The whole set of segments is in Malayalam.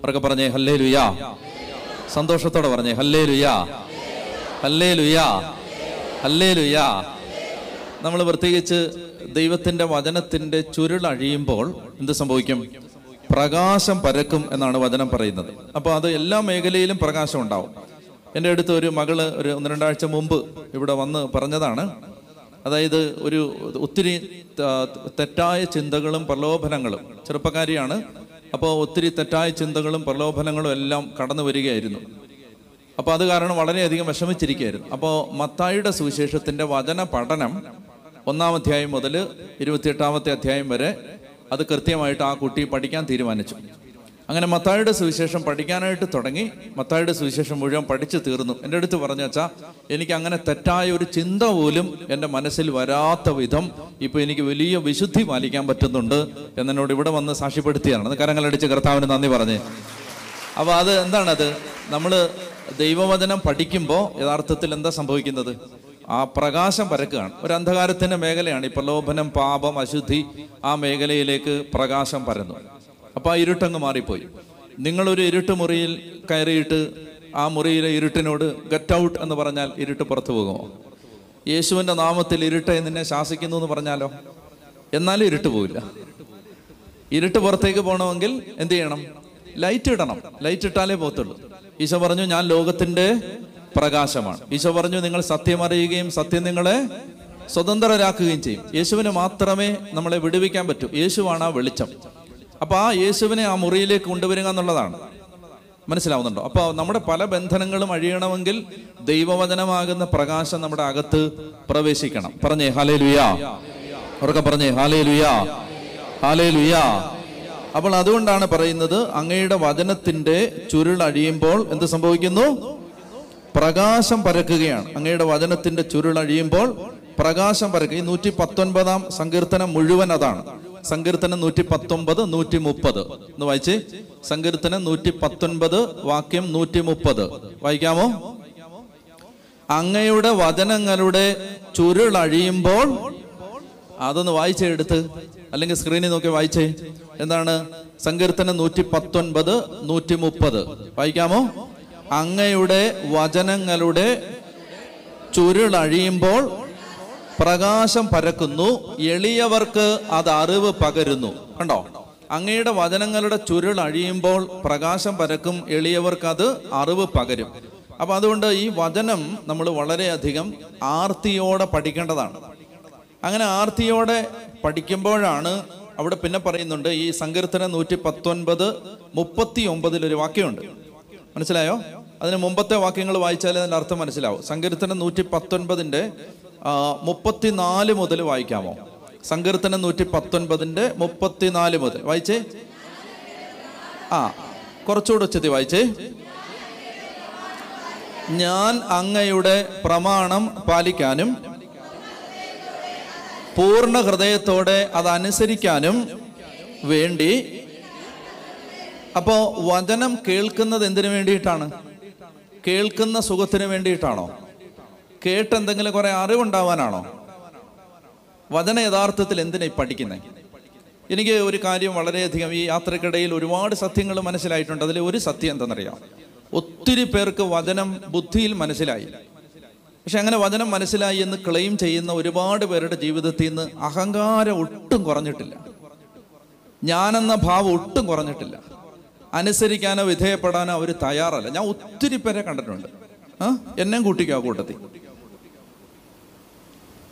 അവരൊക്കെ പറഞ്ഞേ ഹല്ലേ ലുയാ സന്തോഷത്തോടെ പറഞ്ഞേ ഹല്ലേ ലുയാ ഹല്ലേ ലുയാ ഹല്ലേ ലുയാ നമ്മൾ പ്രത്യേകിച്ച് ദൈവത്തിന്റെ വചനത്തിന്റെ ചുരുൾ അഴിയുമ്പോൾ എന്ത് സംഭവിക്കും? പ്രകാശം പരക്കും എന്നാണ് വചനം പറയുന്നത്. അപ്പോൾ അത് എല്ലാ മേഖലയിലും പ്രകാശം ഉണ്ടാവും. എന്റെ അടുത്ത് ഒരു മകൾ ഒരു ഒന്ന് രണ്ടാഴ്ച മുമ്പ് ഇവിടെ വന്ന് പറഞ്ഞതാണ്. അതായത് ഒരു ഒത്തിരി തെറ്റായ ചിന്തകളും പ്രലോഭനങ്ങളും ചെറുപ്പക്കാരിയാണ്. അപ്പോൾ ഒത്തിരി തെറ്റായ ചിന്തകളും പ്രലോഭനങ്ങളും എല്ലാം കടന്നു വരികയായിരുന്നു. അപ്പോൾ അത് കാരണം വളരെയധികം വിഷമിച്ചിരിക്കുകയായിരുന്നു. അപ്പോൾ മത്തായിയുടെ സുവിശേഷത്തിന്റെ വചന പഠനം ഒന്നാം അധ്യായം മുതൽ ഇരുപത്തിയെട്ടാമത്തെ അധ്യായം വരെ അത് കൃത്യമായിട്ട് ആ കുട്ടി പഠിക്കാൻ തീരുമാനിച്ചു. അങ്ങനെ മത്തായുടെ സുവിശേഷം പഠിക്കാനായിട്ട് തുടങ്ങി മത്തായുടെ സുവിശേഷം മുഴുവൻ പഠിച്ചു തീർന്നു. എന്റെ അടുത്ത് പറഞ്ഞു വെച്ചാൽ എനിക്ക് അങ്ങനെ തെറ്റായ ഒരു ചിന്ത പോലും എന്റെ മനസ്സിൽ വരാത്ത വിധം ഇപ്പോൾ എനിക്ക് വലിയ വിശുദ്ധി പാലിക്കാൻ പറ്റുന്നുണ്ട് എന്നോട് ഇവിടെ വന്ന് സാക്ഷ്യപ്പെടുത്തിയാണ് കരങ്ങളടിച്ച് കർത്താവിന് നന്ദി പറഞ്ഞേ. അപ്പോൾ അത് എന്താണത്? നമ്മൾ ദൈവവചനം പഠിക്കുമ്പോൾ യഥാർത്ഥത്തിൽ എന്താ സംഭവിക്കുന്നത്? ആ പ്രകാശം പരക്കുകയാണ്. ഒരു അന്ധകാരത്തിന്റെ മേഖലയാണ് ഈ പ്രലോഭനം പാപം അശുദ്ധി ആ മേഖലയിലേക്ക് പ്രകാശം പരന്നു. അപ്പൊ ആ ഇരുട്ടങ്ങ് മാറിപ്പോയി. നിങ്ങളൊരു ഇരുട്ട് മുറിയിൽ കയറിയിട്ട് ആ മുറിയിലെ ഇരുട്ടിനോട് ഗെറ്റ് ഔട്ട് എന്ന് പറഞ്ഞാൽ ഇരുട്ട് പുറത്തു പോകുമോ? യേശുവിന്റെ നാമത്തിൽ ഇരുട്ടെ നിന്നെ ശാസിക്കുന്നു എന്ന് പറഞ്ഞാലോ? എന്നാലും ഇരുട്ട് പോവില്ല. ഇരുട്ട് പുറത്തേക്ക് പോകണമെങ്കിൽ എന്ത് ചെയ്യണം? ലൈറ്റ് ഇടണം. ലൈറ്റ് ഇട്ടാലേ പോകത്തുള്ളൂ. ഈശോ പറഞ്ഞു ഞാൻ ലോകത്തിന്റെ പ്രകാശമാണ്. ഈശോ പറഞ്ഞു നിങ്ങൾ സത്യം അറിയുകയും സത്യം നിങ്ങളെ സ്വതന്ത്രരാക്കുകയും ചെയ്യും. യേശുവിന് മാത്രമേ നമ്മളെ വിടുവിക്കാൻ പറ്റൂ. യേശുവാണ് ആ വെളിച്ചം. അപ്പൊ ആ യേശുവിനെ ആ മുറിയിലേക്ക് കൊണ്ടുവരിക എന്നുള്ളതാണ്. മനസ്സിലാവുന്നുണ്ടോ? അപ്പോൾ നമ്മുടെ പല ബന്ധനങ്ങളും അഴിയണമെങ്കിൽ ദൈവവചനമാകുന്ന പ്രകാശം നമ്മുടെ അകത്ത് പ്രവേശിക്കണം. പറഞ്ഞേ ഹാലേ ലുയാ ഉറക്കെ പറഞ്ഞേ ഹാലേ ലുയാ ഹാലേ ലുയാ അപ്പോൾ അതുകൊണ്ടാണ് പറയുന്നത് അങ്ങയുടെ വചനത്തിന്റെ ചുരുൾ അഴിയുമ്പോൾ എന്ത് സംഭവിക്കുന്നു? പ്രകാശം പരക്കുകയാണ്. അങ്ങയുടെ വചനത്തിന്റെ ചുരുൾ അഴിയുമ്പോൾ പ്രകാശം പരക്കുക. ഈ നൂറ്റി പത്തൊൻപതാം സങ്കീർത്തനം മുഴുവൻ അതാണ്. സങ്കീർത്തനം നൂറ്റി പത്തൊമ്പത് നൂറ്റി മുപ്പത് ഒന്ന് വായിച്ചേ. സങ്കീർത്തനം നൂറ്റി പത്തൊൻപത് വാക്യം നൂറ്റി മുപ്പത് വായിക്കാമോ? അങ്ങയുടെ വചനങ്ങളുടെ ചുരുളഴിയുമ്പോൾ അതൊന്ന് വായിച്ചേ എടുത്ത്. അല്ലെങ്കിൽ സ്ക്രീനിൽ നോക്കി വായിച്ചേ. എന്താണ്? സങ്കീർത്തനം നൂറ്റി പത്തൊൻപത് നൂറ്റി മുപ്പത് വായിക്കാമോ? അങ്ങയുടെ വചനങ്ങളുടെ ചുരുളഴിയുമ്പോൾ പ്രകാശം പരക്കുന്നു എളിയവർക്ക് അത് അറിവ് പകരുന്നു. കണ്ടോ? അങ്ങയുടെ വചനങ്ങളുടെ ചുരുൾ അഴിയുമ്പോൾ പ്രകാശം പരക്കും എളിയവർക്ക് അത് അറിവ് പകരും. അപ്പൊ അതുകൊണ്ട് ഈ വചനം നമ്മൾ വളരെയധികം ആർത്തിയോടെ പഠിക്കേണ്ടതാണ്. അങ്ങനെ ആർത്തിയോടെ പഠിക്കുമ്പോഴാണ് അവിടെ പിന്നെ പറയുന്നുണ്ട് ഈ സങ്കീർത്തനം നൂറ്റി പത്തൊൻപത് മുപ്പത്തി ഒമ്പതിൽ ഒരു വാക്യമുണ്ട്. മനസ്സിലായോ? അതിന് മുമ്പത്തെ വാക്യങ്ങൾ വായിച്ചാലേ അതിന്റെ അർത്ഥം മനസ്സിലാവും. സങ്കീർത്തനം നൂറ്റി പത്തൊൻപതിന്റെ മുപ്പത്തിനാല് മുതൽ വായിക്കാമോ? സങ്കീർത്തനം നൂറ്റി പത്തൊൻപതിന്റെ മുപ്പത്തിനാല് മുതൽ. വായിച്ചേ? ആ കുറച്ചുകൂടെ ഉച്ചത്തി വായിച്ചേ. ഞാൻ അങ്ങയുടെ പ്രമാണം പാലിക്കാനും പൂർണ ഹൃദയത്തോടെ അതനുസരിക്കാനും വേണ്ടി. അപ്പോ വചനം കേൾക്കുന്നത് എന്തിനു വേണ്ടിയിട്ടാണ്? കേൾക്കുന്ന സുഖത്തിന് വേണ്ടിയിട്ടാണോ? കേട്ട് എന്തെങ്കിലും കുറെ അറിവുണ്ടാവാനാണോ? വചന യഥാർത്ഥത്തിൽ എന്തിനാ ഈ പഠിക്കുന്നത് എനിക്ക് ഒരു കാര്യം വളരെയധികം ഈ യാത്രക്കിടയിൽ ഒരുപാട് സത്യങ്ങൾ മനസ്സിലായിട്ടുണ്ട്. അതിൽ ഒരു സത്യം എന്തെന്നറിയാം ഒത്തിരി പേർക്ക് വചനം ബുദ്ധിയിൽ മനസ്സിലായി. പക്ഷെ അങ്ങനെ വചനം മനസ്സിലായി എന്ന് ക്ലെയിം ചെയ്യുന്ന ഒരുപാട് പേരുടെ ജീവിതത്തിൽ നിന്ന് അഹങ്കാരം ഒട്ടും കുറഞ്ഞിട്ടില്ല. ഞാനെന്ന ഭാവം ഒട്ടും കുറഞ്ഞിട്ടില്ല. അനുസരിക്കാനോ വിധേയപ്പെടാനോ അവർ തയ്യാറല്ല. ഞാൻ ഒത്തിരി പേരെ കണ്ടിട്ടുണ്ട്. ആ? എന്നെയും കൂട്ടിക്കോ കൂട്ടത്തിൽ.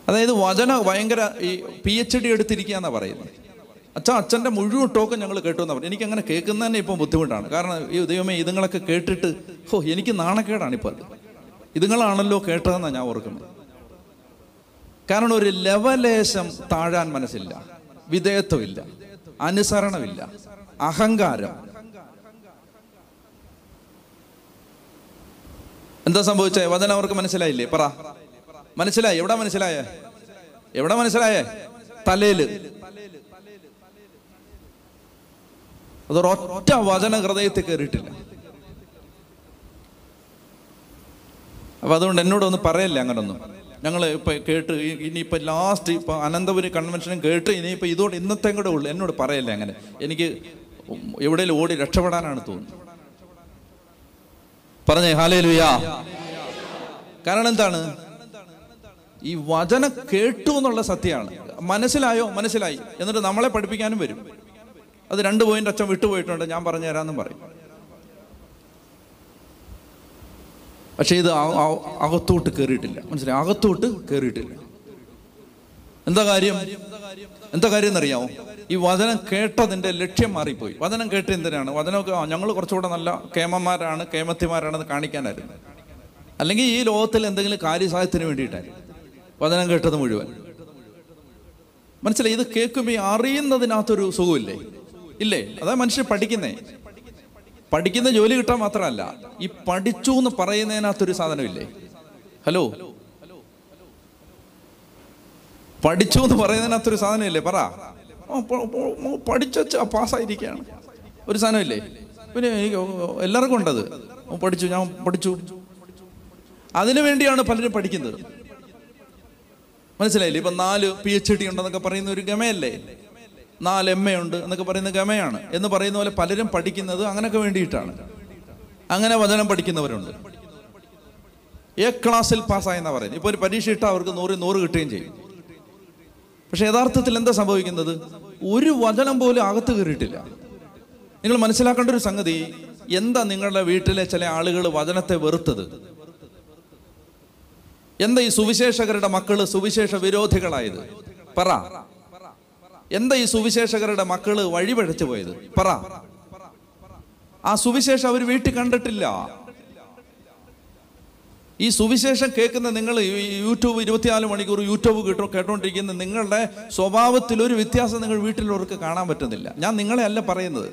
അതായത് വചന ഭയങ്കര ഈ പി എച്ച് ഡി എടുത്തിരിക്കുക എന്നാണ് പറയുന്നത്. അച്ഛൻ അച്ഛന്റെ മുഴുവൻ ടോക്ക് ഞങ്ങൾ കേട്ടു എന്നാണ് പറഞ്ഞു എനിക്ക് അങ്ങനെ കേൾക്കുന്ന തന്നെ ഇപ്പം ബുദ്ധിമുട്ടാണ്. കാരണം ഈ ദൈവമേ ഇതുങ്ങളൊക്കെ കേട്ടിട്ട് ഓ എനിക്ക് നാണക്കേടാണ് ഇപ്പോൾ അത്. ഇതുങ്ങളാണല്ലോ കേട്ടതെന്നാണ് ഞാൻ ഓർക്കുന്നത്. കാരണം ഒരു ലവലേശം താഴാൻ മനസ്സില്ല. വിധേയത്വമില്ല. അനുസരണമില്ല. അഹങ്കാരം. എന്താ സംഭവിച്ചേ? വചനം അവർക്ക് മനസ്സിലായില്ലേ? പറ. മനസ്സിലായി? എവിടെ മനസ്സിലായേ? എവിടെ മനസ്സിലായേ? തലയിൽ. അതൊരൊറ്റ വചന ഹൃദയത്തിൽ കയറിയിട്ടില്ല അപ്പൊ അതുകൊണ്ട് എന്നോടൊന്നും പറയല്ലേ അങ്ങനൊന്നും? ഞങ്ങൾ ഇപ്പൊ കേട്ട് ഇനിയിപ്പോ ലാസ്റ്റ് ഇപ്പൊ അനന്തപുരി കൺവെൻഷനും കേട്ട് ഇനിയിപ്പോ ഇതോടെ ഇന്നത്തെ കൂടെ ഉള്ളു. എന്നോട് പറയല്ലേ അങ്ങനെ? എനിക്ക് എവിടെയെങ്കിലും ഓടി രക്ഷപ്പെടാനാണ് തോന്നുന്നത്. പറഞ്ഞേ ഹാലേ ലുയാ കാരണം എന്താണ്? ഈ വചനം കേട്ടു എന്നുള്ള സത്യമാണ്. മനസ്സിലായോ? മനസ്സിലായി. എന്നിട്ട് നമ്മളെ പഠിപ്പിക്കാനും വരും. അത് രണ്ട് പോയിന്റ് അച്ഛൻ വിട്ടുപോയിട്ടുണ്ട്. ഞാൻ പറഞ്ഞു തരാമെന്നും പറയും. പക്ഷെ ഇത് അകത്തോട്ട് കയറിയിട്ടില്ല മനസ്സിലായി? അകത്തോട്ട് കയറിയിട്ടില്ല എന്താ കാര്യം? എന്താ കാര്യം എന്നറിയാമോ? ഈ വചനം കേട്ടതിന്റെ ലക്ഷ്യം മാറിപ്പോയി. വചനം കേട്ട് എന്തിനാണ്? വചനമൊക്കെ ഞങ്ങൾ കുറച്ചുകൂടെ നല്ല കേമന്മാരാണ് കേമത്തിമാരാണെന്ന് കാണിക്കാനായിരുന്നു. അല്ലെങ്കിൽ ഈ ലോകത്തിൽ എന്തെങ്കിലും കാര്യസാധ്യത്തിന് വേണ്ടിയിട്ടായിരുന്നു വചനം കേട്ടത് മുഴുവൻ. മനസ്സിലായി? ഇത് കേൾക്കുമ്പോൾ അറിയുന്നതിനകത്തൊരു സുഖമില്ലേ? ഇല്ലേ? അതാ മനുഷ്യർ പഠിക്കുന്നേ. പഠിക്കുന്ന ജോലി കിട്ടാൻ മാത്രമല്ല ഈ പഠിച്ചു എന്ന് പറയുന്നതിനകത്തൊരു സാധനമില്ലേ? ഹലോ? പഠിച്ചു എന്ന് പറയുന്നതിനകത്തൊരു സാധനമില്ലേ? പറ. പഠിച്ചു പാസ്സായിരിക്കുകയാണ്. ഒരു സാധനമില്ലേ? പിന്നെ എനിക്ക് എല്ലാവർക്കും ഉണ്ടത്. പഠിച്ചു ഞാൻ പഠിച്ചു. അതിനു വേണ്ടിയാണ് പലരും പഠിക്കുന്നത്. മനസ്സിലായില്ലേ? ഇപ്പൊ നാല് പി എച്ച് ഡി ഉണ്ടെന്നൊക്കെ പറയുന്ന ഒരു ഗമയല്ലേ? നാല് എം എ ഉണ്ട് എന്നൊക്കെ പറയുന്ന ഗമയാണ്. എന്ന് പറയുന്ന പോലെ പലരും പഠിക്കുന്നത് അങ്ങനെയൊക്കെ വേണ്ടിയിട്ടാണ്. അങ്ങനെ വചനം പഠിക്കുന്നവരുണ്ട്. എ ക്ലാസ്സിൽ പാസ്സായെന്നാ പറയുന്നത്. ഇപ്പൊ ഒരു പരീക്ഷ ഇട്ടാൽ അവർക്ക് നൂറ് നൂറ് കിട്ടുകയും ചെയ്യും. പക്ഷെ യഥാർത്ഥത്തിൽ എന്താ സംഭവിക്കുന്നത്? ഒരു വചനം പോലും അകത്ത് കയറിയിട്ടില്ല. നിങ്ങൾ മനസ്സിലാക്കേണ്ട ഒരു സംഗതി എന്താ നിങ്ങളുടെ വീട്ടിലെ ചില ആളുകൾ വചനത്തെ വെറുത്തത്? എന്താ ഈ സുവിശേഷകരുടെ മക്കൾ സുവിശേഷ വിരോധികളായത്? പറ. എന്താ ഈ സുവിശേഷകരുടെ മക്കൾ വഴിപഴച്ചു പോയത്? പറ. ആ സുവിശേഷം അവർ വീട്ടിൽ കണ്ടിട്ടില്ല. ഈ സുവിശേഷം കേൾക്കുന്ന നിങ്ങൾ യൂട്യൂബ് ഇരുപത്തിനാല് മണിക്കൂർ യൂട്യൂബ് കേട്ടോ കേട്ടോണ്ടിരിക്കുന്ന നിങ്ങളുടെ സ്വഭാവത്തിൽ ഒരു വ്യത്യാസം നിങ്ങൾ വീട്ടിലുള്ളവർക്ക് കാണാൻ പറ്റുന്നില്ല. ഞാൻ നിങ്ങളെ അല്ല പറയുന്നത്.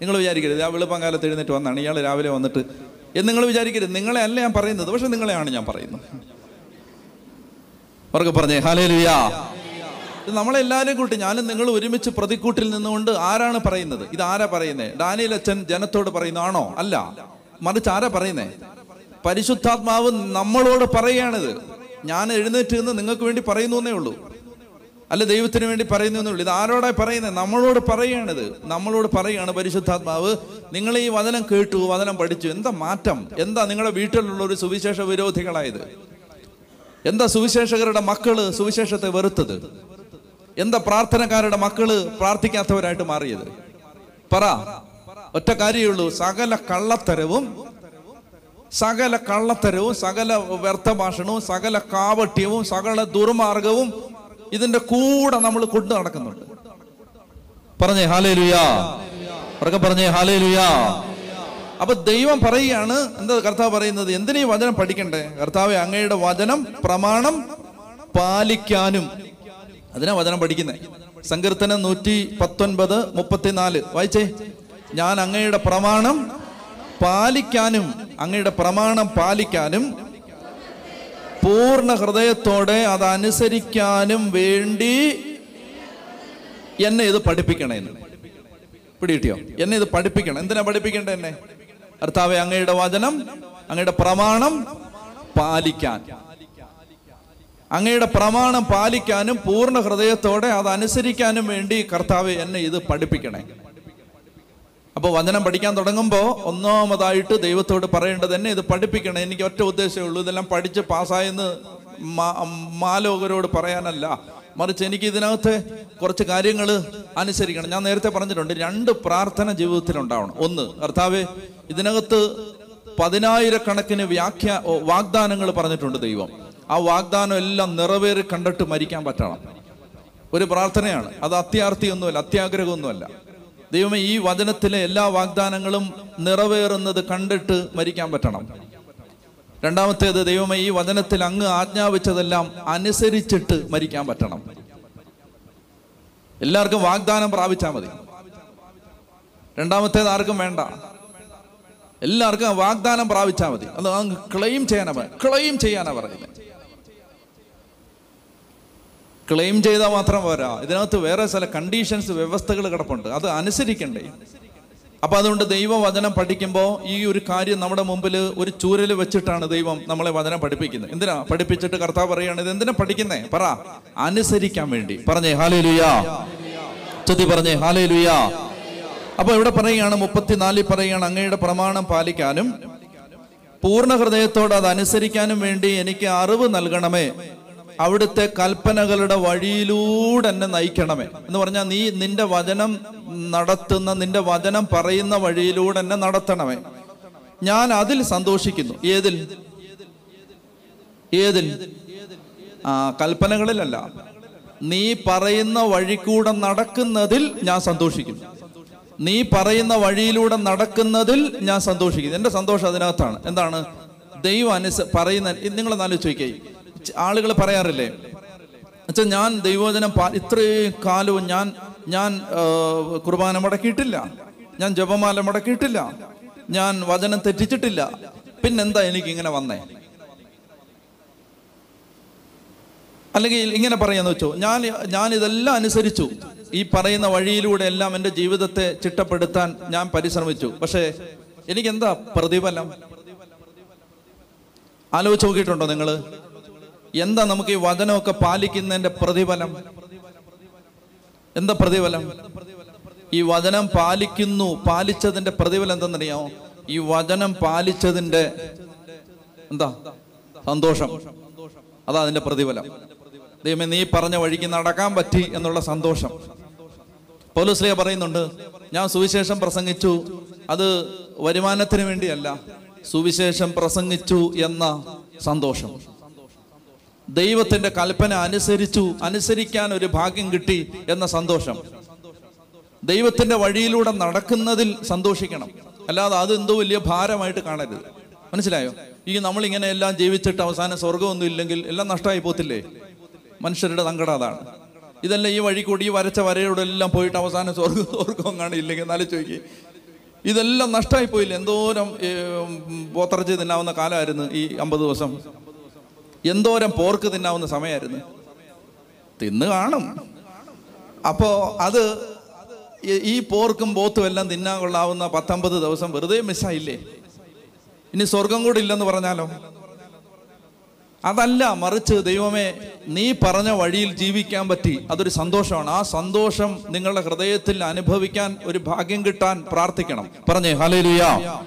നിങ്ങൾ വിചാരിക്കരുത്. ആ വെളുപ്പം കാലത്ത് എഴുന്നേറ്റ് വന്നാണ്. ഇയാൾ രാവിലെ വന്നിട്ട് എന്ന് നിങ്ങൾ വിചാരിക്കരുത്. നിങ്ങളെ അല്ല ഞാൻ പറയുന്നത്. പക്ഷെ നിങ്ങളെയാണ് ഞാൻ പറയുന്നത്. അവർക്ക് പറഞ്ഞേ ഹാലേ ലുയാ ഇത് നമ്മളെല്ലാവരും കൂട്ടി ഞാനും നിങ്ങൾ ഒരുമിച്ച് പ്രതിക്കൂട്ടിൽ നിന്നുകൊണ്ട് ആരാണ് പറയുന്നത്? ഇത് ആരാ പറയുന്നത് ഡാനിയൽ അച്ഛൻ ജനത്തോട് പറയുന്നതാണോ അല്ല. മറിച്ച് ആരാ പറയുന്നേ? പരിശുദ്ധാത്മാവ് നമ്മളോട് പറയുകയാണിത്. ഞാൻ എഴുന്നേറ്റ് നിന്ന് നിങ്ങൾക്ക് വേണ്ടി പറയുന്നു എന്നേ ഉള്ളൂ. അല്ല ദൈവത്തിന് വേണ്ടി പറയുന്നു ഇത് ആരോടാ പറയുന്നത് നമ്മളോട് പറയുകയാണിത് നമ്മളോട് പറയുകയാണ് പരിശുദ്ധാത്മാവ് നിങ്ങൾ ഈ വചനം കേട്ടു വചനം പഠിച്ചു. എന്താ മാറ്റം? എന്താ നിങ്ങളുടെ വീട്ടിലുള്ള ഒരു സുവിശേഷ വിരോധികളായത്? എന്താ സുവിശേഷകരുടെ മക്കൾ സുവിശേഷത്തെ വെറുത്തത്? എന്താ പ്രാർത്ഥനക്കാരുടെ മക്കൾ പ്രാർത്ഥിക്കാത്തവരായിട്ട് മാറിയത്? പറ. ഒറ്റ കാര്യമുള്ളൂ സകല കള്ളത്തരവും സകല കള്ളത്തരവും സകല വ്യർത്ഥഭാഷണവും സകല കാവട്യവും സകല ദുർമാർഗവും ഇതിന്റെ കൂടെ നമ്മൾ കൊണ്ടു നടക്കുന്നുണ്ട്. പറഞ്ഞേ ഹാലേ ലുയാ പറഞ്ഞേ ഹാലേ ലുയാ അപ്പൊ ദൈവം പറയുകയാണ് എന്താ കർത്താവ് പറയുന്നത്? എന്തിനീ വചനം പഠിക്കണ്ടേ? കർത്താവ് അങ്ങയുടെ വചനം പ്രമാണം പാലിക്കാനും. അതിനാ വചനം പഠിക്കുന്നത് സങ്കീർത്തനം നൂറ്റി പത്തൊൻപത് മുപ്പത്തിനാല്. വായിച്ചേ. ഞാൻ അങ്ങയുടെ പ്രമാണം പാലിക്കാനും അങ്ങയുടെ പ്രമാണം പാലിക്കാനും പൂർണ ഹൃദയത്തോടെ അത് അനുസരിക്കാനും വേണ്ടി എന്നെ ഇത് പഠിപ്പിക്കണേ പിടികിട്ടിയോ? എന്നെ ഇത് പഠിപ്പിക്കണം. എന്തിനാ പഠിപ്പിക്കേണ്ടത് എന്നെ? കർത്താവെ അങ്ങയുടെ വചനം അങ്ങയുടെ പ്രമാണം പാലിക്കാൻ. അങ്ങയുടെ പ്രമാണം പാലിക്കാനും പൂർണ ഹൃദയത്തോടെ അത് അനുസരിക്കാനും വേണ്ടി കർത്താവ് എന്നെ ഇത് പഠിപ്പിക്കണേ. അപ്പൊ വചനം പഠിക്കാൻ തുടങ്ങുമ്പോൾ ഒന്നാമതായിട്ട് ദൈവത്തോട് പറയേണ്ടത് എന്നെ ഇത് പഠിപ്പിക്കണം. എനിക്ക് ഒറ്റ ഉദ്ദേശമേ ഉള്ളൂ. ഇതെല്ലാം പഠിച്ച് പാസ്സായെന്ന് മാലോകരോട് പറയാനല്ല. മറിച്ച് എനിക്ക് ഇതിനകത്ത് കുറച്ച് കാര്യങ്ങൾ അനുസരിക്കണം. ഞാൻ നേരത്തെ പറഞ്ഞിട്ടുണ്ട് രണ്ട് പ്രാർത്ഥന ജീവിതത്തിൽ ഉണ്ടാവണം ഒന്ന് കർത്താവ് ഇതിനകത്ത് പതിനായിരക്കണക്കിന് വ്യാഖ്യ വാഗ്ദാനങ്ങൾ പറഞ്ഞിട്ടുണ്ട് ദൈവം. ആ വാഗ്ദാനം എല്ലാം നിറവേറി കണ്ടിട്ട് മരിക്കാൻ പറ്റണം. ഒരു പ്രാർത്ഥനയാണ്. അത് അത്യാർത്ഥിയൊന്നുമല്ല അത്യാഗ്രഹമൊന്നുമല്ല. ദൈവമേ ഈ വചനത്തിലെ എല്ലാ വാഗ്ദാനങ്ങളും നിറവേറുന്നത് കണ്ടിട്ട് മരിക്കാൻ പറ്റണം. രണ്ടാമത്തേത് ദൈവമേ ഈ വചനത്തിൽ അങ്ങ് ആജ്ഞാപിച്ചതെല്ലാം അനുസരിച്ചിട്ട് മരിക്കാൻ പറ്റണം. എല്ലാവർക്കും വാഗ്ദാനം പ്രാപിച്ചാൽ മതി. രണ്ടാമത്തേത് ആർക്കും വേണ്ട. എല്ലാവർക്കും വാഗ്ദാനം പ്രാപിച്ചാൽ മതി. അത് അങ്ങ് ക്ലെയിം ചെയ്യാനാ ക്ലെയിം ചെയ്യാനാ പറയുന്നത് ക്ലെയിം ചെയ്താൽ മാത്രം പോരാ. ഇതിനകത്ത് വേറെ ചില കണ്ടീഷൻസ് വ്യവസ്ഥകൾ കിടപ്പുണ്ട്. അത് അനുസരിക്കണ്ടേ. അപ്പൊ അതുകൊണ്ട് ദൈവവചനം പഠിക്കുമ്പോൾ ഈ ഒരു കാര്യം നമ്മുടെ മുമ്പിൽ ഒരു ചൂരൽ വെച്ചിട്ടാണ് ദൈവം നമ്മളെ വചനം പഠിപ്പിക്കുന്നത്. എന്തിനാ? പഠിപ്പിച്ചിട്ട് കർത്താവ് പറയുകയാണ് ഇത് എന്തിനാ പഠിക്കുന്നേ? പറ. അനുസരിക്കാൻ വേണ്ടി. പറഞ്ഞേ ഹാലേ ലുയാ ചുതി പറഞ്ഞേ ഹാലേ ലുയാ അപ്പൊ ഇവിടെ പറയുകയാണ് മുപ്പത്തിനാലിൽ പറയുകയാണ് അങ്ങയുടെ പ്രമാണം പാലിക്കാനും പൂർണ ഹൃദയത്തോട് അത് അനുസരിക്കാനും വേണ്ടി എനിക്ക് അറിവ് നൽകണമേ. അവിടുത്തെ കൽപ്പനകളുടെ വഴിയിലൂടെ എന്നെ നയിക്കണമേ. എന്ന് പറഞ്ഞാൽ നീ നിന്റെ വചനം നടത്തുന്ന നിന്റെ വചനം പറയുന്ന വഴിയിലൂടെ എന്നെ നടത്തണമേ. ഞാൻ അതിൽ സന്തോഷിക്കുന്നു. ഏതിൽ? ഏതിൽ? ആ കൽപ്പനകളിലല്ല. നീ പറയുന്ന വഴിക്കൂടെ നടക്കുന്നതിൽ ഞാൻ സന്തോഷിക്കുന്നു. നീ പറയുന്ന വഴിയിലൂടെ നടക്കുന്നതിൽ ഞാൻ സന്തോഷിക്കുന്നു. എന്റെ സന്തോഷം അതിനകത്താണ്. എന്താണ്? ദൈവം അനുസ പറയുന്ന നിങ്ങൾ ആലോചിക്കേ ആളുകൾ പറയാറില്ലേ? അച്ഛാ ഞാൻ ദൈവവചനം ഇത്രയും കാലവും ഞാൻ ഞാൻ കുർബാന മുടക്കിയിട്ടില്ല. ഞാൻ ജപമാല മുടക്കിയിട്ടില്ല. ഞാൻ വചനം തെറ്റിച്ചിട്ടില്ല. പിന്നെന്താ എനിക്ക് ഇങ്ങനെ വന്നേ? അല്ലെങ്കിൽ ഇങ്ങനെ പറയാന്ന് വെച്ചോ ഞാൻ ഞാൻ ഇതെല്ലാം അനുസരിച്ചു. ഈ പറയുന്ന വഴിയിലൂടെ എല്ലാം എന്റെ ജീവിതത്തെ ചിട്ടപ്പെടുത്താൻ ഞാൻ പരിശ്രമിച്ചു. പക്ഷേ എനിക്ക് എന്താ പ്രതിഫലം? ആലോചിച്ച് നോക്കിയിട്ടുണ്ടോ നിങ്ങൾ എന്താ നമുക്ക് ഈ വചനമൊക്കെ പാലിക്കുന്നതിന്റെ പ്രതിഫലം? എന്താ പ്രതിഫലം? ഈ വചനം പാലിക്കുന്നു പാലിച്ചതിന്റെ പ്രതിഫലം എന്തെന്നറിയാമോ ഈ വചനം പാലിച്ചതിന്റെ എന്താ? സന്തോഷം. അതാ അതിന്റെ പ്രതിഫലം. ദൈവമേ നീ പറഞ്ഞ വഴിക്ക് നടക്കാൻ പറ്റി എന്നുള്ള സന്തോഷം. പൗലോസ്ലിയ പറയുന്നുണ്ട് ഞാൻ സുവിശേഷം പ്രസംഗിച്ചു അത് വരുമാനത്തിന് വേണ്ടിയല്ല സുവിശേഷം പ്രസംഗിച്ചു എന്ന സന്തോഷം. ദൈവത്തിന്റെ കൽപ്പന അനുസരിച്ചു അനുസരിക്കാൻ ഒരു ഭാഗ്യം കിട്ടി എന്ന സന്തോഷം. ദൈവത്തിന്റെ വഴിയിലൂടെ നടക്കുന്നതിൽ സന്തോഷിക്കണം. അല്ലാതെ അത് എന്തോ വലിയ ഭാരമായിട്ട് കാണരുത്. മനസ്സിലായോ? ഈ നമ്മളിങ്ങനെ എല്ലാം ജീവിച്ചിട്ട് അവസാനം സ്വർഗമൊന്നും ഇല്ലെങ്കിൽ എല്ലാം നഷ്ടമായി പോത്തില്ലേ? മനുഷ്യരുടെ സങ്കടം അതാണ്. ഇതെല്ലാം ഈ വഴി കൂടി ഈ വരച്ച വരയോടെ എല്ലാം പോയിട്ട് അവസാനം സ്വർഗം സ്വർഗം കാണില്ലെങ്കിൽ എന്നാലും ചോദിക്കുക ഇതെല്ലാം നഷ്ടമായി പോയില്ല? എന്തോരം പോത്തിറച്ചി തിന്നാവുന്ന കാലമായിരുന്നു ഈ അമ്പത് ദിവസം. എന്തോരം പോർക്ക് തിന്നാവുന്ന സമയമായിരുന്നു തിന്ന് കാണും. അപ്പോ അത് ഈ- പോർക്കും പോത്തും എല്ലാം തിന്നാൻ കൊള്ളാവുന്ന പത്തൊമ്പത് ദിവസം വെറുതെ മിസ്സായില്ലേ? ഇനി സ്വർഗം കൂടി ഇല്ലെന്ന് പറഞ്ഞാലോ? അതല്ല മറിച്ച് ദൈവമേ നീ പറഞ്ഞ വഴിയിൽ ജീവിക്കാൻ പറ്റി. അതൊരു സന്തോഷമാണ്. ആ സന്തോഷം നിങ്ങളുടെ ഹൃദയത്തിൽ അനുഭവിക്കാൻ ഒരു ഭാഗ്യം കിട്ടാൻ പ്രാർത്ഥിക്കണം. പറഞ്ഞേ ഹലേലുയാ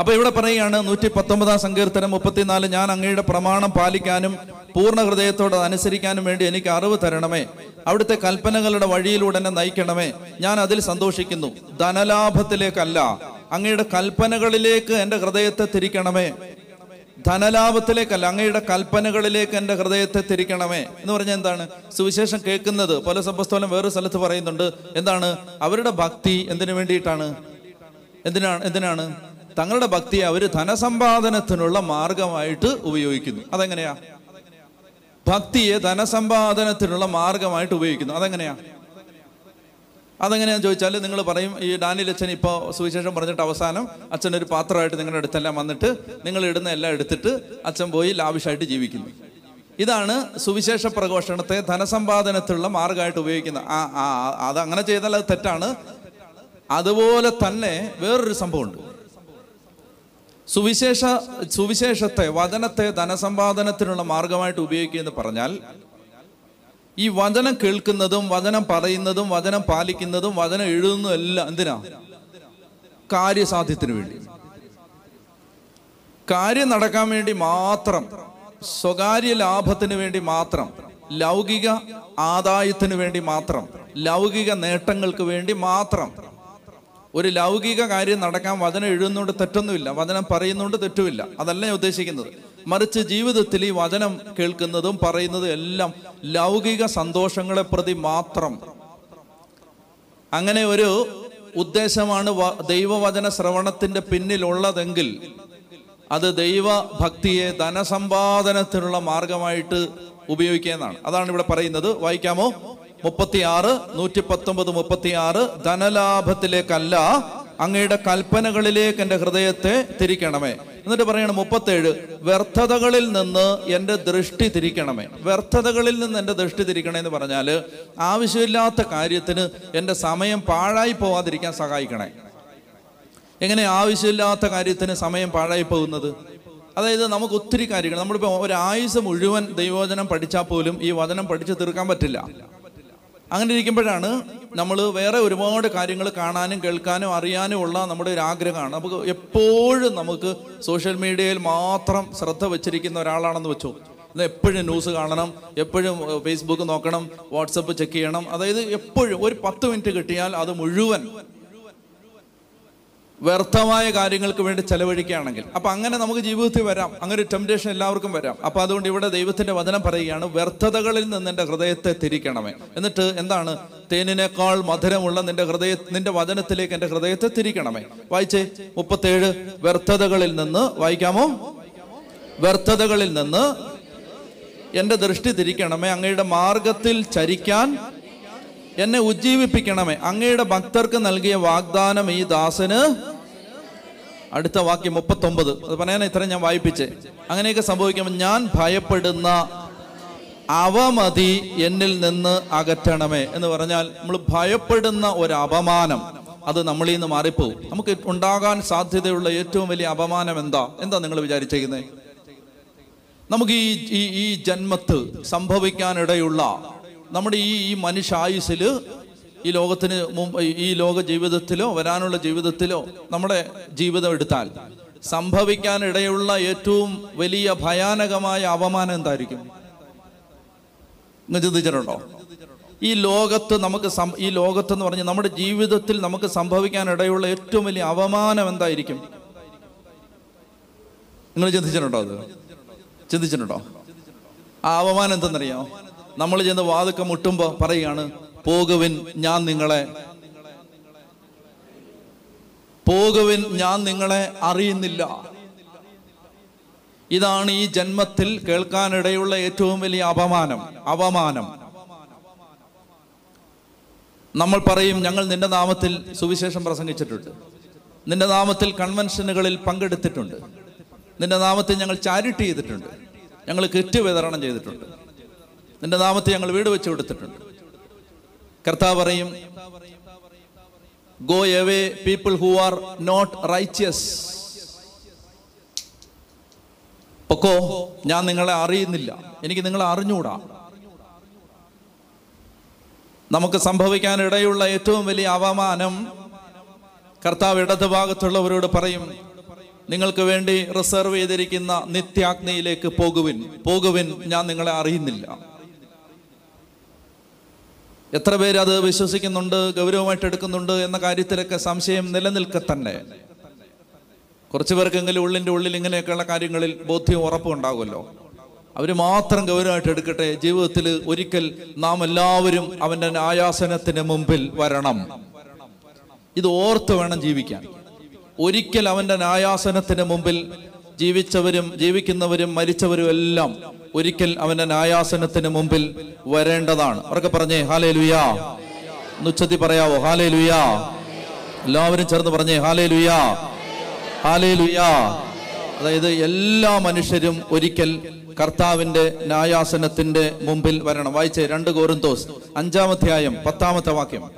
അപ്പൊ ഇവിടെ പറയുകയാണ് നൂറ്റി പത്തൊമ്പതാം സങ്കീർത്തനം മുപ്പത്തിനാല് ഞാൻ അങ്ങയുടെ പ്രമാണം പാലിക്കാനും പൂർണ ഹൃദയത്തോടെ അനുസരിക്കാനും വേണ്ടി എനിക്ക് അറിവ് തരണമേ. അവിടുത്തെ കൽപ്പനകളുടെ വഴിയിലൂടെ എന്നെ നയിക്കണമേ. ഞാൻ അതിൽ സന്തോഷിക്കുന്നു. ധനലാഭത്തിലേക്കല്ല അങ്ങയുടെ കൽപ്പനകളിലേക്ക് എന്റെ ഹൃദയത്തെ തിരിക്കണമേ. ധനലാഭത്തിലേക്കല്ല അങ്ങയുടെ കൽപ്പനകളിലേക്ക് എന്റെ ഹൃദയത്തെ തിരിക്കണമേ. എന്ന് പറഞ്ഞാൽ എന്താണ്? സുവിശേഷം കേൾക്കുന്നത് പല സമ്പസ്തോലം വേറൊരു സ്ഥലത്ത് പറയുന്നുണ്ട് എന്താണ്? അവരുടെ ഭക്തി എന്തിനു വേണ്ടിയിട്ടാണ്? എന്തിനാണ് എന്തിനാണ്? തങ്ങളുടെ ഭക്തിയെ അവർ ധനസമ്പാദനത്തിനുള്ള മാർഗമായിട്ട് ഉപയോഗിക്കുന്നു. അതെങ്ങനെയാ? ഭക്തിയെ ധനസമ്പാദനത്തിനുള്ള മാർഗമായിട്ട് ഉപയോഗിക്കുന്നു. അതെങ്ങനെയാ? അതെങ്ങനെയാന്ന് ചോദിച്ചാൽ നിങ്ങൾ പറയും ഈ ഡാനിൽ അച്ഛൻ ഇപ്പോൾ സുവിശേഷം പറഞ്ഞിട്ട് അവസാനം അച്ഛൻ ഒരു പാത്രമായിട്ട് നിങ്ങളുടെ അടുത്തെല്ലാം വന്നിട്ട് നിങ്ങൾ ഇടുന്ന എല്ലാം എടുത്തിട്ട് അച്ഛൻ പോയി ലാവിഷായിട്ട് ജീവിക്കുന്നു. ഇതാണ് സുവിശേഷ പ്രഘോഷണത്തെ ധനസമ്പാദനത്തിലുള്ള മാർഗമായിട്ട് ഉപയോഗിക്കുന്നത് ആ ആ അത് അങ്ങനെ ചെയ്താൽ അത് തെറ്റാണ്. അതുപോലെ തന്നെ വേറൊരു സംഭവമുണ്ട്. സുവിശേഷ സുവിശേഷത്തെ വചനത്തെ ധനസമ്പാദനത്തിനുള്ള മാർഗമായിട്ട് ഉപയോഗിക്കുക എന്ന് പറഞ്ഞാൽ ഈ വചനം കേൾക്കുന്നതും വചനം പറയുന്നതും വചനം പാലിക്കുന്നതും വചനം എഴുതുന്നതും എല്ലാം എന്തിനാ? കാര്യസാധ്യത്തിന് വേണ്ടി. കാര്യം നടക്കാൻ വേണ്ടി മാത്രം സ്വകാര്യ ലാഭത്തിന് വേണ്ടി മാത്രം ലൗകിക ആദായത്തിന് വേണ്ടി മാത്രം ലൗകിക നേട്ടങ്ങൾക്ക് വേണ്ടി മാത്രം ഒരു ലൗകിക കാര്യം നടക്കാൻ വചനം എഴുതുന്നതുകൊണ്ട് തെറ്റൊന്നുമില്ല. വചനം പറയുന്നതുകൊണ്ട് തെറ്റുമില്ല. അതല്ല ഞാൻ ഉദ്ദേശിക്കുന്നത്. മറിച്ച് ജീവിതത്തിൽ ഈ വചനം കേൾക്കുന്നതും പറയുന്നതും എല്ലാം ലൗകിക സന്തോഷങ്ങളെ പ്രതി മാത്രം. അങ്ങനെ ഒരു ഉദ്ദേശമാണ് ദൈവവചന ശ്രവണത്തിന്റെ പിന്നിലുള്ളതെങ്കിൽ അത് ദൈവഭക്തിയെ ധനസമ്പാദനത്തിനുള്ള മാർഗമായിട്ട് ഉപയോഗിക്കുന്നതാണ് അതാണ് ഇവിടെ പറയുന്നത്. വായിക്കാമോ? മുപ്പത്തിയാറ് നൂറ്റി പത്തൊമ്പത് മുപ്പത്തിയാറ് ധനലാഭത്തിലേക്കല്ല അങ്ങയുടെ കൽപ്പനകളിലേക്ക് എന്റെ ഹൃദയത്തെ തിരിക്കണമേ. എന്നിട്ട് പറയണം മുപ്പത്തേഴ് വ്യർത്ഥതകളിൽ നിന്ന് എന്റെ ദൃഷ്ടി തിരിക്കണമേ. വ്യർത്ഥതകളിൽ നിന്ന് എന്റെ ദൃഷ്ടി തിരിക്കണേ എന്ന് പറഞ്ഞാൽ ആവശ്യമില്ലാത്ത കാര്യത്തിന് എന്റെ സമയം പാഴായി പോവാതിരിക്കാൻ സഹായിക്കണേ. എങ്ങനെ ആവശ്യമില്ലാത്ത കാര്യത്തിന് സമയം പാഴായി പോകുന്നത്? അതായത് നമുക്ക് ഒത്തിരി കാര്യങ്ങൾ നമ്മളിപ്പോൾ ഒരു ആയുസ് മുഴുവൻ ദൈവവചനം പഠിച്ചാൽ പോലും ഈ വചനം പഠിച്ചു തീർക്കാൻ പറ്റില്ല. അങ്ങനെ ഇരിക്കുമ്പോഴാണ് നമ്മൾ വേറെ ഒരുപാട് കാര്യങ്ങൾ കാണാനും കേൾക്കാനും അറിയാനും ഉള്ള നമ്മുടെ ഒരു ആഗ്രഹമാണ്. നമുക്ക് എപ്പോഴും നമുക്ക് സോഷ്യൽ മീഡിയയിൽ മാത്രം ശ്രദ്ധ വെച്ചിരിക്കുന്ന ഒരാളാണെന്ന് വെച്ചു. എന്നാൽ എപ്പോഴും ന്യൂസ് കാണണം എപ്പോഴും ഫേസ്ബുക്ക് നോക്കണം വാട്സപ്പ് ചെക്ക് ചെയ്യണം. അതായത് എപ്പോഴും ഒരു പത്ത് മിനിറ്റ് കിട്ടിയാൽ അത് മുഴുവൻ വ്യർത്ഥമായ കാര്യങ്ങൾക്ക് വേണ്ടി ചെലവഴിക്കുകയാണെങ്കിൽ. അപ്പൊ അങ്ങനെ നമുക്ക് ജീവിതത്തിൽ വരാം. അങ്ങനെ ഒരു ടെംപ്റ്റേഷൻ എല്ലാവർക്കും വരാം. അപ്പൊ അതുകൊണ്ട് ഇവിടെ ദൈവത്തിന്റെ വചനം പറയുകയാണ് വ്യർത്ഥതകളിൽ നിന്ന് നിന്റെ ഹൃദയത്തെ തിരിക്കണമേ. എന്നിട്ട് എന്താണ്? തേനിനേക്കാൾ മധുരമുള്ള നിന്റെ ഹൃദയ നിന്റെ വചനത്തിലേക്ക് എന്റെ ഹൃദയത്തെ തിരിക്കണമേ. വായിച്ചേ. മുപ്പത്തേഴ്. വ്യർത്ഥതകളിൽ നിന്ന് വായിക്കാമോ? വ്യർത്ഥതകളിൽ നിന്ന് എന്റെ ദൃഷ്ടി തിരിക്കണമേ. അങ്ങയുടെ മാർഗത്തിൽ ചരിക്കാൻ എന്നെ ഉജ്ജീവിപ്പിക്കണമേ. അങ്ങയുടെ ഭക്തർക്ക് നൽകിയ വാഗ്ദാനം ഈ ദാസന്. അടുത്ത വാക്യം മുപ്പത്തൊമ്പത്. അത് പറയാൻ ഇത്ര ഞാൻ വായിപ്പിച്ചേ. അങ്ങനെയൊക്കെ സംഭവിക്കുമ്പോൾ ഞാൻ ഭയപ്പെടുന്ന അവമതി എന്നിൽ നിന്ന് അകറ്റണമേ എന്ന് പറഞ്ഞാൽ നമ്മൾ ഭയപ്പെടുന്ന ഒരു അപമാനം. അത് നമ്മളിൽ നിന്ന് മാറിപ്പോവും. നമുക്ക് ഉണ്ടാകാൻ സാധ്യതയുള്ള ഏറ്റവും വലിയ അപമാനം എന്താ? എന്താ നിങ്ങൾ വിചാരിച്ചേക്കുന്നത് നമുക്ക് ഈ ഈ ഈ ജന്മത്ത് സംഭവിക്കാനിടയുള്ള നമ്മുടെ ഈ ഈ മനുഷ്യായുസിൽ ഈ ലോകത്തിന് ഈ ലോക ജീവിതത്തിലോ വരാനുള്ള ജീവിതത്തിലോ നമ്മുടെ ജീവിതം എടുത്താൽ സംഭവിക്കാനിടയുള്ള ഏറ്റവും വലിയ ഭയാനകമായ അപമാനം എന്തായിരിക്കും? നിങ്ങൾ ചിന്തിച്ചിട്ടുണ്ടോ ഈ ലോകത്ത് നമുക്ക് ഈ ലോകത്ത് എന്ന് പറഞ്ഞാൽ നമ്മുടെ ജീവിതത്തിൽ നമുക്ക് സംഭവിക്കാനിടയുള്ള ഏറ്റവും വലിയ അപമാനം എന്തായിരിക്കും? നിങ്ങൾ ചിന്തിച്ചിട്ടുണ്ടോ അത്? ചിന്തിച്ചിട്ടുണ്ടോ? ആ അപമാനം എന്തെന്നറിയാമോ നമ്മൾ ചെന്ന് വാതുക്ക മുട്ടുമ്പോ പറയുകയാണ് പോകുവിൻ ഞാൻ നിങ്ങളെ. പോകുവിൻ ഞാൻ നിങ്ങളെ അറിയുന്നില്ല. ഇതാണ് ഈ ജന്മത്തിൽ കേൾക്കാനിടയുള്ള ഏറ്റവും വലിയ അപമാനം അപമാനം. നമ്മൾ പറയും ഞങ്ങൾ നിന്റെ നാമത്തിൽ സുവിശേഷം പ്രസംഗിച്ചിട്ടുണ്ട്. നിന്റെ നാമത്തിൽ കൺവെൻഷനുകളിൽ പങ്കെടുത്തിട്ടുണ്ട്. നിന്റെ നാമത്തിൽ ഞങ്ങൾ ചാരിറ്റി ചെയ്തിട്ടുണ്ട്. ഞങ്ങൾ കിറ്റ് വിതരണം ചെയ്തിട്ടുണ്ട്. നിന്റെ നാമത്തെ ഞങ്ങൾ വീട് വെച്ച് കൊടുത്തിട്ടുണ്ട്. കർത്താവ് പറയും go away people who are not righteous പൊക്കോ ഞാൻ നിങ്ങളെ അറിയുന്നില്ല. എനിക്ക് നിങ്ങളെ അറിഞ്ഞുകൂടാ. നമുക്ക് സംഭവിക്കാൻ ഇടയുള്ള ഏറ്റവും വലിയ അവമാനം കർത്താവ് ഇടത് ഭാഗത്തുള്ളവരോട് പറയും നിങ്ങൾക്ക് വേണ്ടി റിസർവ് ചെയ്തിരിക്കുന്ന നിത്യാഗ്നിയിലേക്ക് പോകുവിൻ. പോകുവിൻ ഞാൻ നിങ്ങളെ അറിയുന്നില്ല. എത്ര പേര് അത് വിശ്വസിക്കുന്നുണ്ട് ഗൗരവമായിട്ട് എടുക്കുന്നുണ്ട് എന്ന കാര്യത്തിലൊക്കെ സംശയം നിലനിൽക്കെ തന്നെ. കുറച്ചു പേർക്കെങ്കിലും ഉള്ളിന്റെ ഉള്ളിൽ ഇങ്ങനെയൊക്കെയുള്ള കാര്യങ്ങളിൽ ബോധ്യം ഉറപ്പും ഉണ്ടാകുമല്ലോ അവർ മാത്രം ഗൗരവമായിട്ട് എടുക്കട്ടെ. ജീവിതത്തിൽ ഒരിക്കൽ നാം എല്ലാവരും അവന്റെ ആയാസനത്തിന് മുമ്പിൽ വരണം. ഇത് ഓർത്ത് വേണം ജീവിക്കാൻ. ഒരിക്കൽ അവന്റെ ആയാസനത്തിന് മുമ്പിൽ ജീവിച്ചവരും ജീവിക്കുന്നവരും മരിച്ചവരും എല്ലാം ഒരിക്കൽ അവന്റെ ന്യായാസനത്തിന് മുമ്പിൽ വരേണ്ടതാണ്. അവർക്ക് പറഞ്ഞേ ഹാലേ ലുയാ ഉച്ചത്തി പറയാവോ? ഹാലേ ലുയാ എല്ലാവരും ചേർന്ന് പറഞ്ഞേ ഹാലേ ലുയാ ഹാലേ ലുയാ അതായത് എല്ലാ മനുഷ്യരും ഒരിക്കൽ കർത്താവിന്റെ ന്യായാസനത്തിന്റെ മുമ്പിൽ വരണം. വായിച്ചേ രണ്ട് കോറിന്തോസ് അഞ്ചാമധ്യായം പത്താമത്തെ വാക്യം.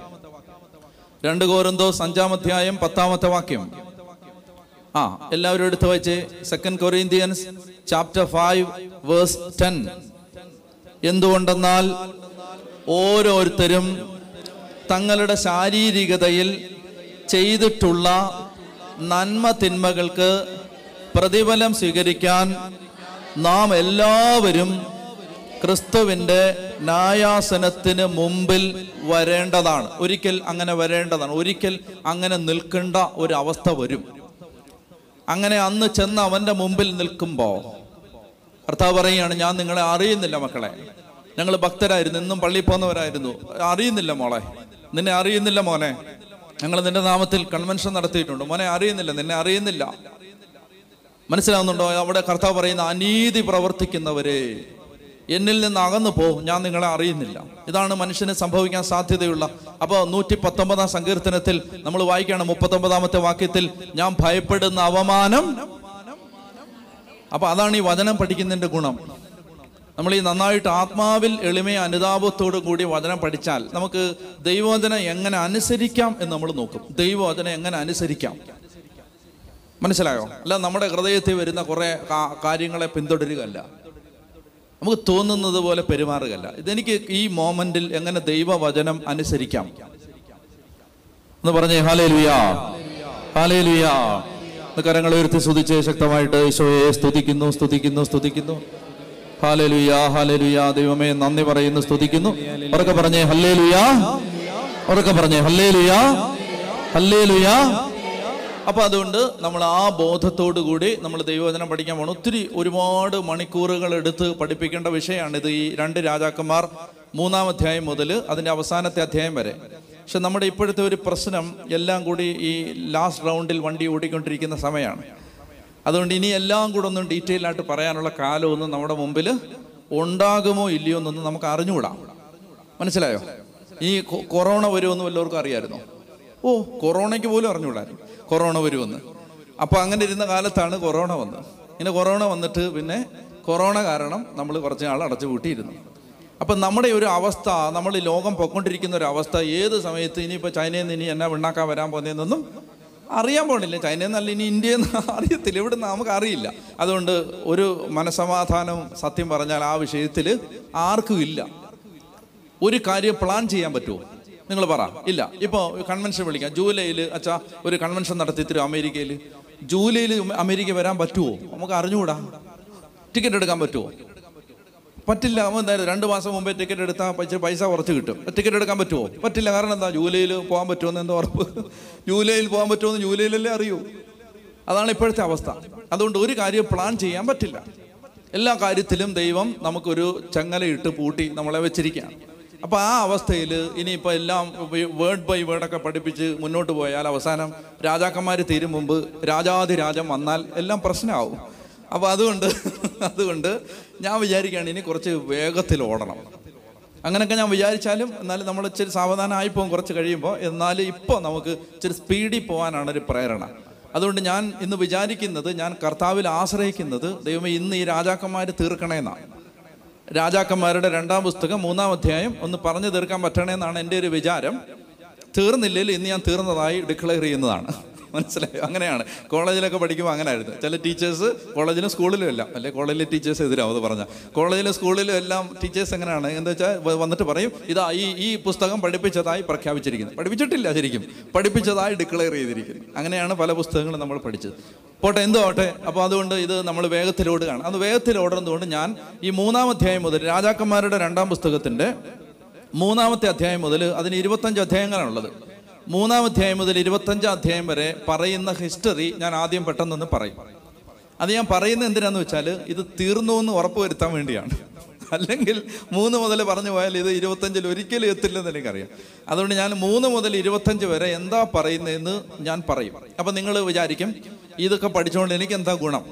രണ്ട് കോറിന്തോസ് അഞ്ചാമധ്യായം പത്താമത്തെ വാക്യം. ആ എല്ലാവരും എടുത്ത് വായിച്ചേ. Second Corinthians chapter five verse ten എന്തുകൊണ്ടെന്നാൽ ഓരോരുത്തരും തങ്ങളുടെ ശാരീരികതയിൽ ചെയ്തിട്ടുള്ള നന്മ തിന്മകൾക്ക് പ്രതിഫലം സ്വീകരിക്കാൻ നാം എല്ലാവരും ക്രിസ്തുവിന്റെ ന്യായാസനത്തിന് മുമ്പിൽ വരേണ്ടതാണ്. ഒരിക്കൽ അങ്ങനെ വരേണ്ടതാണ്. ഒരിക്കൽ അങ്ങനെ നിൽക്കേണ്ട ഒരു അവസ്ഥ വരും. അങ്ങനെ അന്ന് ചെന്ന് അവന്റെ മുമ്പിൽ നിൽക്കുമ്പോൾ കർത്താവ് പറയുകയാണ് ഞാൻ നിങ്ങളെ അറിയുന്നില്ല മക്കളെ. ഞങ്ങൾ ഭക്തരായിരുന്നു ഇന്നും പള്ളിയിൽ പോകുന്നവരായിരുന്നു. അറിയുന്നില്ല മോളെ. നിന്നെ അറിയുന്നില്ല മോനെ. ഞങ്ങൾ നിന്റെ നാമത്തിൽ കൺവെൻഷൻ നടത്തിയിട്ടുണ്ട്. മോനെ അറിയുന്നില്ല നിന്നെ അറിയുന്നില്ല. മനസ്സിലാവുന്നുണ്ടോ? അവിടെ കർത്താവ് പറയുന്ന അനീതി പ്രവർത്തിക്കുന്നവരെ. എന്നിൽ നിന്ന് അകന്നു പോകും. ഞാൻ നിങ്ങളെ അറിയുന്നില്ല. ഇതാണ് മനുഷ്യന് സംഭവിക്കാൻ സാധ്യതയുള്ള. അപ്പോൾ നൂറ്റി പത്തൊമ്പതാം സങ്കീർത്തനത്തിൽ നമ്മൾ വായിക്കുകയാണ് മുപ്പത്തൊമ്പതാമത്തെ വാക്യത്തിൽ ഞാൻ ഭയപ്പെടുന്ന അവമാനം. അപ്പൊ അതാണ് ഈ വചനം പഠിക്കുന്നതിന്റെ ഗുണം. നമ്മൾ ഈ നന്നായിട്ട് ആത്മാവിൽ എളിമയ അനുതാപത്തോടു കൂടി വചനം പഠിച്ചാൽ നമുക്ക് ദൈവവചനം എങ്ങനെ അനുസരിക്കാം എന്ന് നമ്മൾ നോക്കും. ദൈവവചനം എങ്ങനെ അനുസരിക്കാം? മനസ്സിലായോ? അല്ല നമ്മുടെ ഹൃദയത്തിൽ വരുന്ന കുറെ കാര്യങ്ങളെ പിന്തുടരുകയല്ല. നമുക്ക് തോന്നുന്നത് പോലെ പെരുമാറുകയല്ല. ഇതെനിക്ക് ഈ മോമെന്റിൽ എങ്ങനെ ദൈവവചനം അനുസരിക്കാം? എന്ന് പറഞ്ഞേ ഹാലേ ലുയാ ഹാലേ ലുയാ കരങ്ങൾ ഉയർത്തി സ്തുതിച്ച് ശക്തമായിട്ട് ഈശോയെ സ്തുതിക്കുന്നു സ്തുതിക്കുന്നു സ്തുതിക്കുന്നു. ഹാലേ ലുയാ ഹാലേ ലുയാ ദൈവമേ നന്ദി പറയുന്നു സ്തുതിക്കുന്നു. ഉറക്കെ പറഞ്ഞേ ഹല്ലേ ലുയാ ഉറക്കെ പറഞ്ഞേ ഹല്ലേ ലുയാ ഹല്ലേ ലുയാ അപ്പൊ അതുകൊണ്ട് നമ്മൾ ആ ബോധത്തോടു കൂടി നമ്മൾ ദൈവവചനം പഠിക്കാൻ പോകണം ഒത്തിരി ഒരുപാട് മണിക്കൂറുകൾ എടുത്ത് പഠിപ്പിക്കേണ്ട വിഷയമാണ് ഇത് ഈ രണ്ട് രാജാക്കന്മാർ മൂന്നാം അധ്യായം മുതൽ അതിന്റെ അവസാനത്തെ അധ്യായം വരെ. പക്ഷെ നമ്മുടെ ഇപ്പോഴത്തെ ഒരു പ്രശ്നം എല്ലാം കൂടി ഈ ലാസ്റ്റ് റൗണ്ടിൽ വണ്ടി ഓടിക്കൊണ്ടിരിക്കുന്ന സമയമാണ്. അതുകൊണ്ട് ഇനി എല്ലാം കൂടെ ഒന്നും ഡീറ്റെയിൽ ആയിട്ട് പറയാനുള്ള കാലമൊന്നും നമ്മുടെ മുമ്പിൽ ഉണ്ടാകുമോ ഇല്ലയോ എന്നൊന്നും നമുക്ക് അറിഞ്ഞുകൂടാ. മനസ്സിലായോ? ഈ കൊറോണ വരുമെന്നും എല്ലാവർക്കും അറിയാമായിരുന്നോ ഓ കൊറോണയ്ക്ക് പോലും അറിഞ്ഞുകൂടായിരുന്നു കൊറോണ വരുമെന്ന് അപ്പോൾ അങ്ങനെ ഇരുന്ന കാലത്താണ് കൊറോണ വന്നത്. ഇങ്ങനെ കൊറോണ വന്നിട്ട് പിന്നെ കൊറോണ കാരണം നമ്മൾ കുറച്ച് നാൾ അടച്ചു കൂട്ടിയിരുന്നു അപ്പം നമ്മുടെ ഒരു അവസ്ഥ നമ്മൾ ലോകം പൊക്കൊണ്ടിരിക്കുന്ന ഒരു അവസ്ഥ ഏത് സമയത്ത് ഇനിയിപ്പോൾ ചൈനയിൽ നിന്ന് ഇനി എന്നാ വിണ്ണാക്കാൻ വരാൻ പോകുന്നതെന്നൊന്നും അറിയാൻ പോണില്ല. ചൈനയിൽ നിന്നല്ല ഇനി ഇന്ത്യയിൽ നിന്ന് അറിയത്തില്ല. ഇവിടെ നമുക്ക് അറിയില്ല. അതുകൊണ്ട് ഒരു മനസമാധാനം സത്യം പറഞ്ഞാൽ ആ വിഷയത്തിൽ ആർക്കും ഇല്ല. ഒരു കാര്യം പ്ലാൻ ചെയ്യാൻ പറ്റുമോ? നിങ്ങൾ പറ. ഇല്ല. ഇപ്പോൾ കൺവെൻഷൻ വിളിക്കാം. ജൂലൈയിൽ അച്ഛാ ഒരു കൺവെൻഷൻ നടത്തി തരും അമേരിക്കയിൽ. ജൂലൈയിൽ അമേരിക്ക വരാൻ പറ്റുമോ നമുക്ക് അറിഞ്ഞുകൂടാ. ടിക്കറ്റ് എടുക്കാൻ പറ്റുമോ പറ്റില്ല. എന്തായാലും രണ്ട് മാസം മുമ്പേ ടിക്കറ്റ് എടുത്താൽ പൈസ പൈസ കുറച്ച് കിട്ടും. ടിക്കറ്റ് എടുക്കാൻ പറ്റുമോ പറ്റില്ല. കാരണം എന്താ? ജൂലൈയിൽ പോകാൻ പറ്റുമെന്ന് എന്താ ഉറപ്പ്? ജൂലൈയിൽ പോകാൻ പറ്റുമെന്ന് ജൂലൈയിലല്ലേ അറിയൂ. അതാണ് ഇപ്പോഴത്തെ അവസ്ഥ. അതുകൊണ്ട് ഒരു കാര്യം പ്ലാൻ ചെയ്യാൻ പറ്റില്ല. എല്ലാ കാര്യത്തിലും ദൈവം നമുക്കൊരു ചങ്ങലയിട്ട് പൂട്ടി നമ്മളെ വെച്ചിരിക്കുകയാണ്. അപ്പോൾ ആ അവസ്ഥയിൽ ഇനിയിപ്പോൾ എല്ലാം വേർഡ് ബൈ വേർഡൊക്കെ പഠിപ്പിച്ച് മുന്നോട്ട് പോയാൽ അവസാനം രാജാക്കന്മാർ തീരും മുമ്പ് രാജാതിരാജം വന്നാൽ എല്ലാം പ്രശ്നമാവും അപ്പോൾ അതുകൊണ്ട് അതുകൊണ്ട് ഞാൻ വിചാരിക്കുകയാണ് ഇനി കുറച്ച് വേഗത്തിൽ ഓടണം. അങ്ങനെയൊക്കെ ഞാൻ വിചാരിച്ചാലും എന്നാലും നമ്മൾ ഇച്ചിരി സാവധാനമായി പോകും കുറച്ച് കഴിയുമ്പോൾ. എന്നാൽ ഇപ്പോൾ നമുക്ക് ഇച്ചിരി സ്പീഡിൽ പോകാനാണ് ഒരു പ്രേരണ. അതുകൊണ്ട് ഞാൻ ഇന്ന് വിചാരിക്കുന്നത് ഞാൻ കർത്താവിൽ ആശ്രയിക്കുന്നത് ദൈവമേ ഇന്ന് ഈ രാജാക്കന്മാർ തീർക്കണേന്നാണ്. രാജാക്കന്മാരുടെ രണ്ടാം പുസ്തകം മൂന്നാം അധ്യായം ഒന്ന് പറഞ്ഞു തീർക്കാൻ പറ്റണേന്നാണ് എന്റെ ഒരു വിചാരം. തീർന്നില്ലെങ്കിൽ ഇന്ന് ഞാൻ തീർന്നതായി ഡിക്ലെയർ ചെയ്യുന്നതാണ്. മനസ്സിലായോ? അങ്ങനെയാണ്. കോളേജിലൊക്കെ പഠിക്കുമ്പോൾ അങ്ങനെയായിരുന്നു ചില ടീച്ചേഴ്സ് കോളേജിലും സ്കൂളിലും എല്ലാം. അല്ലെ കോളേജിലെ ടീച്ചേഴ്സ് എതിരാവും അത് പറഞ്ഞാൽ കോളേജിലും സ്കൂളിലും എല്ലാം ടീച്ചേഴ്സ് എങ്ങനെയാണ്? എന്താ വെച്ചാൽ വന്നിട്ട് പറയും ഇതാ ഈ ഈ പുസ്തകം പഠിപ്പിച്ചതായി പ്രഖ്യാപിച്ചിരിക്കുന്നു. പഠിപ്പിച്ചിട്ടില്ല ശരിക്കും. പഠിപ്പിച്ചതായി ഡിക്ലെയർ ചെയ്തിരിക്കുന്നു. അങ്ങനെയാണ് പല പുസ്തകങ്ങളും നമ്മൾ പഠിച്ചത്. പോട്ടെ എന്തോ ആട്ടെ അപ്പോൾ അതുകൊണ്ട് ഇത് നമ്മൾ വേഗത്തിൽ ഓടുകയാണ് അത് വേഗത്തിൽ ഓടുന്നതുകൊണ്ട് ഞാൻ ഈ മൂന്നാം അധ്യായം മുതൽ രാജാക്കന്മാരുടെ രണ്ടാം പുസ്തകത്തിന്റെ മൂന്നാമത്തെ അധ്യായം മുതൽ അതിന് ഇരുപത്തഞ്ച് അധ്യായങ്ങളാണുള്ളത്. മൂന്നാം അധ്യായം മുതൽ ഇരുപത്തഞ്ചാം അധ്യായം വരെ പറയുന്ന ഹിസ്റ്ററി ഞാൻ ആദ്യം പെട്ടെന്നൊന്ന് പറയും. അത് ഞാൻ പറയുന്നത് എന്തിനാന്ന് വെച്ചാൽ ഇത് തീർന്നു എന്ന് ഉറപ്പ് വരുത്താൻ വേണ്ടിയാണ്. അല്ലെങ്കിൽ മൂന്ന് മുതൽ പറഞ്ഞു പോയാൽ ഇത് ഇരുപത്തഞ്ചിൽ ഒരിക്കലും എത്തില്ലെന്ന് എനിക്കറിയാം. അതുകൊണ്ട് ഞാൻ മൂന്ന് മുതൽ ഇരുപത്തഞ്ച് വരെ എന്താ പറയുന്നതെന്ന് ഞാൻ പറയും. അപ്പം നിങ്ങൾ വിചാരിക്കും ഇതൊക്കെ പഠിച്ചുകൊണ്ട് എനിക്ക് എന്താ ഗുണം?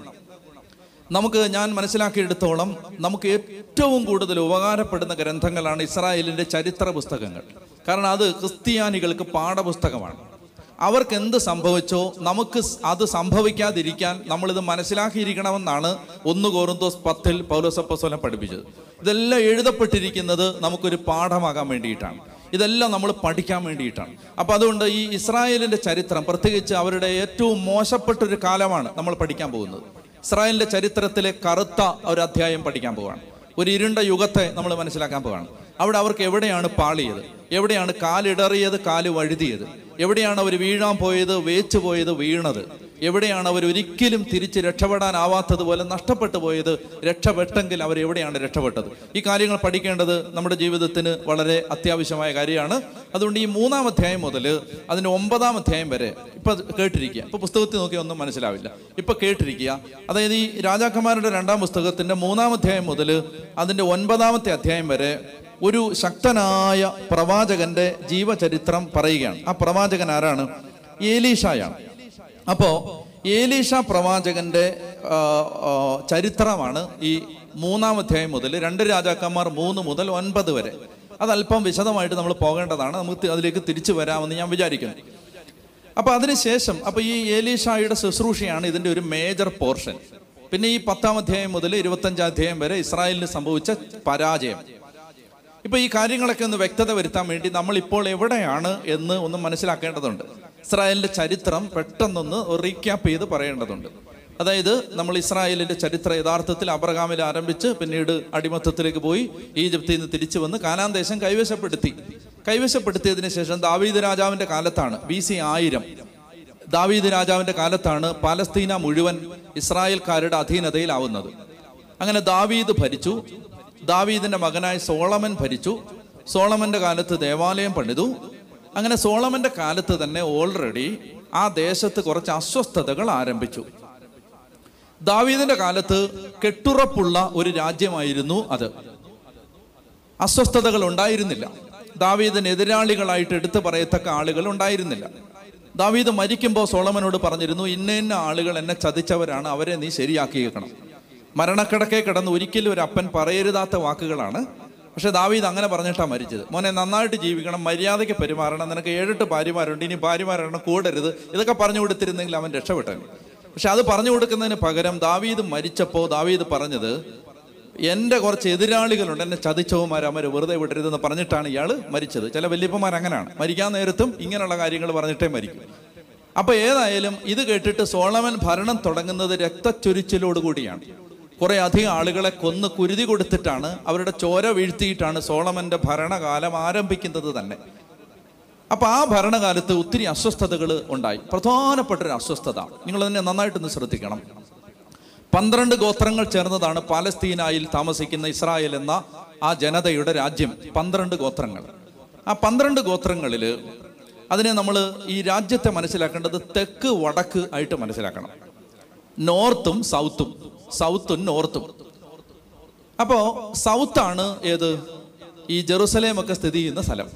നമുക്ക് ഞാൻ മനസ്സിലാക്കിയെടുത്തോളം നമുക്ക് ഏറ്റവും കൂടുതൽ ഉപകാരപ്പെടുന്ന ഗ്രന്ഥങ്ങളാണ് ഇസ്രായേലിന്റെ ചരിത്ര പുസ്തകങ്ങൾ. കാരണം അത് ക്രിസ്ത്യാനികൾക്ക് പാഠപുസ്തകമാണ്. അവർക്ക് എന്ത് സംഭവിച്ചോ നമുക്ക് അത് സംഭവിക്കാതിരിക്കാൻ നമ്മളിത് മനസ്സിലാക്കിയിരിക്കണമെന്നാണ് ഒന്ന് കോറുന്തോസ് പത്തിൽ പൗലോസപ്പസോനെ പഠിപ്പിച്ചത്. ഇതെല്ലാം എഴുതപ്പെട്ടിരിക്കുന്നത് നമുക്കൊരു പാഠമാകാൻ വേണ്ടിയിട്ടാണ്. ഇതെല്ലാം നമ്മൾ പഠിക്കാൻ വേണ്ടിയിട്ടാണ്. അപ്പോൾ അതുകൊണ്ട് ഈ ഇസ്രായേലിന്റെ ചരിത്രം പ്രത്യേകിച്ച് അവരുടെ ഏറ്റവും മോശപ്പെട്ടൊരു കാലമാണ് നമ്മൾ പഠിക്കാൻ പോകുന്നത്. ഇസ്രായേലിന്റെ ചരിത്രത്തിലെ കറുത്ത ഒരു അധ്യായം പഠിക്കാൻ പോവുകയാണ് ഒരു ഇരുണ്ട യുഗത്തെ നമ്മൾ മനസ്സിലാക്കാൻ പോവാണ്. അവിടെ അവർക്ക് എവിടെയാണ് പാളിയത്? എവിടെയാണ് കാലിടറിയത് കാൽ വഴുതിയത്. എവിടെയാണ് അവർ വീഴാൻ പോയത് വേച്ചു പോയത് വീണത്. എവിടെയാണ് അവർ ഒരിക്കലും തിരിച്ച് രക്ഷപ്പെടാനാവാത്തതുപോലെ നഷ്ടപ്പെട്ടു പോയത്? രക്ഷപ്പെട്ടെങ്കിൽ അവർ എവിടെയാണ് രക്ഷപ്പെട്ടത്? ഈ കാര്യങ്ങൾ പഠിക്കേണ്ടത് നമ്മുടെ ജീവിതത്തിന് വളരെ അത്യാവശ്യമായ കാര്യമാണ്. അതുകൊണ്ട് ഈ മൂന്നാം അധ്യായം മുതൽ അതിന്റെ ഒമ്പതാം അധ്യായം വരെ ഇപ്പം കേട്ടിരിക്കുക. ഇപ്പം പുസ്തകത്തിൽ നോക്കി ഒന്നും മനസ്സിലാവില്ല. ഇപ്പം കേട്ടിരിക്കുക. അതായത് ഈ രാജാക്കന്മാരുടെ രണ്ടാം പുസ്തകത്തിന്റെ മൂന്നാം അധ്യായം മുതൽ അതിന്റെ ഒൻപതാമത്തെ അധ്യായം വരെ ഒരു ശക്തനായ പ്രവാചകന്റെ ജീവചരിത്രം പറയുകയാണ്. ആ പ്രവാചകൻ ആരാണ്? ഏലീഷായാണ് അപ്പോ ഏലീഷ പ്രവാചകന്റെ ചരിത്രമാണ് ഈ മൂന്നാം അധ്യായം മുതൽ രണ്ട് രാജാക്കന്മാർ മൂന്ന് മുതൽ ഒൻപത് വരെ. അതല്പം വിശദമായിട്ട് നമ്മൾ പോകേണ്ടതാണ്. നമുക്ക് അതിലേക്ക് തിരിച്ചു വരാമെന്ന് ഞാൻ വിചാരിക്കുന്നു. അപ്പൊ അതിനുശേഷം അപ്പൊ ഈ ഏലീഷായുടെ ശുശ്രൂഷയാണ് ഇതിന്റെ ഒരു മേജർ പോർഷൻ പിന്നെ ഈ പത്താം അധ്യായം മുതൽ ഇരുപത്തഞ്ചാം അധ്യായം വരെ ഇസ്രായേലിന് സംഭവിച്ച പരാജയം. ഇപ്പൊ ഈ കാര്യങ്ങളൊക്കെ ഒന്ന് വ്യക്തത വരുത്താൻ വേണ്ടി നമ്മൾ ഇപ്പോൾ എവിടെയാണ് എന്ന് ഒന്ന് മനസ്സിലാക്കേണ്ടതുണ്ട്. ഇസ്രായേലിന്റെ ചരിത്രം പെട്ടെന്നൊന്ന് റീക്യാപ്പ് ചെയ്ത് പറയേണ്ടതുണ്ട്. അതായത് നമ്മൾ ഇസ്രായേലിന്റെ ചരിത്രം യഥാർത്ഥത്തിൽ അബ്രഹാമിൽ ആരംഭിച്ച് പിന്നീട് അടിമത്തത്തിലേക്ക് പോയി ഈജിപ്തിൽ നിന്ന് തിരിച്ചു വന്ന് കാനാന് ദേശം കൈവശപ്പെടുത്തി. കൈവശപ്പെടുത്തിയതിന് ശേഷം ദാവീദ് രാജാവിന്റെ കാലത്താണ് ബി സി ആയിരം. ദാവീദ് രാജാവിന്റെ കാലത്താണ് പാലസ്തീന മുഴുവൻ ഇസ്രായേൽക്കാരുടെ അധീനതയിലാവുന്നത്. അങ്ങനെ ദാവീദ് ഭരിച്ചു ദാവീദിന്റെ മകനായ സോളമൻ ഭരിച്ചു. സോളമന്റെ കാലത്ത് ദേവാലയം പണിതു അങ്ങനെ സോളമന്റെ കാലത്ത് തന്നെ ഓൾറെഡി ആ ദേശത്ത് കുറച്ച് അസ്വസ്ഥതകൾ ആരംഭിച്ചു. ദാവീദിന്റെ കാലത്ത് കെട്ടുറപ്പുള്ള ഒരു രാജ്യമായിരുന്നു അത്. അസ്വസ്ഥതകൾ ഉണ്ടായിരുന്നില്ല. ദാവീദിന് എതിരാളികളായിട്ട് എടുത്തു പറയത്തക്ക ആളുകൾ ഉണ്ടായിരുന്നില്ല. ദാവീദ് മരിക്കുമ്പോൾ സോളമനോട് പറഞ്ഞിരുന്നു ഇന്ന ഇന്ന ആളുകൾ എന്നെ ചതിച്ചവരാണ് അവരെ നീ ശരിയാക്കിയേക്കണം മരണക്കിടക്കെ കിടന്ന് ഒരിക്കലും ഒരു അപ്പൻ പറയരുതാത്ത വാക്കുകളാണ് പക്ഷെ ദാവീദ് അങ്ങനെ പറഞ്ഞിട്ടാണ് മരിച്ചത്. മോനെ നന്നായിട്ട് ജീവിക്കണം മര്യാദയ്ക്ക് പെരുമാറണം. നിനക്ക് ഏഴെട്ട് ഭാര്യമാരുണ്ട് ഇനി ഭാര്യമാരെണ്ണം കൂടരുത്. ഇതൊക്കെ പറഞ്ഞു കൊടുത്തിരുന്നെങ്കിൽ അവൻ രക്ഷപ്പെട്ടു പക്ഷെ അത് പറഞ്ഞു കൊടുക്കുന്നതിന് പകരം ദാവീദ് മരിച്ചപ്പോൾ ദാവീദ് പറഞ്ഞത് എന്റെ കുറച്ച് എതിരാളികളുണ്ട് എന്നെ ചതിച്ചവന്മാർ അമര് വെറുതെ വിടരുതെന്ന് പറഞ്ഞിട്ടാണ് ഇയാൾ മരിച്ചത്. ചില വല്യപ്പന്മാർ അങ്ങനെയാണ് മരിക്കാൻ നേരത്തും ഇങ്ങനെയുള്ള കാര്യങ്ങൾ പറഞ്ഞിട്ടേ മരിക്കും. അപ്പൊ ഏതായാലും ഇത് കേട്ടിട്ട് സോളമൻ ഭരണം തുടങ്ങുന്നത് രക്തച്ചൊരിച്ചിലോട് കൂടിയാണ് കുറെ അധികം ആളുകളെ കൊന്ന് കുരുതി കൊടുത്തിട്ടാണ് അവരുടെ ചോര വീഴ്ത്തിയിട്ടാണ് സോളമന്റെ ഭരണകാലം ആരംഭിക്കുന്നത് തന്നെ. അപ്പൊ ആ ഭരണകാലത്ത് ഒത്തിരി അസ്വസ്ഥതകൾ ഉണ്ടായി. പ്രധാനപ്പെട്ട ഒരു അസ്വസ്ഥത. നിങ്ങൾ തന്നെ നന്നായിട്ടൊന്ന് ശ്രദ്ധിക്കണം. പന്ത്രണ്ട് ഗോത്രങ്ങൾ ചേർന്നതാണ് പാലസ്തീനായിൽ താമസിക്കുന്ന ഇസ്രായേൽ എന്ന ആ ജനതയുടെ രാജ്യം പന്ത്രണ്ട് ഗോത്രങ്ങൾ. ആ പന്ത്രണ്ട് ഗോത്രങ്ങളിൽ അതിനെ നമ്മൾ ഈ രാജ്യത്തെ മനസ്സിലാക്കേണ്ടത് തെക്ക് വടക്ക് ആയിട്ട് മനസ്സിലാക്കണം. നോർത്തും സൗത്തും. സൗത്തും നോർത്തും. അപ്പോ സൗത്താണ് ഏത്? ഈ ജെറുസലേം ഒക്കെ സ്ഥിതി ചെയ്യുന്ന സ്ഥലം.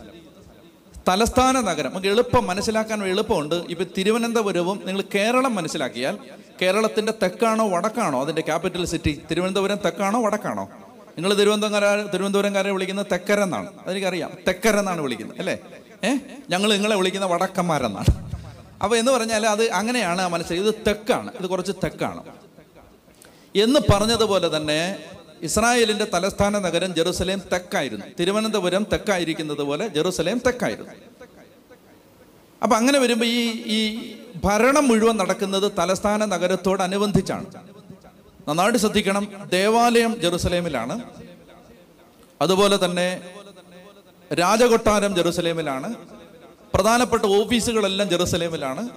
തലസ്ഥാന നഗരം. നമുക്ക് എളുപ്പം മനസ്സിലാക്കാൻ എളുപ്പമുണ്ട്. ഇപ്പൊ തിരുവനന്തപുരവും നിങ്ങൾ കേരളം മനസ്സിലാക്കിയാൽ കേരളത്തിന്റെ തെക്കാണോ വടക്കാണോ? അതിന്റെ ക്യാപിറ്റൽ സിറ്റി. തിരുവനന്തപുരം തെക്കാണോ വടക്കാണോ? നിങ്ങൾ തിരുവനന്തപുരം തിരുവനന്തപുരംകാരെ വിളിക്കുന്നത് തെക്കര എന്നാണ് അതെനിക്കറിയാം. തെക്കര എന്നാണ് വിളിക്കുന്നത് അല്ലേ? ഏഹ് ഞങ്ങൾ നിങ്ങളെ വിളിക്കുന്ന വടക്കന്മാരെന്നാണ്. അപ്പൊ എന്ന് പറഞ്ഞാൽ അത് അങ്ങനെയാണ് മനസ്സിൽ ഇത് തെക്കാണ്. ഇത് കുറച്ച് തെക്കാണ്. എന്ന് പറഞ്ഞതുപോലെ തന്നെ ഇസ്രായേലിന്റെ തലസ്ഥാന നഗരം ജെറുസലേം തെക്കായിരുന്നു. തിരുവനന്തപുരം തെക്കായിരിക്കുന്നത് പോലെ ജെറുസലേം തെക്കായിരുന്നു. അപ്പൊ അങ്ങനെ വരുമ്പോൾ ഈ ഈ ഭരണം മുഴുവൻ നടക്കുന്നത് തലസ്ഥാന നഗരത്തോടനുബന്ധിച്ചാണ്. നന്നായിട്ട് ശ്രദ്ധിക്കണം. ദേവാലയം ജെറുസലേമിലാണ്. അതുപോലെ തന്നെ രാജകൊട്ടാരം ജെറുസലേമിലാണ്. പ്രധാനപ്പെട്ട ഓഫീസുകളെല്ലാം ജെറുസലേമിലാണ്.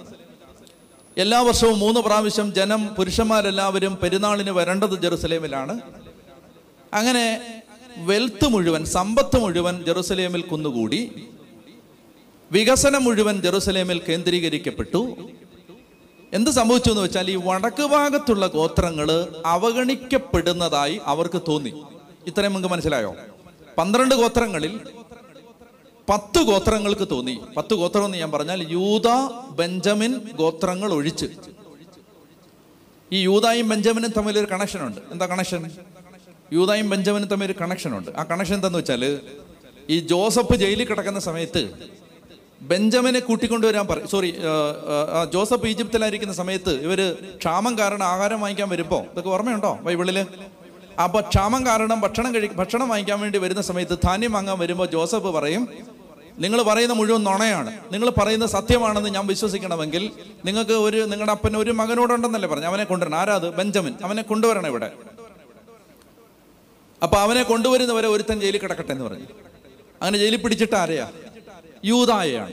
എല്ലാ വർഷവും മൂന്ന് പ്രാവശ്യം ജനം പുരുഷന്മാരെല്ലാവരും പെരുന്നാളിന് വരേണ്ടത് ജെറുസലേമിലാണ്. അങ്ങനെ വെൽത്ത് മുഴുവൻ സമ്പത്ത് മുഴുവൻ ജെറുസലേമിൽ കുന്നുകൂടി. വികസനം മുഴുവൻ ജെറുസലേമിൽ കേന്ദ്രീകരിക്കപ്പെട്ടു. എന്ത് സംഭവിച്ചു എന്ന് വെച്ചാൽ ഈ വടക്ക് ഭാഗത്തുള്ള ഗോത്രങ്ങൾ അവഗണിക്കപ്പെടുന്നതായി അവർക്ക് തോന്നി. ഇത്രയും നമുക്ക് മനസ്സിലായോ? പന്ത്രണ്ട് ഗോത്രങ്ങളിൽ പത്ത് ഗോത്രങ്ങൾക്ക് തോന്നി. പത്ത് ഗോത്രം എന്ന് ഞാൻ പറഞ്ഞാൽ യൂത ബെഞ്ചമിൻ ഗോത്രങ്ങൾ ഒഴിച്ച്. ഈ യൂതായും ബെഞ്ചമിനും തമ്മിൽ ഒരു കണക്ഷൻ ഉണ്ട്. എന്താ കണക്ഷൻ യൂതായും ബെഞ്ചമിനും തമ്മിൽ ഒരു കണക്ഷൻ ഉണ്ട്. ആ കണക്ഷൻ എന്താന്ന് വെച്ചാൽ ഈ ജോസഫ് ജയിലിൽ കിടക്കുന്ന സമയത്ത് ബെഞ്ചമിനെ കൂട്ടിക്കൊണ്ടുവരാൻ പറയും സോറി ജോസഫ് ഈജിപ്തിലായിരിക്കുന്ന സമയത്ത് ഇവർ ക്ഷാമം കാരണം ആഹാരം വാങ്ങിക്കാൻ വരുമ്പോ ഇതൊക്കെ ഓർമ്മയുണ്ടോ ബൈബിളിൽ? അപ്പൊ ക്ഷാമം കാരണം ഭക്ഷണം കഴി ഭക്ഷണം വാങ്ങിക്കാൻ വേണ്ടി വരുന്ന സമയത്ത് ധാന്യം വാങ്ങാൻ വരുമ്പോൾ ജോസഫ് പറയും നിങ്ങൾ പറയുന്ന മുഴുവൻ നുണയാണ്. നിങ്ങൾ പറയുന്ന സത്യമാണെന്ന് ഞാൻ വിശ്വസിക്കണമെങ്കിൽ നിങ്ങൾക്ക് ഒരു നിങ്ങളുടെ അപ്പന് ഒരു മകനോടുണ്ടെന്നല്ലേ പറഞ്ഞു. അവനെ കൊണ്ടുവരണം. ആരാ അത്? ബെഞ്ചമിൻ. അവനെ കൊണ്ടുവരണം ഇവിടെ. അപ്പൊ അവനെ കൊണ്ടുവരുന്നവരെ ഒരുത്തൻ ജയിലിൽ കിടക്കട്ടെ എന്ന് പറഞ്ഞു. അങ്ങനെ ജയിലിൽ പിടിച്ചിട്ട് ആരെയാ? യൂതായയാണ്.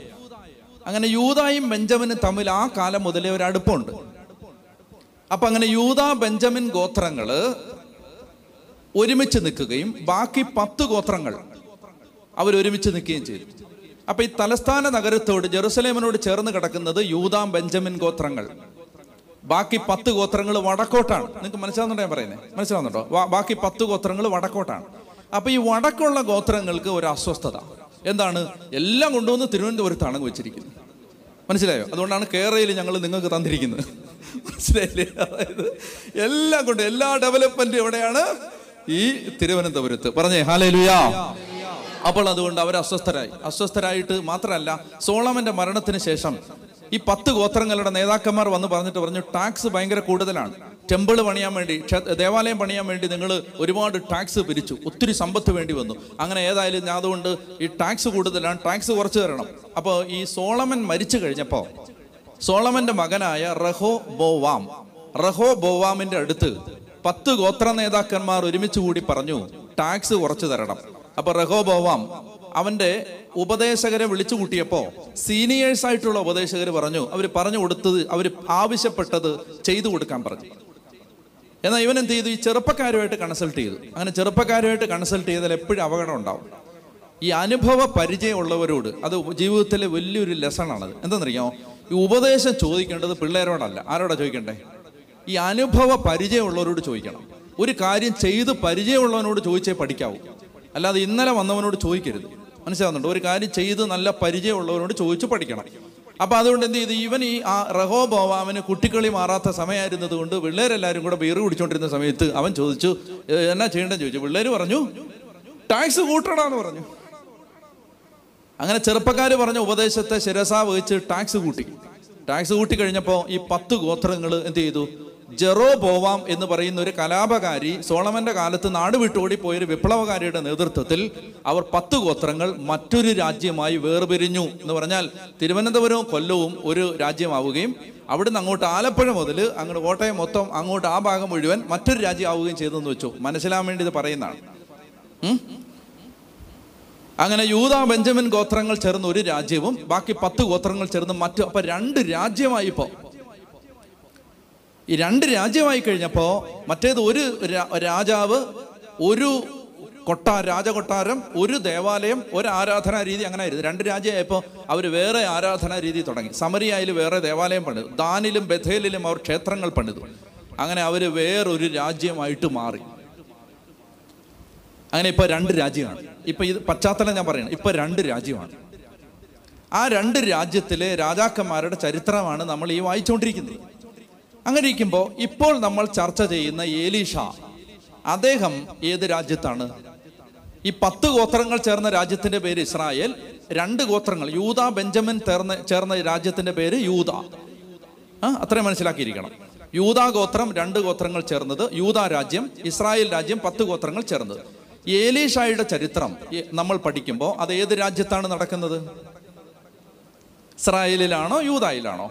അങ്ങനെ യൂതായും ബെഞ്ചമിനും തമ്മിൽ ആ കാലം മുതലേ ഒരു അടുപ്പമുണ്ട് അപ്പൊ അങ്ങനെ യൂത ബെഞ്ചമിൻ ഗോത്രങ്ങൾ ഒരുമിച്ച് നിൽക്കുകയും ബാക്കി പത്ത് ഗോത്രങ്ങൾ അവരൊരുമിച്ച് നിൽക്കുകയും ചെയ്തു. അപ്പൊ ഈ തലസ്ഥാന നഗരത്തോട് ജെറുസലേമിനോട് ചേർന്ന് കിടക്കുന്നത് യൂതാം ബെഞ്ചമിൻ ഗോത്രങ്ങൾ. ബാക്കി പത്ത് ഗോത്രങ്ങൾ വടക്കോട്ടാണ്. നിങ്ങൾക്ക് മനസ്സിലാവുന്നുണ്ടോ ഞാൻ പറയുന്നത് മനസ്സിലാവുന്നുണ്ടോ? ബാക്കി പത്ത് ഗോത്രങ്ങൾ വടക്കോട്ടാണ്. അപ്പൊ ഈ വടക്കുള്ള ഗോത്രങ്ങൾക്ക് ഒരു അസ്വസ്ഥത. എന്താണ്? എല്ലാം കൊണ്ടുവന്ന് തിരുവനന്തപുരത്താണ് വെച്ചിരിക്കുന്നത് മനസ്സിലായോ? അതുകൊണ്ടാണ് കേരളയിൽ ഞങ്ങൾ നിങ്ങൾക്ക് തന്നിരിക്കുന്നത്. മനസ്സിലായില്ലേ? അതായത് എല്ലാം കൊണ്ട് എല്ലാ ഡെവലപ്മെന്റും എവിടെയാണ്? ഈ തിരുവനന്തപുരത്ത്. പറഞ്ഞേ ഹാലേലുയാ അപ്പോൾ അതുകൊണ്ട് അവർ അസ്വസ്ഥരായി. അസ്വസ്ഥരായിട്ട് മാത്രമല്ല സോളമന്റെ മരണത്തിന് ശേഷം ഈ പത്ത് ഗോത്രങ്ങളുടെ നേതാക്കന്മാർ വന്ന് പറഞ്ഞിട്ട് പറഞ്ഞു ടാക്സ് ഭയങ്കര കൂടുതലാണ്. ടെമ്പിൾ പണിയാൻ വേണ്ടി ദേവാലയം പണിയാൻ വേണ്ടി നിങ്ങൾ ഒരുപാട് ടാക്സ് പിരിച്ചു. ഒത്തിരി സമ്പത്ത് വേണ്ടി വന്നു. അങ്ങനെ ഏതായാലും ഞാൻ അതുകൊണ്ട് ഈ ടാക്സ് കൂടുതലാണ് ടാക്സ് കുറച്ച് തരണം. അപ്പോൾ ഈ സോളമൻ മരിച്ചു കഴിഞ്ഞപ്പോൾ സോളമന്റെ മകനായ റഹോ ബോവാം റഹോ ബോവാമിന്റെ അടുത്ത് പത്ത് ഗോത്ര നേതാക്കന്മാർ ഒരുമിച്ച് കൂടി പറഞ്ഞു ടാക്സ് കുറച്ച് തരണം. അപ്പൊ റഹോ ബോവാം അവന്റെ ഉപദേശകരെ വിളിച്ചു കൂട്ടിയപ്പോ സീനിയേഴ്സ് ആയിട്ടുള്ള ഉപദേശകർ പറഞ്ഞു അവർ പറഞ്ഞു കൊടുത്തത് അവർ ആവശ്യപ്പെട്ടത് ചെയ്തു കൊടുക്കാൻ പറഞ്ഞു. എന്നാൽ ഇവൻ എന്ത് ചെയ്തു? ഈ ചെറുപ്പക്കാരുമായിട്ട് കൺസൾട്ട് ചെയ്തു. അങ്ങനെ ചെറുപ്പക്കാരുമായിട്ട് കൺസൾട്ട് ചെയ്താൽ എപ്പോഴും അപകടം ഉണ്ടാവും. ഈ അനുഭവ പരിചയമുള്ളവരോട് അത് ജീവിതത്തിലെ വലിയൊരു ലെസണാണത്. എന്താണെന്നറിയാമോ ഈ ഉപദേശം ചോദിക്കേണ്ടത് പിള്ളേരോടല്ല. ആരോടാ ചോദിക്കണ്ടേ? ഈ അനുഭവ പരിചയമുള്ളവരോട് ചോദിക്കണം. ഒരു കാര്യം ചെയ്ത് പരിചയമുള്ളവനോട് ചോദിച്ചേ പഠിക്കാവൂ. അല്ലാതെ ഇന്നലെ വന്നവനോട് ചോദിക്കരുത്. മനസ്സിലാവുന്നുണ്ട്? ഒരു കാര്യം ചെയ്ത് നല്ല പരിചയമുള്ളവരോട് ചോദിച്ചു പഠിക്കണം. അപ്പൊ അതുകൊണ്ട് എന്ത് ചെയ്തു? ഇവൻ ഈ ആ റഹോബോവാമിന് കുട്ടിക്കളി മാറാത്ത സമയമായിരുന്നത് കൊണ്ട് പിള്ളേരെല്ലാവരും കൂടെ ബീറ് കുടിച്ചോണ്ടിരുന്ന സമയത്ത് അവൻ ചോദിച്ചു "ഏ, എന്നാ ചെയ്യേണ്ടതെന്ന് ചോദിച്ചു? പിള്ളേര് പറഞ്ഞു ടാക്സ് കൂട്ടണമെന്ന് പറഞ്ഞു. അങ്ങനെ ചെറുപ്പക്കാർ പറഞ്ഞ ഉപദേശത്തെ ശിരസ വഹിച്ച് ടാക്സ് കൂട്ടി. ടാക്സ് കൂട്ടി കഴിഞ്ഞപ്പോൾ ഈ പത്ത് ഗോത്രങ്ങൾ എന്ത് ചെയ്തു? ജെറോ പോവാം എന്ന് പറയുന്ന ഒരു കലാപകാരി സോളമന്റെ കാലത്ത് നാട് വിട്ടുകൂടി പോയൊരു വിപ്ലവകാരിയുടെ നേതൃത്വത്തിൽ അവർ പത്ത് ഗോത്രങ്ങൾ മറ്റൊരു രാജ്യമായി വേർപിരിഞ്ഞു എന്ന് പറഞ്ഞാൽ തിരുവനന്തപുരവും കൊല്ലവും ഒരു രാജ്യമാവുകയും അവിടുന്ന് അങ്ങോട്ട് ആലപ്പുഴ മുതൽ അങ്ങോട്ട് കോട്ടയം മൊത്തം അങ്ങോട്ട് ആ ഭാഗം മുഴുവൻ മറ്റൊരു രാജ്യമാവുകയും ചെയ്തെന്ന് വെച്ചു. മനസ്സിലാൻ വേണ്ടി ഇത് പറയുന്നതാണ്. അങ്ങനെ യൂത ബെഞ്ചമിൻ ഗോത്രങ്ങൾ ചേർന്ന് ഒരു രാജ്യവും ബാക്കി പത്ത് ഗോത്രങ്ങൾ ചേർന്ന് മറ്റു അപ്പൊ രണ്ട് രാജ്യമായി ഇപ്പോ ഈ രണ്ട് രാജ്യമായി കഴിഞ്ഞപ്പോ മറ്റേത് ഒരു രാജാവ് ഒരു കൊട്ടാ രാജകൊട്ടാരം ഒരു ദേവാലയം ഒരു ആരാധനാ രീതി അങ്ങനെ ആയിരുന്നു രണ്ട് രാജ്യമായപ്പോൾ അവർ വേറെ ആരാധനാ രീതി തുടങ്ങി. സമരിയായിൽ വേറെ ദേവാലയം പണിതു. ദാനിലും ബഥേലിലും അവർ ക്ഷേത്രങ്ങൾ പണിതു. അങ്ങനെ അവർ വേറൊരു രാജ്യമായിട്ട് മാറി. അങ്ങനെ ഇപ്പൊ രണ്ട് രാജ്യമാണ്. ഇപ്പൊ ഇത് പശ്ചാത്തലം ഞാൻ പറയണം. ഇപ്പൊ രണ്ട് രാജ്യമാണ്. ആ രണ്ട് രാജ്യത്തിലെ രാജാക്കന്മാരുടെ ചരിത്രമാണ് നമ്മൾ ഈ വായിച്ചുകൊണ്ടിരിക്കുന്നത് അങ്ങനെ ഇരിക്കുമ്പോൾ ഇപ്പോൾ നമ്മൾ ചർച്ച ചെയ്യുന്ന ഏലീഷ അദ്ദേഹം ഏത് രാജ്യത്താണ്? ഈ പത്ത് ഗോത്രങ്ങൾ ചേർന്ന രാജ്യത്തിന്റെ പേര് ഇസ്രായേൽ രണ്ട് ഗോത്രങ്ങൾ യൂത ബെഞ്ചമിൻ ചേർന്ന ചേർന്ന രാജ്യത്തിന്റെ പേര് യൂത ആ അത്രയും മനസ്സിലാക്കിയിരിക്കണം. യൂത ഗോത്രം രണ്ട് ഗോത്രങ്ങൾ ചേർന്നത് യൂത രാജ്യം ഇസ്രായേൽ രാജ്യം പത്ത് ഗോത്രങ്ങൾ ചേർന്നത്. ഏലീഷായുടെ ചരിത്രം നമ്മൾ പഠിക്കുമ്പോൾ അത് ഏത് രാജ്യത്താണ് നടക്കുന്നത്? ഇസ്രായേലിലാണോ യൂതായിലാണോ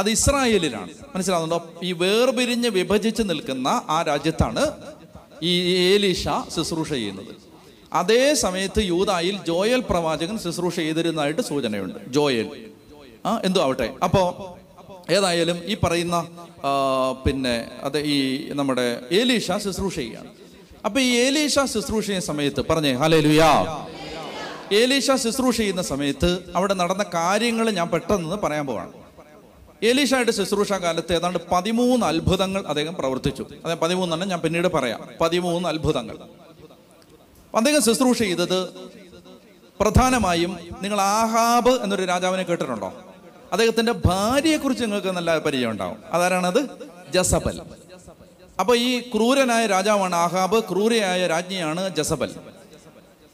അത് ഇസ്രായേലിലാണ്. മനസ്സിലാവുന്നുണ്ടോ? ഈ വേർപിരിഞ്ഞ് വിഭജിച്ച് നിൽക്കുന്ന ആ രാജ്യത്താണ് ഈ ഏലീഷ ശുശ്രൂഷ ചെയ്യുന്നത്. അതേ സമയത്ത് യൂതായിൽ ജോയൽ പ്രവാചകൻ ശുശ്രൂഷ ചെയ്തിരുന്നതായിട്ട് സൂചനയുണ്ട്. ജോയൽ. ആ എന്തോ ആവട്ടെ അപ്പോ ഏതായാലും ഈ പറയുന്ന പിന്നെ അത് ഈ നമ്മുടെ ഏലീഷ ശുശ്രൂഷ ചെയ്യാണ് അപ്പൊ ഈ ഏലീഷ ശുശ്രൂഷ ചെയ്യുന്ന സമയത്ത് പറഞ്ഞേ ഹലേ ലുയാ ഏലീഷ ശുശ്രൂഷ ചെയ്യുന്ന സമയത്ത് അവിടെ നടന്ന കാര്യങ്ങൾ ഞാൻ പെട്ടെന്ന് പറയാൻ പോവാണ്. ഏലീഷയുടെ ശുശ്രൂഷ കാലത്ത് ഏതാണ്ട് പതിമൂന്ന് അത്ഭുതങ്ങൾ അദ്ദേഹം പ്രവർത്തിച്ചു. അതെ പതിമൂന്നെണ്ണം ഞാൻ പിന്നീട് പറയാം. പതിമൂന്ന് അത്ഭുതങ്ങൾ. അദ്ദേഹം ശുശ്രൂഷ ചെയ്തത് പ്രധാനമായും നിങ്ങൾ ആഹാബ് എന്നൊരു രാജാവിനെ കേട്ടിട്ടുണ്ടോ? അദ്ദേഹത്തിന്റെ ഭാര്യയെക്കുറിച്ച് നിങ്ങൾക്ക് നല്ല പരിചയം ഉണ്ടാവും. അതാരാണത്? ജസബൽ. അപ്പൊ ഈ ക്രൂരനായ രാജാവാണ് ആഹാബ് ക്രൂരയായ രാജ്ഞിയാണ് ജസബൽ.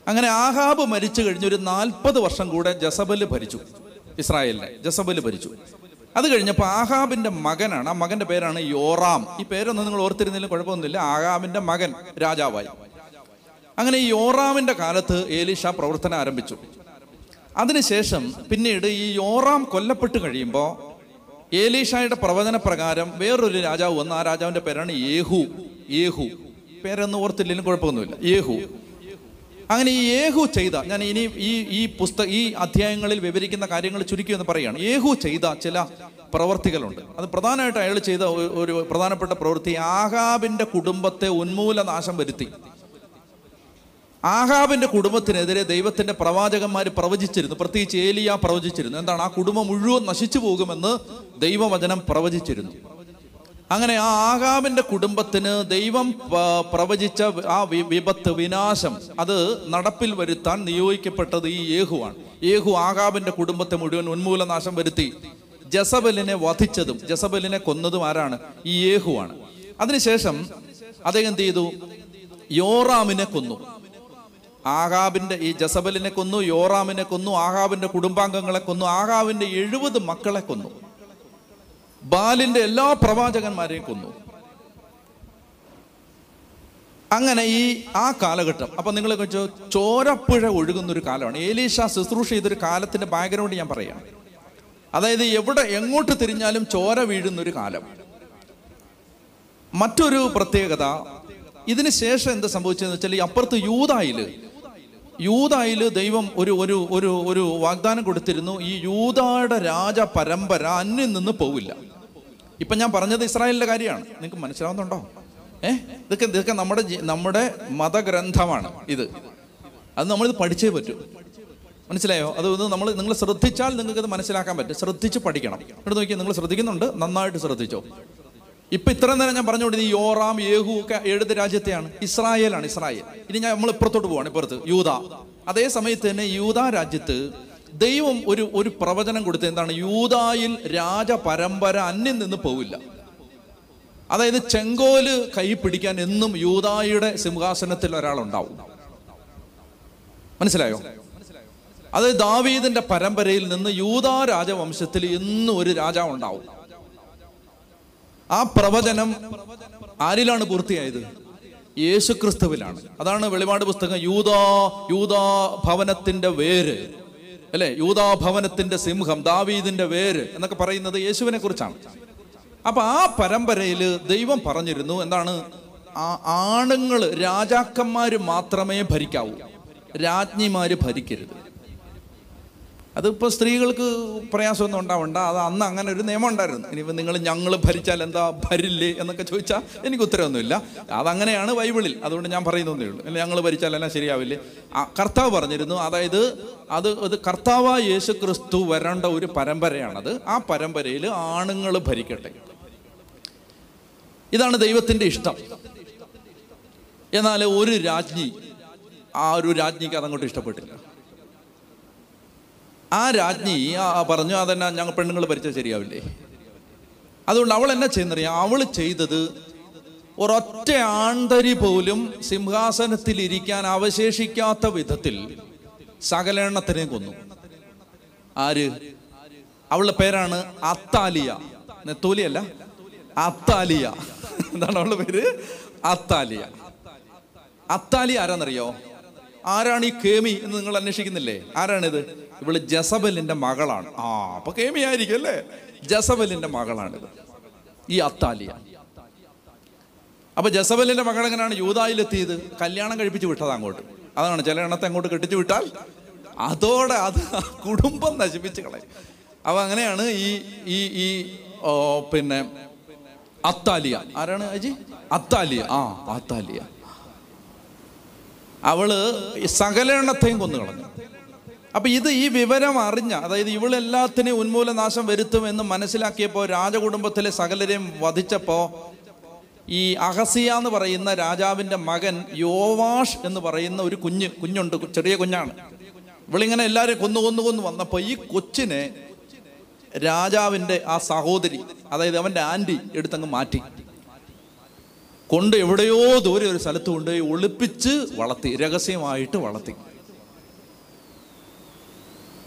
അങ്ങനെ ആഹാബ് മരിച്ചു കഴിഞ്ഞ് ഒരു നാൽപ്പത് വർഷം കൂടെ ജസബൽ ഭരിച്ചു ഇസ്രായേലിനെ ജസബൽ ഭരിച്ചു. അത് കഴിഞ്ഞപ്പോൾ ആഹാബിന്റെ മകനാണ് ആ മകന്റെ പേരാണ് യോറാം. ഈ പേരൊന്നും നിങ്ങൾ ഓർത്തിരുന്നില്ല കുഴപ്പമൊന്നുമില്ല. ആഹാബിന്റെ മകൻ രാജാവായി. അങ്ങനെ ഈ യോറാമിന്റെ കാലത്ത് ഏലീഷ പ്രവർത്തനം ആരംഭിച്ചു. അതിനുശേഷം പിന്നീട് ഈ യോറാം കൊല്ലപ്പെട്ട് കഴിയുമ്പോൾ ഏലീഷായുടെ പ്രവചന പ്രകാരം വേറൊരു രാജാവ് വന്ന്. ആ രാജാവിന്റെ പേരാണ് യേഹു. യേഹു. പേരൊന്നും ഓർത്തില്ലെങ്കിലും കുഴപ്പമൊന്നുമില്ല. യേഹു. അങ്ങനെ ഈ യേഹു ചെയ്ത ഞാൻ ഇനി ഈ ഈ പുസ്തക ഈ അധ്യായങ്ങളിൽ വിവരിക്കുന്ന കാര്യങ്ങൾ ചുരുക്കി എന്ന് പറയുകയാണ്. യേഹു ചെയ്ത ചില പ്രവർത്തികളുണ്ട്. അത് പ്രധാനമായിട്ട് അയാൾ ചെയ്ത ഒരു- പ്രധാനപ്പെട്ട പ്രവൃത്തി ആഹാബിന്റെ കുടുംബത്തെ ഉന്മൂലനാശം വരുത്തി. ആഹാബിന്റെ കുടുംബത്തിനെതിരെ ദൈവത്തിന്റെ പ്രവാചകന്മാർ പ്രവചിച്ചിരുന്നു. പ്രത്യേകിച്ച് ഏലിയ പ്രവചിച്ചിരുന്നു. എന്താണ്? ആ കുടുംബം മുഴുവൻ നശിച്ചു പോകുമെന്ന് ദൈവവചനം പ്രവചിച്ചിരുന്നു. അങ്ങനെ ആ ആഹാബിന്റെ കുടുംബത്തിന് ദൈവം പ്രവചിച്ച ആ വിപത്ത് വിനാശം അത് നടപ്പിൽ വരുത്താൻ നിയോഗിക്കപ്പെട്ടത് ഈ യേഹുവാണ്. യേഹു ആഹാബിന്റെ കുടുംബത്തെ മുഴുവൻ ഉന്മൂലനാശം വരുത്തി. ജസബലിനെ വധിച്ചതും ജസബലിനെ കൊന്നതും ആരാണ്? ഈ യേഹുവാണ്. അതിനുശേഷം അദ്ദേഹം എന്ത് ചെയ്തു? യോറാമിനെ കൊന്നു. ആഹാബിന്റെ ഈ ജസബലിനെ കൊന്നു യോറാമിനെ കൊന്നു ആഹാബിന്റെ കുടുംബാംഗങ്ങളെ കൊന്നു ആഹാബിന്റെ എഴുപത് മക്കളെ കൊന്നു. ബാലിന്റെ എല്ലാ പ്രവാചകന്മാരെയും കൊന്നു. അങ്ങനെ ഈ ആ കാലഘട്ടം അപ്പൊ നിങ്ങൾ വെച്ചോ ചോരപ്പുഴ ഒഴുകുന്ന ഒരു കാലമാണ്. ഏലീഷ ശുശ്രൂഷ ചെയ്തൊരു കാലത്തിന്റെ ബാക്ക്ഗ്രൗണ്ട് ഞാൻ പറയാം. അതായത് എവിടെ എങ്ങോട്ട് തിരിഞ്ഞാലും ചോര വീഴുന്ന ഒരു കാലം. മറ്റൊരു പ്രത്യേകത ഇതിന് ശേഷം എന്ത് സംഭവിച്ചതെന്ന് വെച്ചാൽ ഈ അപ്പുറത്ത് യൂതായിൽ യൂതായിൽ ദൈവം ഒരു ഒരു ഒരു ഒരു വാഗ്ദാനം കൊടുത്തിരുന്നു ഈ യൂതായുടെ രാജ പരമ്പര അന്യം നിന്ന് പോവില്ല. ഇപ്പൊ ഞാൻ പറഞ്ഞത് ഇസ്രായേലിന്റെ കാര്യമാണ്. നിങ്ങൾക്ക് മനസ്സിലാവുന്നുണ്ടോ? ഏ? ഇതൊക്കെ ഇതൊക്കെ നമ്മുടെ നമ്മുടെ മതഗ്രന്ഥമാണ് ഇത്. അത് നമ്മളിത് പഠിച്ചേ പറ്റൂ. മനസ്സിലായോ? അത് നമ്മൾ നിങ്ങൾ ശ്രദ്ധിച്ചാൽ നിങ്ങൾക്ക് ഇത് മനസ്സിലാക്കാൻ പറ്റും. ശ്രദ്ധിച്ച് പഠിക്കണം. ഇവിടെ നോക്കിയാൽ നിങ്ങൾ ശ്രദ്ധിക്കുന്നുണ്ട്. നന്നായിട്ട് ശ്രദ്ധിച്ചോ. ഇപ്പൊ ഇത്രയും നേരം ഞാൻ പറഞ്ഞുകൊണ്ട് ഈ യോറാം യേഹു ഒക്കെ ഏത് രാജ്യത്തെയാണ്? ഇസ്രായേലാണ് ഇസ്രായേൽ. ഇനി ഞാൻ നമ്മൾ ഇപ്പുറത്തോട്ട് പോവാണ് ഇപ്പുറത്ത്. യൂത അതേ സമയത്ത് തന്നെ യൂത രാജ്യത്ത് ദൈവം ഒരു ഒരു പ്രവചനം കൊടുത്തത് എന്താണ്? യൂതായിൽ രാജ പരമ്പര അന്യം നിന്ന് പോവില്ല. അതായത് ചെങ്കോൽ കൈ പിടിക്കാൻ എന്നും യൂതായുടെ സിംഹാസനത്തിൽ ഒരാളുണ്ടാവും. മനസ്സിലായോ? അത് ദാവീദിന്റെ പരമ്പരയിൽ നിന്ന് യൂതാ രാജവംശത്തിൽ എന്നും ഒരു രാജാവ് ഉണ്ടാവും ആ പ്രവചനം ആരിലാണ് പൂർത്തിയായത്? യേശുക്രിസ്തുവിലാണ്. അതാണ് വെളിപാട് പുസ്തകം യൂതാ യൂതാ ഭവനത്തിന്റെ വേര്. അല്ലെ? യൂതാഭവനത്തിന്റെ സിംഹം ദാവീദിന്റെ വേര് എന്നൊക്കെ പറയുന്നത് യേശുവിനെ കുറിച്ചാണ്. അപ്പൊ ആ പരമ്പരയിൽ ദൈവം പറഞ്ഞിരുന്നു എന്താണ്? ആ ആണുങ്ങൾ രാജാക്കന്മാര് മാത്രമേ ഭരിക്കാവൂ. രാജ്ഞിമാര് ഭരിക്കരുത്. അതിപ്പോൾ സ്ത്രീകൾക്ക് പ്രയാസമൊന്നും ഉണ്ടാവണ്ട. അത് അന്ന് അങ്ങനെ ഒരു നിയമം ഉണ്ടായിരുന്നു. ഇനിയിപ്പോൾ നിങ്ങൾ ഞങ്ങൾ ഭരിച്ചാൽ എന്താ ഭരില്ലേ എന്നൊക്കെ ചോദിച്ചാൽ എനിക്ക് ഉത്തരവൊന്നുമില്ല. അതങ്ങനെയാണ് ബൈബിളിൽ. അതുകൊണ്ട് ഞാൻ പറയുന്നതേ ഉള്ളൂ. അല്ല ഞങ്ങൾ ഭരിച്ചാൽ എല്ലാം ശരിയാവില്ലേ? കർത്താവ് പറഞ്ഞിരുന്നു. അതായത് അത് അത് കർത്താവായ യേശു ക്രിസ്തു വരേണ്ട ഒരു പരമ്പരയാണത്. ആ പരമ്പരയിൽ ആണുങ്ങൾ ഭരിക്കട്ടെ. ഇതാണ് ദൈവത്തിന്റെ ഇഷ്ടം. എന്നാൽ ഒരു രാജ്ഞി ആ ഒരു രാജ്ഞിക്ക് അതങ്ങോട്ട് ഇഷ്ടപ്പെട്ടില്ല. ആ രാജ്ഞി ആ പറഞ്ഞു അതെന്നാ ഞങ്ങൾ പെണ്ണുങ്ങൾ ഭരിച്ചാൽ ശരിയാവില്ലേ? അതുകൊണ്ട് അവൾ എന്നാ ചെയ്യുന്നറിയാം? അവൾ ചെയ്തത് ഒരൊറ്റ ആന്തരി പോലും സിംഹാസനത്തിൽ ഇരിക്കാൻ അവശേഷിക്കാത്ത വിധത്തിൽ സകലെണ്ണത്തിനെ കൊന്നു. ആര്? അവളുടെ പേരാണ് അത്താലിയ. നെത്തോലിയല്ല? അത്താലിയ. എന്താണ് അവളുടെ പേര്? അത്താലിയ. അത്താലിയ ആരാന്നറിയോ? ആരാണ് ഈ കേമി എന്ന് നിങ്ങൾ അന്വേഷിക്കുന്നില്ലേ? ആരാണിത്? ഇവൾ ജസബലിന്റെ മകളാണ്. ആ അപ്പൊ കേമി ആയിരിക്കും അല്ലേ? ജസബലിന്റെ മകളാണിത്. ഈ അത്താലിയ. അപ്പൊ ജസബലിന്റെ മകൾ എങ്ങനെയാണ് യൂതായിലെത്തിയത്? കല്യാണം കഴിപ്പിച്ച് വിട്ടത് അങ്ങോട്ട്. അതാണ് ചില എണ്ണത്തെ അങ്ങോട്ട് കെട്ടിച്ചു വിട്ടാൽ അതോടെ അത് കുടുംബം നശിപ്പിച്ച് കളയും. അപ്പൊ അങ്ങനെയാണ് ഈ ഈ ഈ പിന്നെ അത്താലിയ. ആരാണ് അജി? അത്താലിയ. ആ അത്താലിയ. അവൾ സകലെണ്ണത്തെയും കൊന്നു കളഞ്ഞു. അപ്പൊ ഇത് ഈ വിവരം അറിഞ്ഞ അതായത് ഇവളെല്ലാത്തിനെയും ഉന്മൂലനാശം വരുത്തും എന്ന് മനസ്സിലാക്കിയപ്പോൾ രാജകുടുംബത്തിലെ സകലരെയും വധിച്ചപ്പോൾ ഈ അഹസിയ എന്ന് പറയുന്ന രാജാവിന്റെ മകൻ യോവാഷ് എന്ന് പറയുന്ന ഒരു കുഞ്ഞ് കുഞ്ഞുണ്ട് ചെറിയ കുഞ്ഞാണ്. ഇവളിങ്ങനെ എല്ലാവരെയും കൊന്നു കൊന്നു കൊന്നു വന്നപ്പോൾ ഈ കൊച്ചിനെ രാജാവിന്റെ ആ സഹോദരി അതായത് അവന്റെ ആന്റി എടുത്തങ്ങ് മാറ്റി. കൊണ്ട് എവിടെയോ ദൂരെ ഒരു സ്ഥലത്ത് കൊണ്ടുപോയി ഒളിപ്പിച്ച് വളർത്തി രഹസ്യമായിട്ട് വളർത്തി.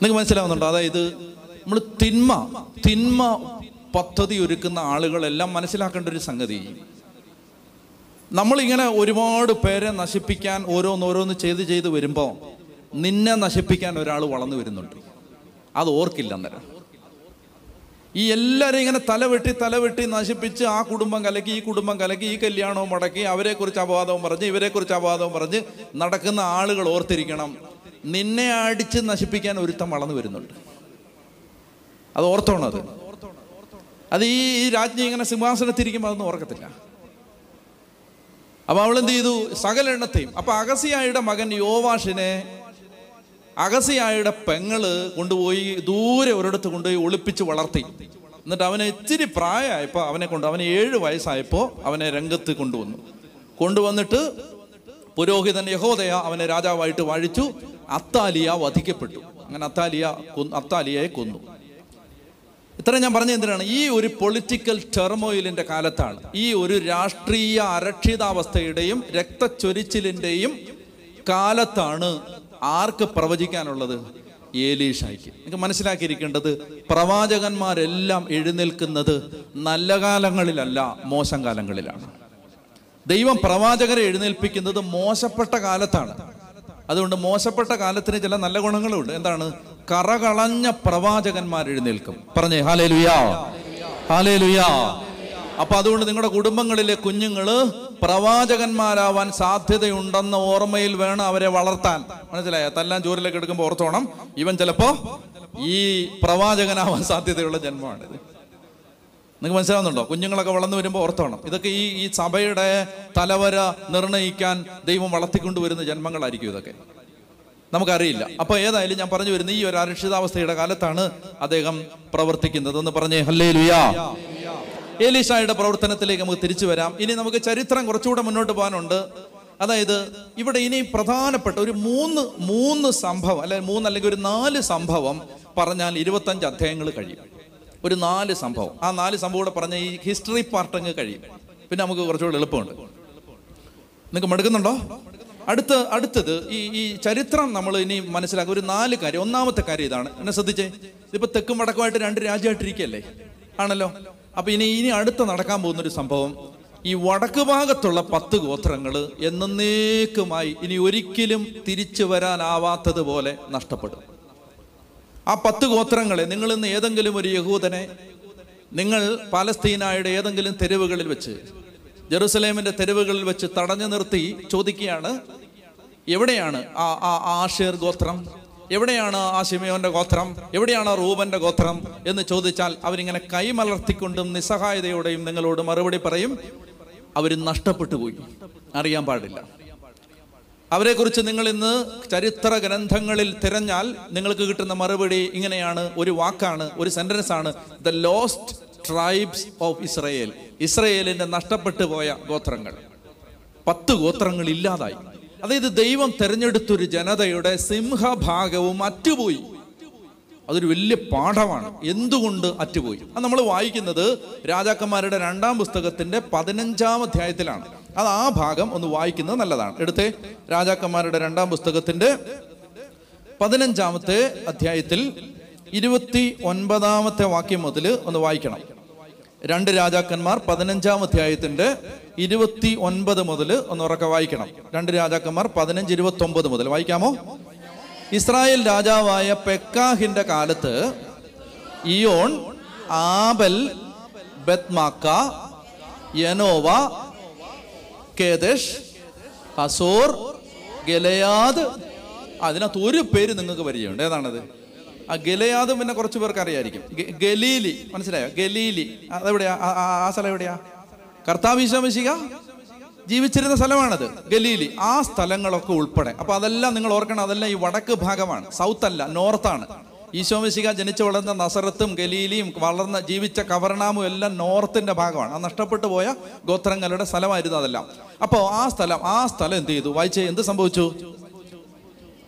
നിങ്ങൾക്ക് മനസ്സിലാവുന്നുണ്ടോ? അതായത് നമ്മൾ തിന്മ തിന്മ പദ്ധതി ഒരുക്കുന്ന ആളുകളെല്ലാം മനസ്സിലാക്കേണ്ട ഒരു സംഗതി. നമ്മളിങ്ങനെ ഒരുപാട് പേരെ നശിപ്പിക്കാൻ ഓരോന്നോരോന്ന് ചെയ്ത് ചെയ്ത് വരുമ്പോൾ നിന്നെ നശിപ്പിക്കാൻ ഒരാൾ വളർന്നു വരുന്നുണ്ട്. അത് ഓർക്കില്ല അന്നേരം. ഈ എല്ലാവരും ഇങ്ങനെ തലവെട്ടി തലവെട്ടി നശിപ്പിച്ച് ആ കുടുംബം കലക്കി ഈ കുടുംബം കലക്കി ഈ കല്യാണവും മുടക്കി അവരെക്കുറിച്ച് അപവാദവും പറഞ്ഞ് ഇവരെക്കുറിച്ച് അപവാദവും പറഞ്ഞ് നടക്കുന്ന ആളുകൾ ഓർത്തിരിക്കണം. നിന്നെ അടിച്ച് നശിപ്പിക്കാൻ ഒരുത്തം വളർന്നു വരുന്നുണ്ട്. അത് ഓർത്തോണം അത്? അത് ഈ രാജ്ഞി ഇങ്ങനെ സിംഹാസനത്തിരിക്കുമ്പോൾ അതൊന്നും ഓർക്കത്തില്ല. അപ്പൊ അവൾ എന്ത് ചെയ്തു? സകലെണ്ണത്തെയും അപ്പോൾ അപ്പൊ അഗസിയായുടെ മകൻ യോവാഷിനെ അഗസിയായുടെ പെങ്ങൾ കൊണ്ടുപോയി ദൂരെ ഒരിടത്ത് കൊണ്ടുപോയി ഒളിപ്പിച്ച് വളർത്തി. എന്നിട്ട് അവനെ ഇത്തിരി പ്രായമായപ്പോൾ അവനെ കൊണ്ട് അവന് ഏഴ് വയസ്സായപ്പോൾ അവനെ രംഗത്ത് കൊണ്ടുവന്നു. കൊണ്ടുവന്നിട്ട് പുരോഹിതൻ യഹോദയ അവനെ രാജാവായിട്ട് വാഴിച്ചു. അത്താലിയ വധിക്കപ്പെട്ടു. അങ്ങനെ അത്താലിയ അത്താലിയയെ കൊന്നു. ഇത്ര ഞാൻ പറഞ്ഞ എന്തിനാണ്? ഈ ഒരു പൊളിറ്റിക്കൽ ടെർമോയിലിന്റെ കാലത്താണ്. ഈ ഒരു രാഷ്ട്രീയ അരക്ഷിതാവസ്ഥയുടെയും രക്തച്ചൊരിച്ചിലിന്റെയും കാലത്താണ് ആർക്ക് പ്രവചിക്കാനുള്ളത്? ഏലീഷായ്ക്ക്. നിങ്ങൾക്ക് മനസ്സിലാക്കിയിരിക്കേണ്ടത് പ്രവാചകന്മാരെല്ലാം എഴുന്നേൽക്കുന്നത് നല്ല കാലങ്ങളിലല്ല മോശം കാലങ്ങളിലാണ്. ദൈവം പ്രവാചകരെ എഴുന്നേൽപ്പിക്കുന്നത് മോശപ്പെട്ട കാലത്താണ്. അതുകൊണ്ട് മോശപ്പെട്ട കാലത്തിന് ചില നല്ല ഗുണങ്ങളുണ്ട്. എന്താണ്? കറകളഞ്ഞ പ്രവാചകന്മാർ എഴുന്നേൽക്കും. പറഞ്ഞേ ഹാലേ ലുയാ ഹാലേ ലുയാ അപ്പൊ അതുകൊണ്ട് നിങ്ങളുടെ കുടുംബങ്ങളിലെ കുഞ്ഞുങ്ങൾ പ്രവാചകന്മാരാവാൻ സാധ്യതയുണ്ടെന്ന ഓർമ്മയിൽ വേണം അവരെ വളർത്താൻ. മനസ്സിലായോ? തല്ലാൻ ജോലിയിലേക്ക് എടുക്കുമ്പോൾ ഓർത്തോണം. ഇവൻ ചിലപ്പോ ഈ പ്രവാചകനാവാൻ സാധ്യതയുള്ള ജന്മമാണ് നിങ്ങൾക്ക് മനസ്സിലാവുന്നുണ്ടോ? കുഞ്ഞുങ്ങളൊക്കെ വളർന്നു വരുമ്പോൾ ഓർത്തോണം. ഇതൊക്കെ ഈ ഈ സഭയുടെ തലവര നിർണയിക്കാൻ ദൈവം വളർത്തിക്കൊണ്ടുവരുന്ന ജന്മങ്ങളായിരിക്കും ഇതൊക്കെ. നമുക്കറിയില്ല. അപ്പൊ ഏതായാലും ഞാൻ പറഞ്ഞു വരുന്ന ഈ ഒരു അരക്ഷിതാവസ്ഥയുടെ കാലത്താണ് അദ്ദേഹം പ്രവർത്തിക്കുന്നത് എന്ന് പറഞ്ഞേ ഹല്ലേ ലുയാ ഏലീഷായുടെ പ്രവർത്തനത്തിലേക്ക് നമുക്ക് തിരിച്ചു വരാം. ഇനി നമുക്ക് ചരിത്രം കുറച്ചുകൂടെ മുന്നോട്ട് പോകാനുണ്ട്. അതായത് ഇവിടെ ഇനി പ്രധാനപ്പെട്ട ഒരു മൂന്ന് മൂന്ന് സംഭവം അല്ലെ മൂന്ന് അല്ലെങ്കിൽ ഒരു നാല് സംഭവം പറഞ്ഞാൽ ഇരുപത്തഞ്ച് അധ്യായങ്ങൾ കഴിയും. ഒരു നാല് സംഭവം. ആ നാല് സംഭവം കൂടെ പറഞ്ഞ ഈ ഹിസ്റ്ററി പാർട്ടങ്ങ് കഴിയും. പിന്നെ നമുക്ക് കുറച്ചുകൂടെ എളുപ്പമുണ്ട്. നിങ്ങൾക്ക് മടുക്കുന്നുണ്ടോ? അടുത്ത അടുത്തത് ഈ ഈ ചരിത്രം നമ്മൾ ഇനി മനസ്സിലാക്കുക ഒരു നാല് കാര്യം. ഒന്നാമത്തെ കാര്യം ഇതാണ്. എന്നെ ശ്രദ്ധിച്ചേ. ഇതിപ്പോ തെക്കും വടക്കുമായിട്ട് രണ്ട് രാജ്യമായിട്ടിരിക്കുകയല്ലേ? ആണല്ലോ. അപ്പൊ ഇനി ഇനി അടുത്ത നടക്കാൻ പോകുന്ന ഒരു സംഭവം. ഈ വടക്ക് ഭാഗത്തുള്ള പത്ത് ഗോത്രങ്ങൾ എന്നേക്കുമായി ഇനി ഒരിക്കലും തിരിച്ചു വരാനാവാത്തതുപോലെ നഷ്ടപ്പെടും. ആ പത്ത് ഗോത്രങ്ങളെ നിങ്ങൾ ഇന്ന് ഏതെങ്കിലും ഒരു യഹൂദനെ നിങ്ങൾ പാലസ്തീനായുടെ ഏതെങ്കിലും തെരുവുകളിൽ വെച്ച് ജെറുസലേമിന്റെ തെരുവുകളിൽ വെച്ച് തടഞ്ഞു നിർത്തി ചോദിക്കുകയാണ് എവിടെയാണ് ആ ആ ആഷേർ ഗോത്രം? എവിടെയാണ് ആ ശിമയോന്റെ ഗോത്രം? എവിടെയാണ് ആ റൂബന്റെ ഗോത്രം? എന്ന് ചോദിച്ചാൽ അവരിങ്ങനെ കൈമലർത്തിക്കൊണ്ടും നിസ്സഹായതയോടെയും നിങ്ങളോട് മറുപടി പറയും. അവർ നഷ്ടപ്പെട്ടു പോയി. അറിയാൻ പാടില്ല. അവരെക്കുറിച്ച് നിങ്ങൾ ഇന്ന് ചരിത്ര ഗ്രന്ഥങ്ങളിൽ തിരഞ്ഞാൽ നിങ്ങൾക്ക് കിട്ടുന്ന മറുപടി ഇങ്ങനെയാണ്. ഒരു വാക്കാണ് ഒരു സെന്റൻസ് ആണ്. The lost tribes of Israel ഇസ്രയേലിന്റെ നഷ്ടപ്പെട്ടു പോയ ഗോത്രങ്ങൾ. പത്ത് ഗോത്രങ്ങൾ ഇല്ലാതായി. അതായത് ദൈവം തെരഞ്ഞെടുത്തൊരു ജനതയുടെ സിംഹഭാഗവും അറ്റുപോയി. അതൊരു വലിയ പാഠമാണ്. എന്തുകൊണ്ട് അറ്റുപോയി? അത് നമ്മൾ വായിക്കുന്നത് രാജാക്കന്മാരുടെ രണ്ടാം പുസ്തകത്തിന്റെ പതിനഞ്ചാം അധ്യായത്തിലാണ്. അത് ആ ഭാഗം ഒന്ന് വായിക്കുന്നത് നല്ലതാണ്. എടുത്തേ. രാജാക്കന്മാരുടെ രണ്ടാം പുസ്തകത്തിന്റെ പതിനഞ്ചാമത്തെ അധ്യായത്തിൽ ഇരുപത്തി ഒൻപതാമത്തെ വാക്യം മുതൽ ഒന്ന് വായിക്കണം. രണ്ട് രാജാക്കന്മാർ പതിനഞ്ചാം അധ്യായത്തിന്റെ ഇരുപത്തി ഒൻപത് മുതൽ ഒന്ന് ഉറക്കെ വായിക്കണം. രണ്ട് രാജാക്കന്മാർ പതിനഞ്ച് ഇരുപത്തി ഒമ്പത് മുതൽ വായിക്കാമോ? ഇസ്രായേൽ രാജാവായ പെക്കാഹിന്റെ കാലത്ത് ഇയോൺ ആബൽ ബത്മാക്ക യനോവ കേദഷ് ഹസോർ ഗലയാദ് അതിനകത്ത് ഒരു പേര് നിങ്ങൾക്ക് പരിചയമുണ്ട്. ഏതാണത്? ആ ഗലയാദ് പിന്നെ കുറച്ച് പേർക്ക് അറിയായിരിക്കും. ഗലീലി. മനസ്സിലായോ? ഗലീലി. അതെവിടെയാ? ആ- സ്ഥലം എവിടെയാ? കർത്താവിശമിശിക ജീവിച്ചിരുന്ന സ്ഥലമാണത് ഗലീലി. ആ സ്ഥലങ്ങളൊക്കെ ഉൾപ്പെടെ. അപ്പൊ അതെല്ലാം നിങ്ങൾ ഓർക്കണം അതെല്ലാം ഈ വടക്ക് ഭാഗമാണ്. സൗത്ത് അല്ല നോർത്താണ് ഈശോമിശിക ജനിച്ചു വളർന്ന നസറത്തും ഗലീലിയും വളർന്ന ജീവിച്ച കവർണാമും എല്ലാം നോർത്തിന്റെ ഭാഗമാണ്. ആ നഷ്ടപ്പെട്ടു പോയ ഗോത്രങ്ങളുടെ സ്ഥലമായിരുന്നു അതെല്ലാം. അപ്പോൾ ആ സ്ഥലം ആ സ്ഥലം എന്ത് ചെയ്തു? വായിച്ചേ എന്ത് സംഭവിച്ചു?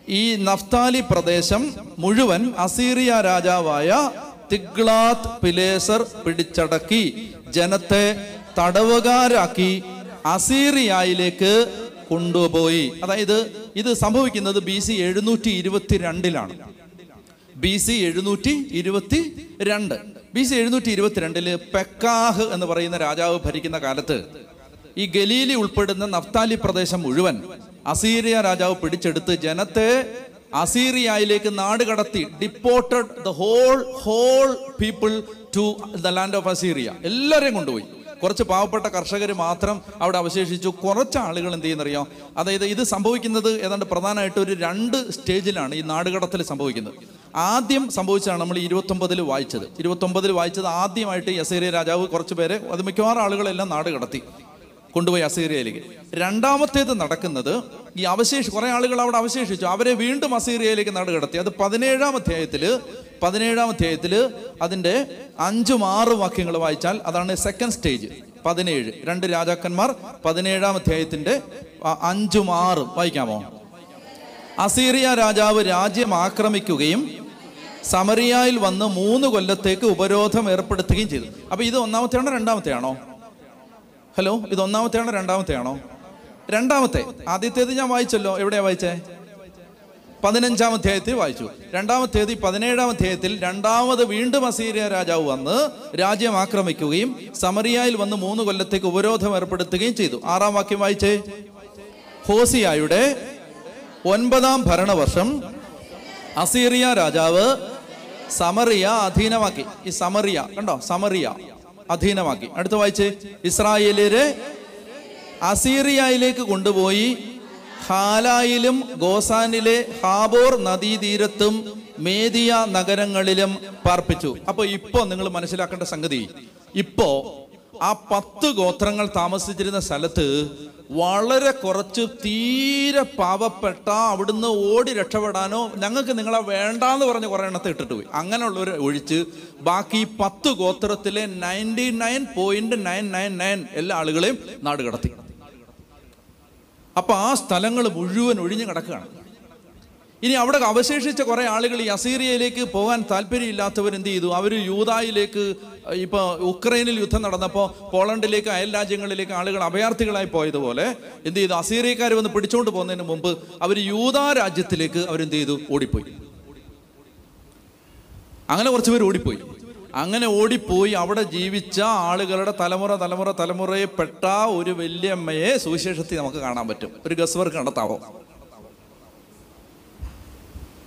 ഈ നഫ്താലി പ്രദേശം മുഴുവൻ അസീറിയ രാജാവായ തിഗ്ലാത്ത് പിലേസർ പിടിച്ചടക്കി ജനത്തെ തടവുകാരാക്കി അസീറിയയിലേക്ക് കൊണ്ടുപോയി. അതായത് ഇത് സംഭവിക്കുന്നത് ബി സി എഴുന്നൂറ്റി ഇരുപത്തി രണ്ടിലാണ് ബി സി എഴുന്നൂറ്റി ഇരുപത്തി രണ്ട് ബി സി എഴുന്നൂറ്റി ഇരുപത്തിരണ്ടിൽ പെക്കാഹ് എന്ന് പറയുന്ന രാജാവ് ഭരിക്കുന്ന കാലത്ത് ഈ ഗലീലി ഉൾപ്പെടുന്ന നഫ്താലി പ്രദേശം മുഴുവൻ അസീറിയ രാജാവ് പിടിച്ചെടുത്ത് ജനത്തെ അസീറിയയിലേക്ക് നാട് കടത്തി deported the whole whole people to the land of Assyria. എല്ലാവരെയും കൊണ്ടുപോയി. കുറച്ച് പാവപ്പെട്ട കർഷകർ മാത്രം അവിടെ അവശേഷിച്ചു. കുറച്ച് ആളുകൾ എന്ത് ചെയ്യുന്നറിയോ? അതായത് ഇത് സംഭവിക്കുന്നത് ഏതാണ്ട് പ്രധാനമായിട്ട് ഒരു രണ്ട് സ്റ്റേജിലാണ് ഈ നാടുകടത്തിൽ സംഭവിക്കുന്നത്. ആദ്യം സംഭവിച്ചാണ് നമ്മൾ ഇരുപത്തൊമ്പതിൽ വായിച്ചത്. ഇരുപത്തൊമ്പതിൽ വായിച്ചത് ആദ്യമായിട്ട് ഈ അസീറിയ രാജാവ് കുറച്ച് പേരെ അത് മിക്കവാറും ആളുകളെല്ലാം നാട് കടത്തി. കൊണ്ടുപോയി അസീറിയയിലേക്ക്. രണ്ടാമത്തേത് നടക്കുന്നത് ഈ അവശേഷ കുറെ ആളുകൾ അവിടെ അവശേഷിച്ചു. അവരെ വീണ്ടും അസീറിയയിലേക്ക് നടുകടത്തി. അത് പതിനേഴാം അധ്യായത്തിൽ പതിനേഴാം അധ്യായത്തിൽ അതിന്റെ അഞ്ചും ആറ് വാക്യങ്ങൾ വായിച്ചാൽ അതാണ് സെക്കൻഡ് സ്റ്റേജ് പതിനേഴ്. രണ്ട് രാജാക്കന്മാർ പതിനേഴാം അധ്യായത്തിന്റെ അഞ്ചും ആറും വായിക്കാമോ? അസീറിയ രാജാവ് രാജ്യം ആക്രമിക്കുകയും സമറിയായിൽ വന്ന് മൂന്ന് കൊല്ലത്തേക്ക് ഉപരോധം ഏർപ്പെടുത്തുകയും ചെയ്തു. അപ്പൊ ഇത് ഒന്നാമത്തെയാണോ രണ്ടാമത്തെയാണോ? ഹലോ ഇത് ഒന്നാമത്തെയാണോ രണ്ടാമത്തെയാണോ? രണ്ടാമത്തെ. ആദ്യത്തേത് ഞാൻ വായിച്ചല്ലോ. എവിടെയാ വായിച്ചേ? പതിനഞ്ചാം അധ്യായത്തിൽ വായിച്ചു. രണ്ടാമത്തേത് പതിനേഴാം അധ്യായത്തിൽ രണ്ടാമത് വീണ്ടും അസീരിയ രാജാവ് വന്ന് രാജ്യം ആക്രമിക്കുകയും സമറിയായിൽ വന്ന് മൂന്ന് കൊല്ലത്തേക്ക് ഉപരോധം ഏർപ്പെടുത്തുകയും ചെയ്തു. ആറാം വാക്യം വായിച്ചേ? ഹോസിയായുടെ ഒൻപതാം ഭരണവർഷം അസീറിയ രാജാവ് സമറിയ അധീനമാക്കി. ഈ സമറിയ കണ്ടോ? സമറിയ. അധീനമാക്കി. അടുത്ത വായിച്ച്. ഇസ്രായേലര് അസീറിയയിലേക്ക് കൊണ്ടുപോയി. ഹാലായിലും ഗോസാനിലെ ഹാബോർ നദീതീരത്തും മേദിയ നഗരങ്ങളിലും പാർപ്പിച്ചു. അപ്പൊ ഇപ്പോ നിങ്ങൾ മനസ്സിലാക്കേണ്ട സംഗതി. ഇപ്പോ ആ പത്ത് ഗോത്രങ്ങൾ താമസിച്ചിരുന്ന സ്ഥലത്ത് വളരെ കുറച്ച് തീരെ പാവപ്പെട്ട അവിടുന്ന് ഓടി രക്ഷപ്പെടാനോ ഞങ്ങൾക്ക് നിങ്ങളെ വേണ്ടാന്ന് പറഞ്ഞ് കുറേ എണ്ണത്തെ ഇട്ടിട്ട് പോയി. അങ്ങനെയുള്ളവർ ഒഴിച്ച് ബാക്കി പത്ത് ഗോത്രത്തിലെ ninety nine point nine nine nine എല്ലാ ആളുകളെയും നാട് കടത്തി അപ്പൊ ആ സ്ഥലങ്ങൾ മുഴുവൻ ഒഴിഞ്ഞു കിടക്കുകയാണ്. ഇനി അവിടെ അവശേഷിച്ച കുറേ ആളുകൾ ഈ അസീറിയയിലേക്ക് പോകാൻ താല്പര്യമില്ലാത്തവർ എന്ത് ചെയ്തു? അവർ യൂതായിലേക്ക് ഇപ്പൊ ഉക്രൈനിൽ യുദ്ധം നടന്നപ്പോൾ പോളണ്ടിലേക്ക് അയൽ രാജ്യങ്ങളിലേക്ക് ആളുകൾ അഭയാർത്ഥികളായി പോയതുപോലെ എന്ത് ചെയ്തു? അസീറിയക്കാർ വന്ന് പിടിച്ചുകൊണ്ട് പോകുന്നതിന് മുമ്പ് അവർ യൂതാ രാജ്യത്തിലേക്ക് അവരെന്ത് ചെയ്തു? ഓടിപ്പോയി. അങ്ങനെ കുറച്ച് പേര് ഓടിപ്പോയി. അങ്ങനെ ഓടിപ്പോയി അവിടെ ജീവിച്ച ആളുകളുടെ തലമുറ തലമുറ തലമുറയെ പെട്ട ഒരു വല്യമ്മയെ സുവിശേഷത്തിൽ നമുക്ക് കാണാൻ പറ്റും. ഒരു ഗസ് വർക്ക് നടത്താവോ?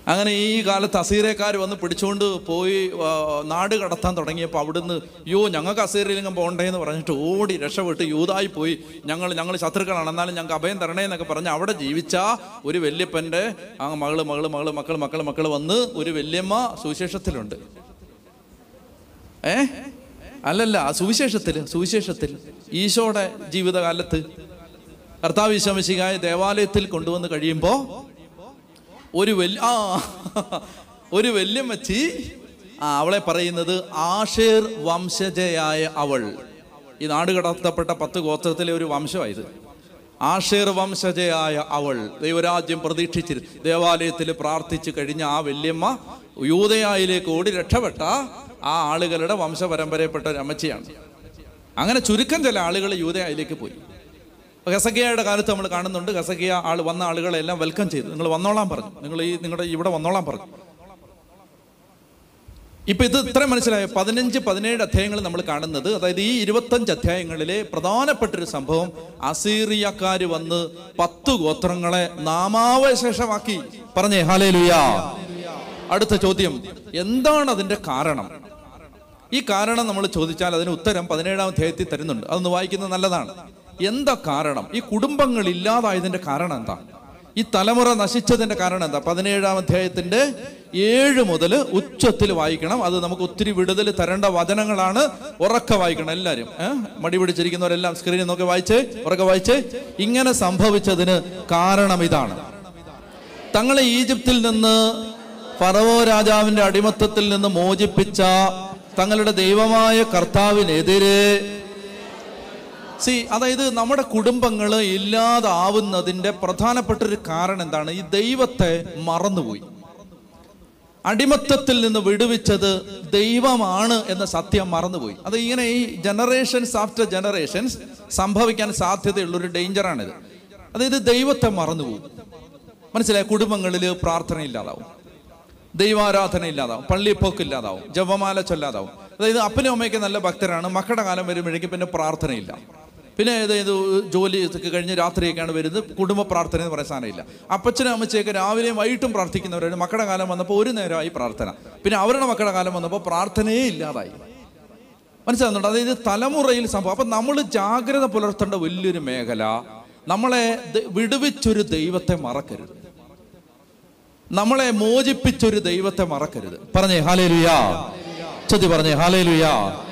അങ്ങനെ ഈ കാലത്ത് അസീറേക്കാർ വന്ന് പിടിച്ചുകൊണ്ട് പോയി നാട് കടത്താൻ തുടങ്ങിയപ്പോൾ അവിടുന്ന് യോ ഞങ്ങൾക്ക് അസീരയിലെങ്കിലും പോകണ്ടേ എന്ന് പറഞ്ഞിട്ട് ഓടി രക്ഷപ്പെട്ട് യൂതായി പോയി. ഞങ്ങൾ ഞങ്ങൾ ശത്രുക്കളാണ്. എന്നാലും ഞങ്ങൾക്ക് അഭയം തരണേ എന്നൊക്കെ പറഞ്ഞ് അവിടെ ജീവിച്ച ഒരു വല്യപ്പന്റെ ആ മകൾ മകൾ മകൾ മക്കൾ മക്കൾ മക്കൾ വന്ന് ഒരു വല്യമ്മ സുവിശേഷത്തിലുണ്ട്. ഏ? അല്ലല്ല സുവിശേഷത്തിൽ സുവിശേഷത്തിൽ ഈശോയുടെ ജീവിതകാലത്ത് കർത്താവ് വിശ്വമിശികായ ദേവാലയത്തിൽ കൊണ്ടുവന്ന് കഴിയുമ്പോൾ ഒരു വലിയ ആ ഒരു വല്യമ്മച്ചി ആ അവളെ പറയുന്നത് ആഷേർ വംശജയായ അവൾ. ഈ നാട് കടത്തപ്പെട്ട പത്ത് ഗോത്രത്തിലെ ഒരു വംശമായത് ആഷേർ വംശജയായ അവൾ. ദൈവരാജ്യം പ്രതീക്ഷിച്ചിരു ദേവാലയത്തിൽ പ്രാർത്ഥിച്ചു കഴിഞ്ഞ ആ വല്യമ്മ യൂതയായിലേക്ക് ഓടി രക്ഷപ്പെട്ട ആ ആളുകളുടെ വംശപരമ്പരയപ്പെട്ട ഒരു അമ്മച്ചിയാണ്. അങ്ങനെ ചുരുക്കം ചില ആളുകൾ യൂതയായിലേക്ക് പോയി. ഗസക്കിയയുടെ കാലത്ത് നമ്മൾ കാണുന്നുണ്ട്. ഗസക്കിയ ആൾ വന്ന ആളുകളെ എല്ലാം വെൽക്കം ചെയ്തു. നിങ്ങൾ വന്നോളാൻ പറഞ്ഞു. നിങ്ങൾ ഈ നിങ്ങളുടെ ഇവിടെ വന്നോളാൻ പറഞ്ഞു. ഇപ്പൊ ഇത് ഇത്രയും മനസ്സിലായ? പതിനഞ്ച് പതിനേഴ് അധ്യായങ്ങൾ നമ്മൾ കാണുന്നത്. അതായത് ഈ ഇരുപത്തഞ്ച് അധ്യായങ്ങളിലെ പ്രധാനപ്പെട്ട ഒരു സംഭവം അസീറിയക്കാർ വന്ന് പത്ത് ഗോത്രങ്ങളെ നാമാവശേഷമാക്കി. പറഞ്ഞേ ഹാലേ അടുത്ത ചോദ്യം. എന്താണ് അതിന്റെ കാരണം? ഈ കാരണം നമ്മൾ ചോദിച്ചാൽ അതിന് ഉത്തരം പതിനേഴാം അധ്യായത്തിൽ തരുന്നുണ്ട്. അതൊന്ന് വായിക്കുന്നത് നല്ലതാണ്. എന്താ കാരണം? ഈ കുടുംബങ്ങൾ ഇല്ലാതായതിന്റെ കാരണം എന്താ? ഈ തലമുറ നശിച്ചതിന്റെ കാരണം എന്താ? പതിനേഴാം അധ്യായത്തിന്റെ ഏഴ് മുതൽ ഉച്ചത്തിൽ വായിക്കണം. അത് നമുക്ക് ഒത്തിരി വിടുതൽ തരേണ്ട വചനങ്ങളാണ്. ഉറക്ക വായിക്കണം എല്ലാവരും മടി പിടിച്ചിരിക്കുന്നവരെല്ലാം സ്ക്രീനിൽ നോക്കി വായിച്ച്? ഉറക്ക വായിച്ച്? ഇങ്ങനെ സംഭവിച്ചതിന് കാരണം ഇതാണ്. തങ്ങളെ ഈജിപ്തിൽ നിന്ന് ഫറവോ രാജാവിന്റെ അടിമത്തത്തിൽ നിന്ന് മോചിപ്പിച്ച തങ്ങളുടെ ദൈവമായ കർത്താവിനെതിരെ സി അതായത് നമ്മുടെ കുടുംബങ്ങൾ ഇല്ലാതാവുന്നതിന്റെ പ്രധാനപ്പെട്ട ഒരു കാരണം എന്താണ്? ഈ ദൈവത്തെ മറന്നുപോയി. അടിമത്തത്തിൽ നിന്ന് വിടുവിച്ചത് ദൈവമാണ് എന്ന സത്യം മറന്നുപോയി. അത് ഇങ്ങനെ ഈ ജനറേഷൻസ് ആഫ്റ്റർ ജനറേഷൻസ് സംഭവിക്കാൻ സാധ്യതയുള്ള ഒരു ഡേഞ്ചറാണിത് അതായത് ദൈവത്തെ മറന്നുപോകും മനസ്സിലായ? കുടുംബങ്ങളിൽ പ്രാർത്ഥന ഇല്ലാതാവും ദൈവാരാധന ഇല്ലാതാവും പള്ളിപ്പോക്ക് ഇല്ലാതാവും ജപമാല ചൊല്ലാതാവും. അതായത് അപ്പനും അമ്മയ്ക്ക് നല്ല ഭക്തരാണ് മക്കളുടെ കാലം വരുമ്പോഴേക്കും പിന്നെ പ്രാർത്ഥനയില്ല. പിന്നെ ഏതായത് ജോലി കഴിഞ്ഞ് രാത്രിയൊക്കെയാണ് വരുന്നത് കുടുംബ പ്രാർത്ഥന എന്ന് പറയുന്ന സാധനമില്ല. അപ്പച്ചനും അമ്മച്ചയൊക്കെ രാവിലെയും വൈകിട്ടും പ്രാർത്ഥിക്കുന്നവരാണ് മക്കളുടെ കാലം വന്നപ്പോൾ ഒരു നേരമായി പ്രാർത്ഥന. പിന്നെ അവരുടെ മക്കളുടെ കാലം വന്നപ്പോൾ പ്രാർത്ഥനയേ ഇല്ലാതായി. മനസ്സിലാകുന്നുണ്ട് അതായത് തലമുറയിൽ സംഭവം. അപ്പം നമ്മൾ ജാഗ്രത പുലർത്തേണ്ട വലിയൊരു മേഖല നമ്മളെ വിടുവിച്ചൊരു ദൈവത്തെ മറക്കരുത്. നമ്മളെ മോചിപ്പിച്ചൊരു ദൈവത്തെ മറക്കരുത്. പറഞ്ഞേ ഹാലേലുയാ. ചതി പറഞ്ഞേ ഹാലേലുയാ.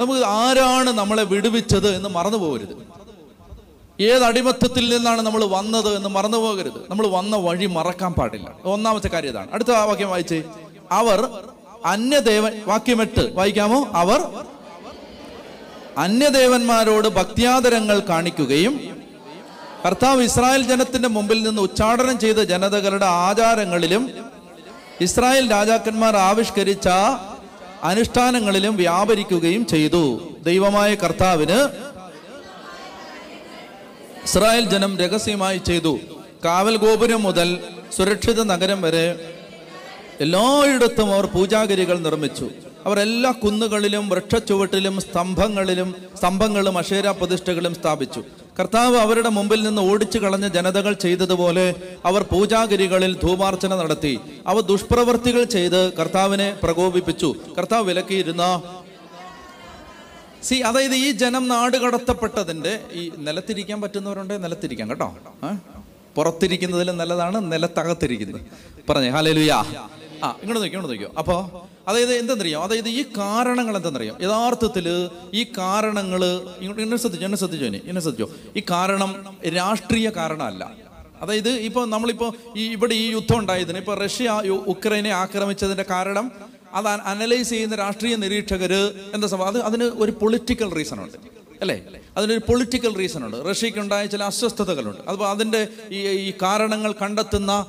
നമുക്ക് ആരാണ് നമ്മളെ വിടുവിച്ചത് എന്ന് മറന്നു പോകരുത്. ഏത് അടിമത്തത്തിൽ നിന്നാണ് നമ്മൾ വന്നത് എന്ന് മറന്നു പോകരുത്. നമ്മൾ വന്ന വഴി മറക്കാൻ പാടില്ല. ഒന്നാമത്തെ കാര്യം ഇതാണ്. അടുത്ത വാക്യം വായിച്ചേ. അവർ അന്യദേവൻ വാക്യം എട്ട്. വായിക്കാമോ? അവർ അന്യദേവന്മാരോട് ഭക്തിയാദരങ്ങൾ കാണിക്കുകയും കർത്താവ് ഇസ്രായേൽ ജനത്തിന്റെ മുമ്പിൽ നിന്ന് ഉച്ചാടനം ചെയ്ത ജനതകളുടെ ആചാരങ്ങളിലും ഇസ്രായേൽ രാജാക്കന്മാർ ആവിഷ്കരിച്ച അനുഷ്ഠാനങ്ങളിലും വ്യാപരിക്കുകയും ചെയ്തു. ദൈവമായ കർത്താവിന് ഇസ്രായേൽ ജനം രഹസ്യമായി ചെയ്തു. കാവൽ ഗോപുരം മുതൽ സുരക്ഷിത നഗരം വരെ എല്ലായിടത്തും അവർ പൂജാഗിരികൾ നിർമ്മിച്ചു. അവർ എല്ലാ കുന്നുകളിലും വൃക്ഷച്ചുവട്ടിലും സ്തംഭങ്ങളിലും സ്തംഭങ്ങളും അക്ഷേര പ്രതിഷ്ഠകളും സ്ഥാപിച്ചു. കർത്താവ് അവരുടെ മുമ്പിൽ നിന്ന് ഓടിച്ചു കളഞ്ഞ ജനതകൾ ചെയ്തതുപോലെ അവർ പൂജാഗിരികളിൽ ധൂമാർച്ചന നടത്തി. അവ ദുഷ്പ്രവർത്തികൾ ചെയ്ത് കർത്താവിനെ പ്രകോപിപ്പിച്ചു. കർത്താവ് വിലക്കിയിരുന്ന സി അതായത് ഈ ജനം നാട് കടത്തപ്പെട്ടതിന്റെ ഈ നിലത്തിരിക്കാൻ പറ്റുന്നവരുണ്ട്? നിലത്തിരിക്കാം കേട്ടോ. പുറത്തിരിക്കുന്നതിൽ നല്ലതാണ് നിലത്തകത്തിരിക്കുന്നത്. പറഞ്ഞേ ഹാലേലുയാ ആ ഇങ്ങോട്ട് നോക്കി ഇങ്ങോട്ട് നോക്കിയോ അപ്പോൾ അതായത് എന്തെന്നറിയോ? അതായത് ഈ കാരണങ്ങൾ എന്തെന്നറിയോ? യഥാർത്ഥത്തിൽ ഈ കാരണങ്ങൾ എന്നെ ശ്രദ്ധിച്ചു എന്നെ ശ്രദ്ധിച്ചു എന്നെ ശ്രദ്ധിച്ചോ? ഈ കാരണം രാഷ്ട്രീയ കാരണമല്ല. അതായത് ഇപ്പോൾ നമ്മളിപ്പോൾ ഈ ഇവിടെ ഈ യുദ്ധം ഉണ്ടായതിന് ഇപ്പോൾ റഷ്യ ഉക്രൈനെ ആക്രമിച്ചതിന്റെ കാരണം അത് അനലൈസ് ചെയ്യുന്ന രാഷ്ട്രീയ നിരീക്ഷകർ എന്താ സംഭവം? അത് അതിന് ഒരു പൊളിറ്റിക്കൽ റീസൺ ഉണ്ട് അല്ലേ? അതിനൊരു പൊളിറ്റിക്കൽ റീസൺ ഉണ്ട്. റഷ്യക്ക് ഉണ്ടായ ചില അസ്വസ്ഥതകളുണ്ട്. അപ്പോൾ അതിന്റെ ഈ ഈ കാരണങ്ങൾ കണ്ടെത്തുന്ന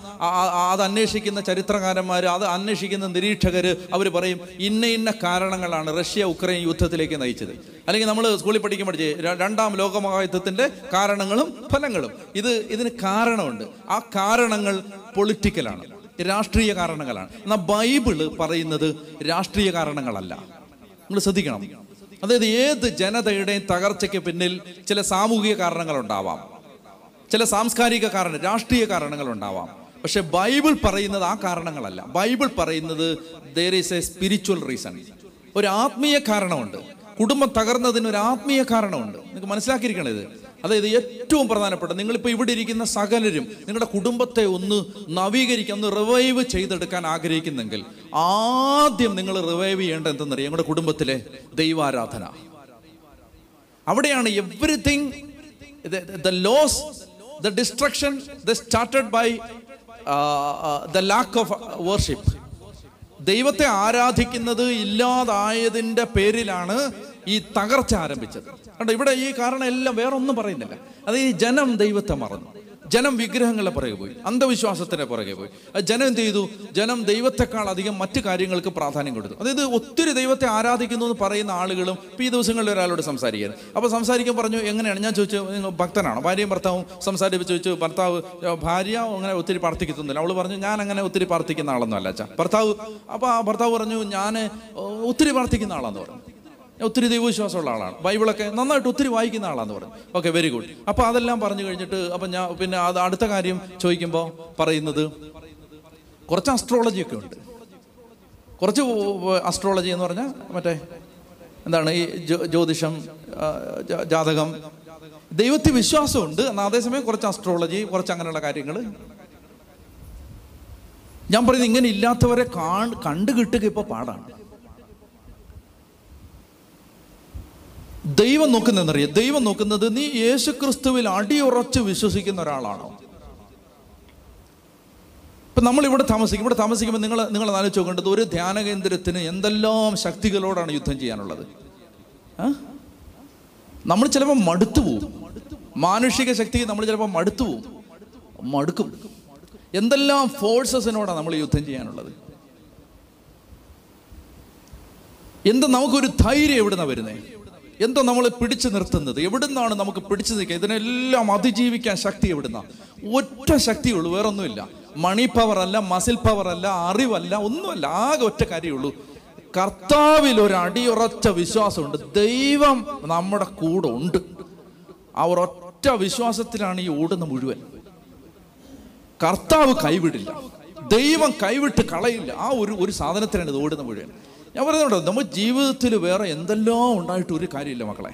അത് അന്വേഷിക്കുന്ന ചരിത്രകാരന്മാർ അത് അന്വേഷിക്കുന്ന നിരീക്ഷകർ അവർ പറയും ഇന്ന ഇന്ന കാരണങ്ങളാണ് റഷ്യ ഉക്രൈൻ യുദ്ധത്തിലേക്ക് നയിച്ചത്. അല്ലെങ്കിൽ നമ്മൾ സ്കൂളിൽ പഠിക്കാൻ പഠിച്ചേ രണ്ടാം ലോകമഹായുദ്ധത്തിന്റെ കാരണങ്ങളും ഫലങ്ങളും. ഇത് ഇതിന് കാരണമുണ്ട്. ആ കാരണങ്ങൾ പൊളിറ്റിക്കലാണ് രാഷ്ട്രീയ കാരണങ്ങളാണ്. എന്നാൽ ബൈബിൾ പറയുന്നത് രാഷ്ട്രീയ കാരണങ്ങളല്ല. നമ്മൾ ശ്രദ്ധിക്കണം. അതായത് ഏത് ജനതയുടെയും തകർച്ചയ്ക്ക് പിന്നിൽ ചില സാമൂഹിക കാരണങ്ങൾ ഉണ്ടാവാം ചില സാംസ്കാരിക കാരണം രാഷ്ട്രീയ കാരണങ്ങൾ ഉണ്ടാവാം പക്ഷെ ബൈബിൾ പറയുന്നത് ആ കാരണങ്ങളല്ല. ബൈബിൾ പറയുന്നത് there is a spiritual reason ഒരു ആത്മീയ കാരണമുണ്ട്. കുടുംബം തകർന്നതിന് ഒരു ആത്മീയ കാരണമുണ്ട്. നിങ്ങൾക്ക് മനസ്സിലാക്കിയിരിക്കണം ഇത് അതായത് ഏറ്റവും പ്രധാനപ്പെട്ട നിങ്ങളിപ്പോൾ ഇവിടെ ഇരിക്കുന്ന സകലരും നിങ്ങളുടെ കുടുംബത്തെ ഒന്ന് നവീകരിക്കാൻ ഒന്ന് റിവൈവ് ചെയ്തെടുക്കാൻ ആഗ്രഹിക്കുന്നെങ്കിൽ ആദ്യം നിങ്ങൾ റിവൈവ് ചെയ്യേണ്ടത് എന്തെന്നറിയാം? നിങ്ങളുടെ കുടുംബത്തിലെ ദൈവാരാധന. അവിടെയാണ് everything the loss the destruction the started by the lack of worship ദൈവത്തെ ആരാധിക്കുന്നത് ഇല്ലാതായതിന്റെ പേരിലാണ് ഈ തകർച്ച ആരംഭിച്ചത്. കണ്ടോ ഇവിടെ ഈ കാരണം എല്ലാം വേറൊന്നും പറയുന്നില്ല. അത് ഈ ജനം ദൈവത്തെ മറന്നു. ജനം വിഗ്രഹങ്ങളെ പുറകെ പോയി അന്ധവിശ്വാസത്തിന്റെ പുറകെ പോയി. ജനം എന്ത് ചെയ്തു? ജനം ദൈവത്തെക്കാൾ അധികം മറ്റു കാര്യങ്ങൾക്ക് പ്രാധാന്യം കൊടുത്തു. അതായത് ഒത്തിരി ദൈവത്തെ ആരാധിക്കുന്നു എന്ന് പറയുന്ന ആളുകളും ഇപ്പം ഈ ദിവസങ്ങളിൽ ഒരാളോട് സംസാരിക്കുന്നത് അപ്പോൾ സംസാരിക്കാൻ പറഞ്ഞു എങ്ങനെയാണ്? ഞാൻ ചോദിച്ചു ഭക്തനാണോ? ഭാര്യയും ഭർത്താവും സംസാരിച്ച് ചോദിച്ചു ഭർത്താവ് "ഏ, ഭാര്യ അങ്ങനെ ഒത്തിരി പ്രാർത്ഥിക്കുന്നില്ല അവൾ പറഞ്ഞു ഞാൻ അങ്ങനെ ഒത്തിരി പ്രാർത്ഥിക്കുന്ന ആളൊന്നും അല്ല അച്ഛാ. ഭർത്താവ് അപ്പോൾ ആ ഭർത്താവ് പറഞ്ഞു ഞാൻ ഒത്തിരി പ്രാർത്ഥിക്കുന്ന ആളാന്ന് പറഞ്ഞു. ഒത്തിരി ദൈവവിശ്വാസമുള്ള ആളാണ്. ബൈബിളൊക്കെ നന്നായിട്ട് ഒത്തിരി വായിക്കുന്ന ആളാന്ന് പറഞ്ഞു. ഓക്കെ വെരി ഗുഡ് അപ്പൊ അതെല്ലാം പറഞ്ഞു കഴിഞ്ഞിട്ട് അപ്പൊ ഞാൻ പിന്നെ അത് അടുത്ത കാര്യം ചോദിക്കുമ്പോൾ പറയുന്നത് കുറച്ച് അസ്ട്രോളജി ഒക്കെ ഉണ്ട്. കുറച്ച് അസ്ട്രോളജി എന്ന് പറഞ്ഞാൽ മറ്റേ എന്താണ് ഈ ജ്യോതിഷം ജാതകം. ദൈവത്തിൽ വിശ്വാസമുണ്ട്. എന്നാൽ അതേസമയം കുറച്ച് അസ്ട്രോളജി കുറച്ച് അങ്ങനെയുള്ള കാര്യങ്ങൾ ഞാൻ പറയുന്നത് ഇങ്ങനെ ഇല്ലാത്തവരെ കാണ് കണ്ടു കിട്ടുക ഇപ്പൊ പാടാണ്. ദൈവം നോക്കുന്നതെന്നറിയാം. ദൈവം നോക്കുന്നത് നീ യേശു ക്രിസ്തുവിൽ അടിയുറച്ച് വിശ്വസിക്കുന്ന ഒരാളാണോ? ഇപ്പൊ നമ്മൾ ഇവിടെ താമസിക്കും ഇവിടെ താമസിക്കുമ്പോൾ നിങ്ങൾ നിങ്ങൾ ആലോചിച്ച് നോക്കേണ്ടത് ഒരു ധ്യാന കേന്ദ്രത്തിന് എന്തെല്ലാം ശക്തികളോടാണ് യുദ്ധം ചെയ്യാനുള്ളത്? നമ്മൾ ചിലപ്പോൾ മടുത്തു പോവും. മാനുഷിക ശക്തി നമ്മൾ ചിലപ്പോൾ മടുത്തു പോവും. മടുക്കും. എന്തെല്ലാം ഫോഴ്സസിനോടാണ് നമ്മൾ യുദ്ധം ചെയ്യാനുള്ളത്? എന്ത് നമുക്കൊരു ധൈര്യം എവിടുന്നാ വരുന്നത് എന്താ നമ്മളെ പിടിച്ചു നിർത്തുന്നത്? എവിടുന്നാണ് നമുക്ക് പിടിച്ചു നിൽക്കുക? ഇതിനെല്ലാം അതിജീവിക്കാൻ ശക്തി എവിടുന്ന? ഒറ്റ ശക്തിയുള്ളൂ വേറൊന്നുമില്ല. മണി പവർ അല്ല മസിൽ പവർ അല്ല അറിവല്ല ഒന്നുമല്ല ആകെ ഒറ്റ കാര്യമുള്ളൂ. കർത്താവിൽ ഒരു അടിയുറച്ച വിശ്വാസമുണ്ട്. ദൈവം നമ്മുടെ കൂടെ ഉണ്ട്. അവർ ഒറ്റ വിശ്വാസത്തിലാണ് ഈ ഓടുന്ന മുഴുവൻ. കർത്താവ് കൈവിടില്ല. ദൈവം കൈവിട്ട് കളയില്ല. ആ ഒരു ഒരു സാധനത്തിനാണ് ഇത് ഓടുന്ന മുഴുവൻ. ഞാൻ പറയുന്നുണ്ടോ നമ്മുടെ ജീവിതത്തിൽ വേറെ എന്തെല്ലാം ഉണ്ടായിട്ട് ഒരു കാര്യമില്ല മക്കളെ.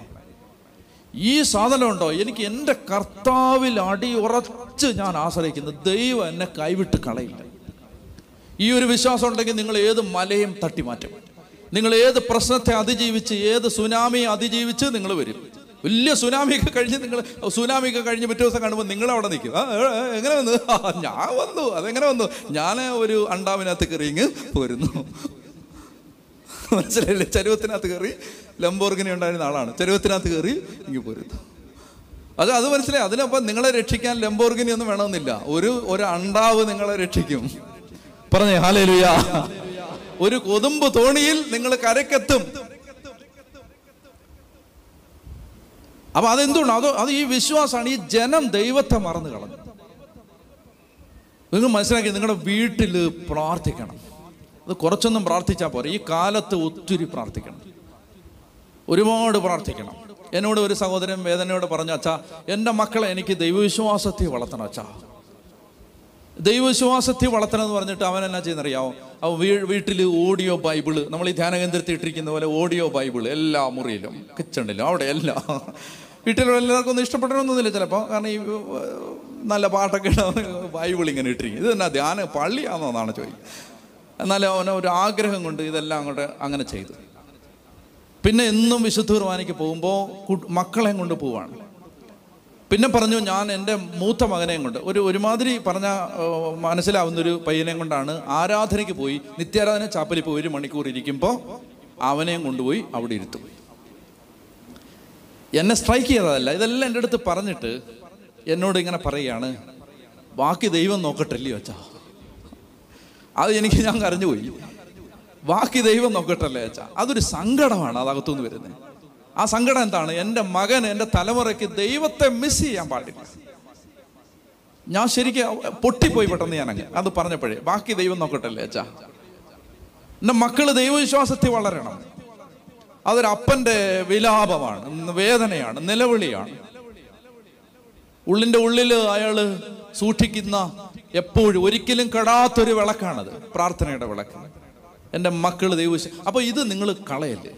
ഈ സാധനം ഉണ്ടോ എനിക്ക് എന്റെ കർത്താവിൽ അടി ഉറച്ച് ഞാൻ ആശ്രയിക്കുന്നു ദൈവം എന്നെ കൈവിട്ട് കളയില്ല. ഈ ഒരു വിശ്വാസം ഉണ്ടെങ്കിൽ നിങ്ങൾ ഏത് മലയും തട്ടി മാറ്റും. നിങ്ങൾ ഏത് പ്രശ്നത്തെ അതിജീവിച്ച് ഏത് സുനാമിയെ അതിജീവിച്ച് നിങ്ങൾ വരും. വലിയ സുനാമിയൊക്കെ കഴിഞ്ഞ് നിങ്ങൾ സുനാമിയൊക്കെ കഴിഞ്ഞ് പിറ്റേ ദിവസം കാണുമ്പോൾ നിങ്ങൾ അവിടെ നിൽക്കും എങ്ങനെ വന്നു? ഞാൻ വന്നു അതെങ്ങനെ വന്നു? ഞാൻ ഒരു അണ്ടാവിനകത്ത് കറിയിങ് പോരുന്നു. മനസ്സിലായില്ലേ? ചരുവത്തിനകത്ത് കയറി ലംബോർഗിനി ഉണ്ടായിരുന്ന ആളാണ്. ചരുവത്തിനകത്ത് കയറി ഇങ്ങ് പോരുന്നു അത് അത് മനസ്സിലായി. അതിനപ്പം നിങ്ങളെ രക്ഷിക്കാൻ ലംബോർഗിനി ഒന്നും വേണമെന്നില്ല. ഒരു ഒരു അണ്ടാവ് നിങ്ങളെ രക്ഷിക്കും. പറഞ്ഞേ ഹാലേലുയ. ഒരു കൊതുമ്പ് തോണിയിൽ നിങ്ങൾ കരക്കെത്തും അപ്പൊ അതെന്തുകൊണ്ട് അത് അത് ഈ വിശ്വാസമാണ്. ഈ ജനം ദൈവത്തെ മറന്നു കളഞ്ഞു. നിങ്ങൾ മനസ്സിലാക്കി നിങ്ങളുടെ വീട്ടിൽ പ്രാർത്ഥിക്കണം. അത് കുറച്ചൊന്നും പ്രാർത്ഥിച്ചാൽ പോരെ. ഈ കാലത്ത് ഒത്തിരി പ്രാർത്ഥിക്കണം. ഒരുപാട് പ്രാർത്ഥിക്കണം. എന്നോട് ഒരു സഹോദരൻ വേദനയോട് പറഞ്ഞു അച്ഛാ എന്റെ മക്കളെ എനിക്ക് ദൈവവിശ്വാസത്തിൽ വളർത്തണം അച്ഛാ. ദൈവവിശ്വാസത്തെ വളർത്തണം എന്ന് പറഞ്ഞിട്ട് അവൻ എന്നാ ചെയ്യുന്നറിയാമോ അവൻ വീ വീട്ടിൽ ഓഡിയോ ബൈബിൾ നമ്മൾ ഈ ധ്യാന കേന്ദ്രത്തിൽ ഇട്ടിരിക്കുന്ന പോലെ ഓഡിയോ ബൈബിൾ എല്ലാ മുറിയിലും കിച്ചണിലും അവിടെ എല്ലാം. വീട്ടിലുള്ള എല്ലാവർക്കും ഒന്നും ഇഷ്ടപ്പെടണമെന്നൊന്നുമില്ല ചിലപ്പോൾ കാരണം ഈ നല്ല പാട്ടൊക്കെ ബൈബിൾ ഇങ്ങനെ ഇട്ടിരിക്കും ഇത് തന്നെ ധ്യാനം പള്ളിയാണെന്നാണ് ചോദിക്കുന്നത്. എന്നാലും അവന് ഒരു ആഗ്രഹം കൊണ്ട് ഇതെല്ലാം അങ്ങോട്ട് അങ്ങനെ ചെയ്തു. പിന്നെ എന്നും വിശുദ്ധ കുർബാനയ്ക്ക് പോകുമ്പോൾ മക്കളെയും കൊണ്ട് പോവാണ്. പിന്നെ പറഞ്ഞു ഞാൻ എന്റെ മൂത്ത മകനെയും കൊണ്ട് ഒരു ഒരുമാതിരി പറഞ്ഞ മനസ്സിലാവുന്ന ഒരു പയ്യനെയും കൊണ്ടാണ് ആരാധനയ്ക്ക് പോയി നിത്യാരാധന ചാപ്പലിൽ പോയി ഒരു മണിക്കൂർ ഇരിക്കുമ്പോൾ അവനെയും കൊണ്ടുപോയി അവിടെ ഇരുത്തും. എന്നെ സ്ട്രൈക്ക് ചെയ്തതല്ല ഇതെല്ലാം എന്റെ അടുത്ത് പറഞ്ഞിട്ട് എന്നോട് ഇങ്ങനെ പറയുകയാണ് ബാക്കി ദൈവം നോക്കട്ടില്ലയോ അച്ഛാ? അത് എനിക്ക് ഞാൻ കരഞ്ഞുപോയി ബാക്കി ദൈവം നോക്കട്ടല്ലേ അച്ഛാ? അതൊരു സങ്കടമാണ് അതകത്തുനിന്ന് വരുന്നത്. ആ സങ്കടം എന്താണ്? എന്റെ മകൻ എന്റെ തലമുറയ്ക്ക് ദൈവത്തെ മിസ് ചെയ്യാൻ പാടില്ല. ഞാൻ ശരിക്കും പൊട്ടിപ്പോയി പെട്ടെന്ന് ഞാൻ അങ്ങ്. അത് പറഞ്ഞപ്പോഴേ ബാക്കി ദൈവം നോക്കട്ടല്ലേ അച്ഛാ? എന്റെ മക്കൾ ദൈവവിശ്വാസത്തിൽ വളരണം. അതൊരു അപ്പന്റെ വിലാപമാണ് വേദനയാണ് നിലവിളിയാണ്. ഉള്ളിന്റെ ഉള്ളിൽ അയാൾ സൂക്ഷിക്കുന്ന എപ്പോഴും ഒരിക്കലും കെടാത്തൊരു വിളക്കാണത്. പ്രാർത്ഥനയുടെ വിളക്ക്. എന്റെ മക്കൾ ദൈവശ അപ്പോൾ ഇത് നിങ്ങൾ കളയല്ലേ?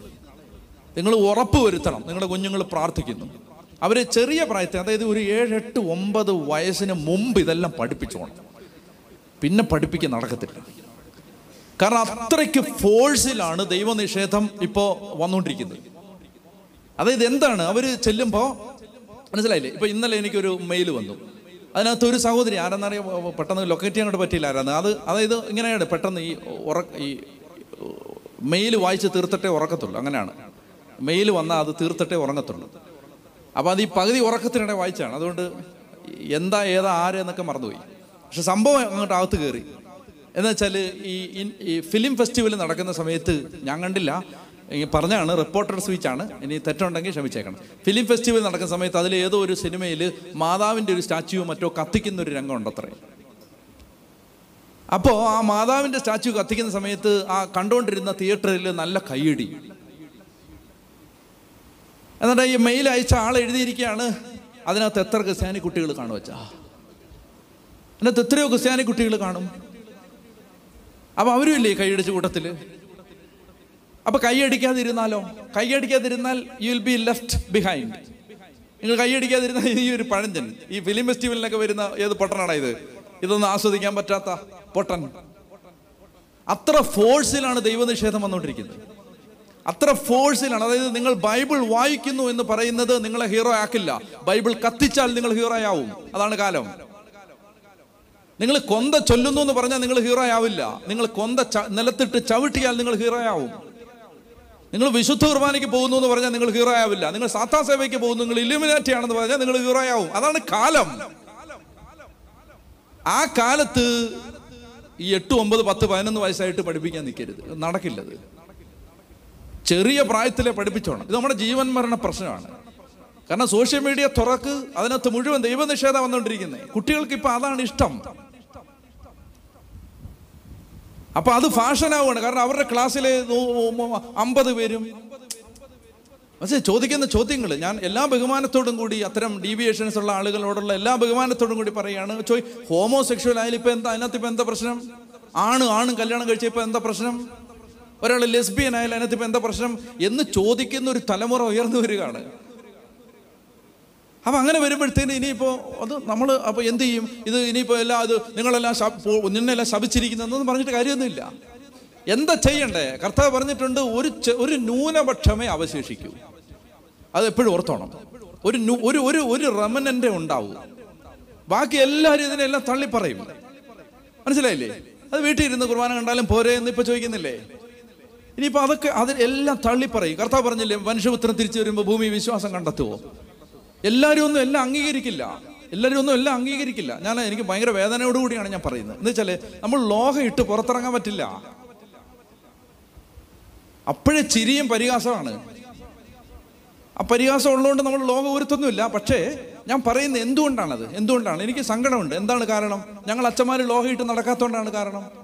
നിങ്ങൾ ഉറപ്പ് വരുത്തണം. നിങ്ങളുടെ കുഞ്ഞുങ്ങൾ പ്രാർത്ഥിക്കുന്നു. അവരെ ചെറിയ പ്രായത്തിൽ അതായത് ഒരു ഏഴ് എട്ട് ഒമ്പത് വയസ്സിന് മുമ്പ് ഇതെല്ലാം പഠിപ്പിച്ചോണം പിന്നെ പഠിപ്പിക്കാൻ നടക്കത്തില്ല. കാരണം അത്രയ്ക്ക് ഫോഴ്സിലാണ് ദൈവനിഷേധം ഇപ്പോൾ വന്നുകൊണ്ടിരിക്കുന്നത് അതായത് എന്താണ്? അവർ ചെല്ലുമ്പോൾ മനസ്സിലായില്ലേ? ഇപ്പൊ ഇന്നലെ എനിക്കൊരു മെയിൽ വന്നു. അതിനകത്ത് ഒരു സഹോദരി ആരെന്നറിയാം പെട്ടെന്ന് ലൊക്കേറ്റ് ചെയ്യാനോട് പറ്റിയില്ല ആരാന്ന്. അത് അതായത് ഇങ്ങനെയാണ് പെട്ടെന്ന് ഈ ഉറ ഈ മെയിൽ വായിച്ച് തീർത്തിട്ടേ ഉറക്കത്തുള്ളൂ. അങ്ങനെയാണ്. മെയിൽ വന്നാൽ അത് തീർത്തിട്ടേ ഉറങ്ങത്തുള്ളൂ. അപ്പോൾ അത് ഈ പകുതി ഉറക്കത്തിനിടെ വായിച്ചാണ്. അതുകൊണ്ട് എന്താ ഏതാ ആര് എന്നൊക്കെ മറന്നുപോയി. പക്ഷെ സംഭവം അങ്ങോട്ട് അകത്ത് കയറി. എന്നുവെച്ചാൽ ഈ ഈ ഫിലിം ഫെസ്റ്റിവൽ നടക്കുന്ന സമയത്ത് ഞാൻ കണ്ടില്ല. പറഞ്ഞാണ് റിപ്പോർട്ടർ സ്പീച്ചാണ് ഇനി തെറ്റുണ്ടെങ്കിൽ ക്ഷമിച്ചേക്കണം. ഫിലിം ഫെസ്റ്റിവൽ നടക്കുന്ന സമയത്ത് അതിൽ ഏതോ ഒരു സിനിമയിൽ മാതാവിന്റെ ഒരു സ്റ്റാച്യു മറ്റോ കത്തിക്കുന്ന ഒരു രംഗമുണ്ടത്രേ അപ്പോൾ ആ മാതാവിന്റെ സ്റ്റാച്യു കത്തിക്കുന്ന സമയത്ത് ആ കണ്ടുകൊണ്ടിരുന്ന തിയേറ്ററിൽ നല്ല കൈയിടി എന്നിട്ട് ഈ മെയിൽ അയച്ച ആൾ എഴുതിയിരിക്കുകയാണ് അതിനകത്ത് എത്ര ക്രിസ്ത്യാനി കുട്ടികൾ കാണും വെച്ചാ അതിനകത്ത് എത്രയോ ക്രിസ്ത്യാനി കുട്ടികൾ കാണും? അപ്പോൾ അവരും ഇല്ലേ കൈയടിച്ച കൂട്ടത്തിൽ? അപ്പൊ കൈയടിക്കാതിരുന്നാലോ കൈയടിക്കാതിരുന്നാൽ you will be left behind നിങ്ങൾ കൈയടിക്കാതിരുന്നാൽ ഈ ഒരു പഴഞ്ചൻ ഈ ഫിലിം ഫെസ്റ്റിവലിനൊക്കെ വരുന്ന ഏത് പൊട്ടനാണ് ഇത്? ഇതൊന്നും ആസ്വദിക്കാൻ പറ്റാത്ത പൊട്ടൻ. അത്ര ഫോഴ്സിലാണ് ദൈവനിഷേധം വന്നുകൊണ്ടിരിക്കുന്നത്. അത്ര ഫോഴ്സിലാണ് അതായത് നിങ്ങൾ ബൈബിൾ വായിക്കുന്നു എന്ന് പറയുന്നത് നിങ്ങളെ ഹീറോ ആക്കില്ല. ബൈബിൾ കത്തിച്ചാൽ നിങ്ങൾ ഹീറോ ആവും. അതാണ് കാലം. നിങ്ങൾ കൊന്ത ചൊല്ലുന്നു എന്ന് പറഞ്ഞാൽ നിങ്ങൾ ഹീറോ ആവില്ല. നിങ്ങൾ കൊന്ത നിലത്തിട്ട് ചവിട്ടിയാൽ നിങ്ങൾ ഹീറോ ആവും. നിങ്ങൾ വിശുദ്ധ കുർബാനയ്ക്ക് പോകുന്നു എന്ന് പറഞ്ഞാൽ നിങ്ങൾ ഹീറോ ആവില്ല. നിങ്ങൾ സാത്താ സേവയ്ക്ക് പോകുന്നു നിങ്ങൾ ഇലുമിനാറ്റി ആണെന്ന് പറഞ്ഞാൽ നിങ്ങൾ ഹീറോ ആവും. അതാണ് കാലം. ആ കാലത്ത് ഈ എട്ട് ഒമ്പത് പത്ത് പതിനൊന്ന് വയസ്സായിട്ട് പഠിപ്പിക്കാൻ നിൽക്കരുത്. നടക്കില്ലത് ചെറിയ പ്രായത്തിലെ പഠിപ്പിച്ചോണം. ഇത് നമ്മുടെ ജീവൻ മരണ പ്രശ്നമാണ്. കാരണം സോഷ്യൽ മീഡിയ തുറക്ക് അതിനകത്ത് മുഴുവൻ ദൈവനിഷേധം വന്നുകൊണ്ടിരിക്കുന്നത്. കുട്ടികൾക്ക് ഇപ്പം അതാണ് ഇഷ്ടം. അപ്പൊ അത് ഫാഷനാവുകയാണ്. കാരണം അവരുടെ ക്ലാസ്സിലെ അമ്പത് പേരും. പക്ഷേ ചോദിക്കുന്ന ചോദ്യങ്ങൾ ഞാൻ എല്ലാ ബഹുമാനത്തോടും കൂടി അത്തരം ഡീവിയേഷൻസ് ഉള്ള ആളുകളോടുള്ള എല്ലാ ബഹുമാനത്തോടും കൂടി പറയുകയാണ് ചോയ് ഹോമോസെക്ഷൽ ആയാലും ഇപ്പൊ എന്താ അതിനകത്ത് ഇപ്പൊ എന്താ പ്രശ്നം? ആണ് ആണും കല്യാണം കഴിച്ച ഇപ്പൊ എന്താ പ്രശ്നം? ഒരാൾ ലെസ്ബിയൻ ആയാലും അതിനകത്ത് ഇപ്പൊ എന്താ പ്രശ്നം? എന്ന് ചോദിക്കുന്ന ഒരു തലമുറ ഉയർന്നു വരികയാണ്. അപ്പൊ അങ്ങനെ വരുമ്പോഴത്തേന് ഇനിയിപ്പോൾ അത് നമ്മൾ അപ്പോൾ എന്ത് ചെയ്യും? ഇത് ഇനിയിപ്പോൾ എല്ലാം അത് നിങ്ങളെല്ലാം നിന്നെല്ലാം ശപിച്ചിരിക്കുന്നതെന്ന് പറഞ്ഞിട്ട് കാര്യമൊന്നുമില്ല. എന്താ ചെയ്യണ്ടേ? കർത്താവ് പറഞ്ഞിട്ടുണ്ട് ഒരു ഒരു ന്യൂനപക്ഷമേ അവശേഷിക്കൂ. അത് എപ്പോഴും ഓർത്തോണം. ഒരു ഒരു ഒരു ഒരു റമനന്റെ ഉണ്ടാവും. ബാക്കി എല്ലാവരും ഇതിനെല്ലാം തള്ളിപ്പറയും. മനസ്സിലായില്ലേ? അത് വീട്ടിൽ ഇരുന്ന് കുർബാന കണ്ടാലും പോരെ എന്ന് ഇപ്പൊ ചോദിക്കുന്നില്ലേ? ഇനിയിപ്പോൾ അതൊക്കെ അതിൽ എല്ലാം തള്ളി പറയും കർത്താവ് പറഞ്ഞില്ലേ മനുഷ്യപുത്രം തിരിച്ചു വരുമ്പോൾ ഭൂമി വിശ്വാസം കണ്ടെത്തുവോ? എല്ലാവരും ഒന്നും എല്ലാം അംഗീകരിക്കില്ല. എല്ലാവരും ഒന്നും എല്ലാം അംഗീകരിക്കില്ല. ഞാൻ എനിക്ക് ഭയങ്കര വേദനയോടുകൂടിയാണ് ഞാൻ പറയുന്നത്. എന്ന് വെച്ചാൽ നമ്മൾ ലോഹം ഇട്ട് പുറത്തിറങ്ങാൻ പറ്റില്ല. അപ്പോഴേ ചിരിയും പരിഹാസമാണ്. ആ പരിഹാസം ഉള്ളതുകൊണ്ട് നമ്മൾ ലോകം ഒരുത്തൊന്നുമില്ല പക്ഷേ ഞാൻ പറയുന്നത് എന്തുകൊണ്ടാണത്? എന്തുകൊണ്ടാണ്? എനിക്ക് സങ്കടമുണ്ട്. എന്താണ് കാരണം? ഞങ്ങൾ അച്ഛന്മാർ ലോഹയിട്ട് നടക്കാത്തതുകൊണ്ടാണ് കാരണം.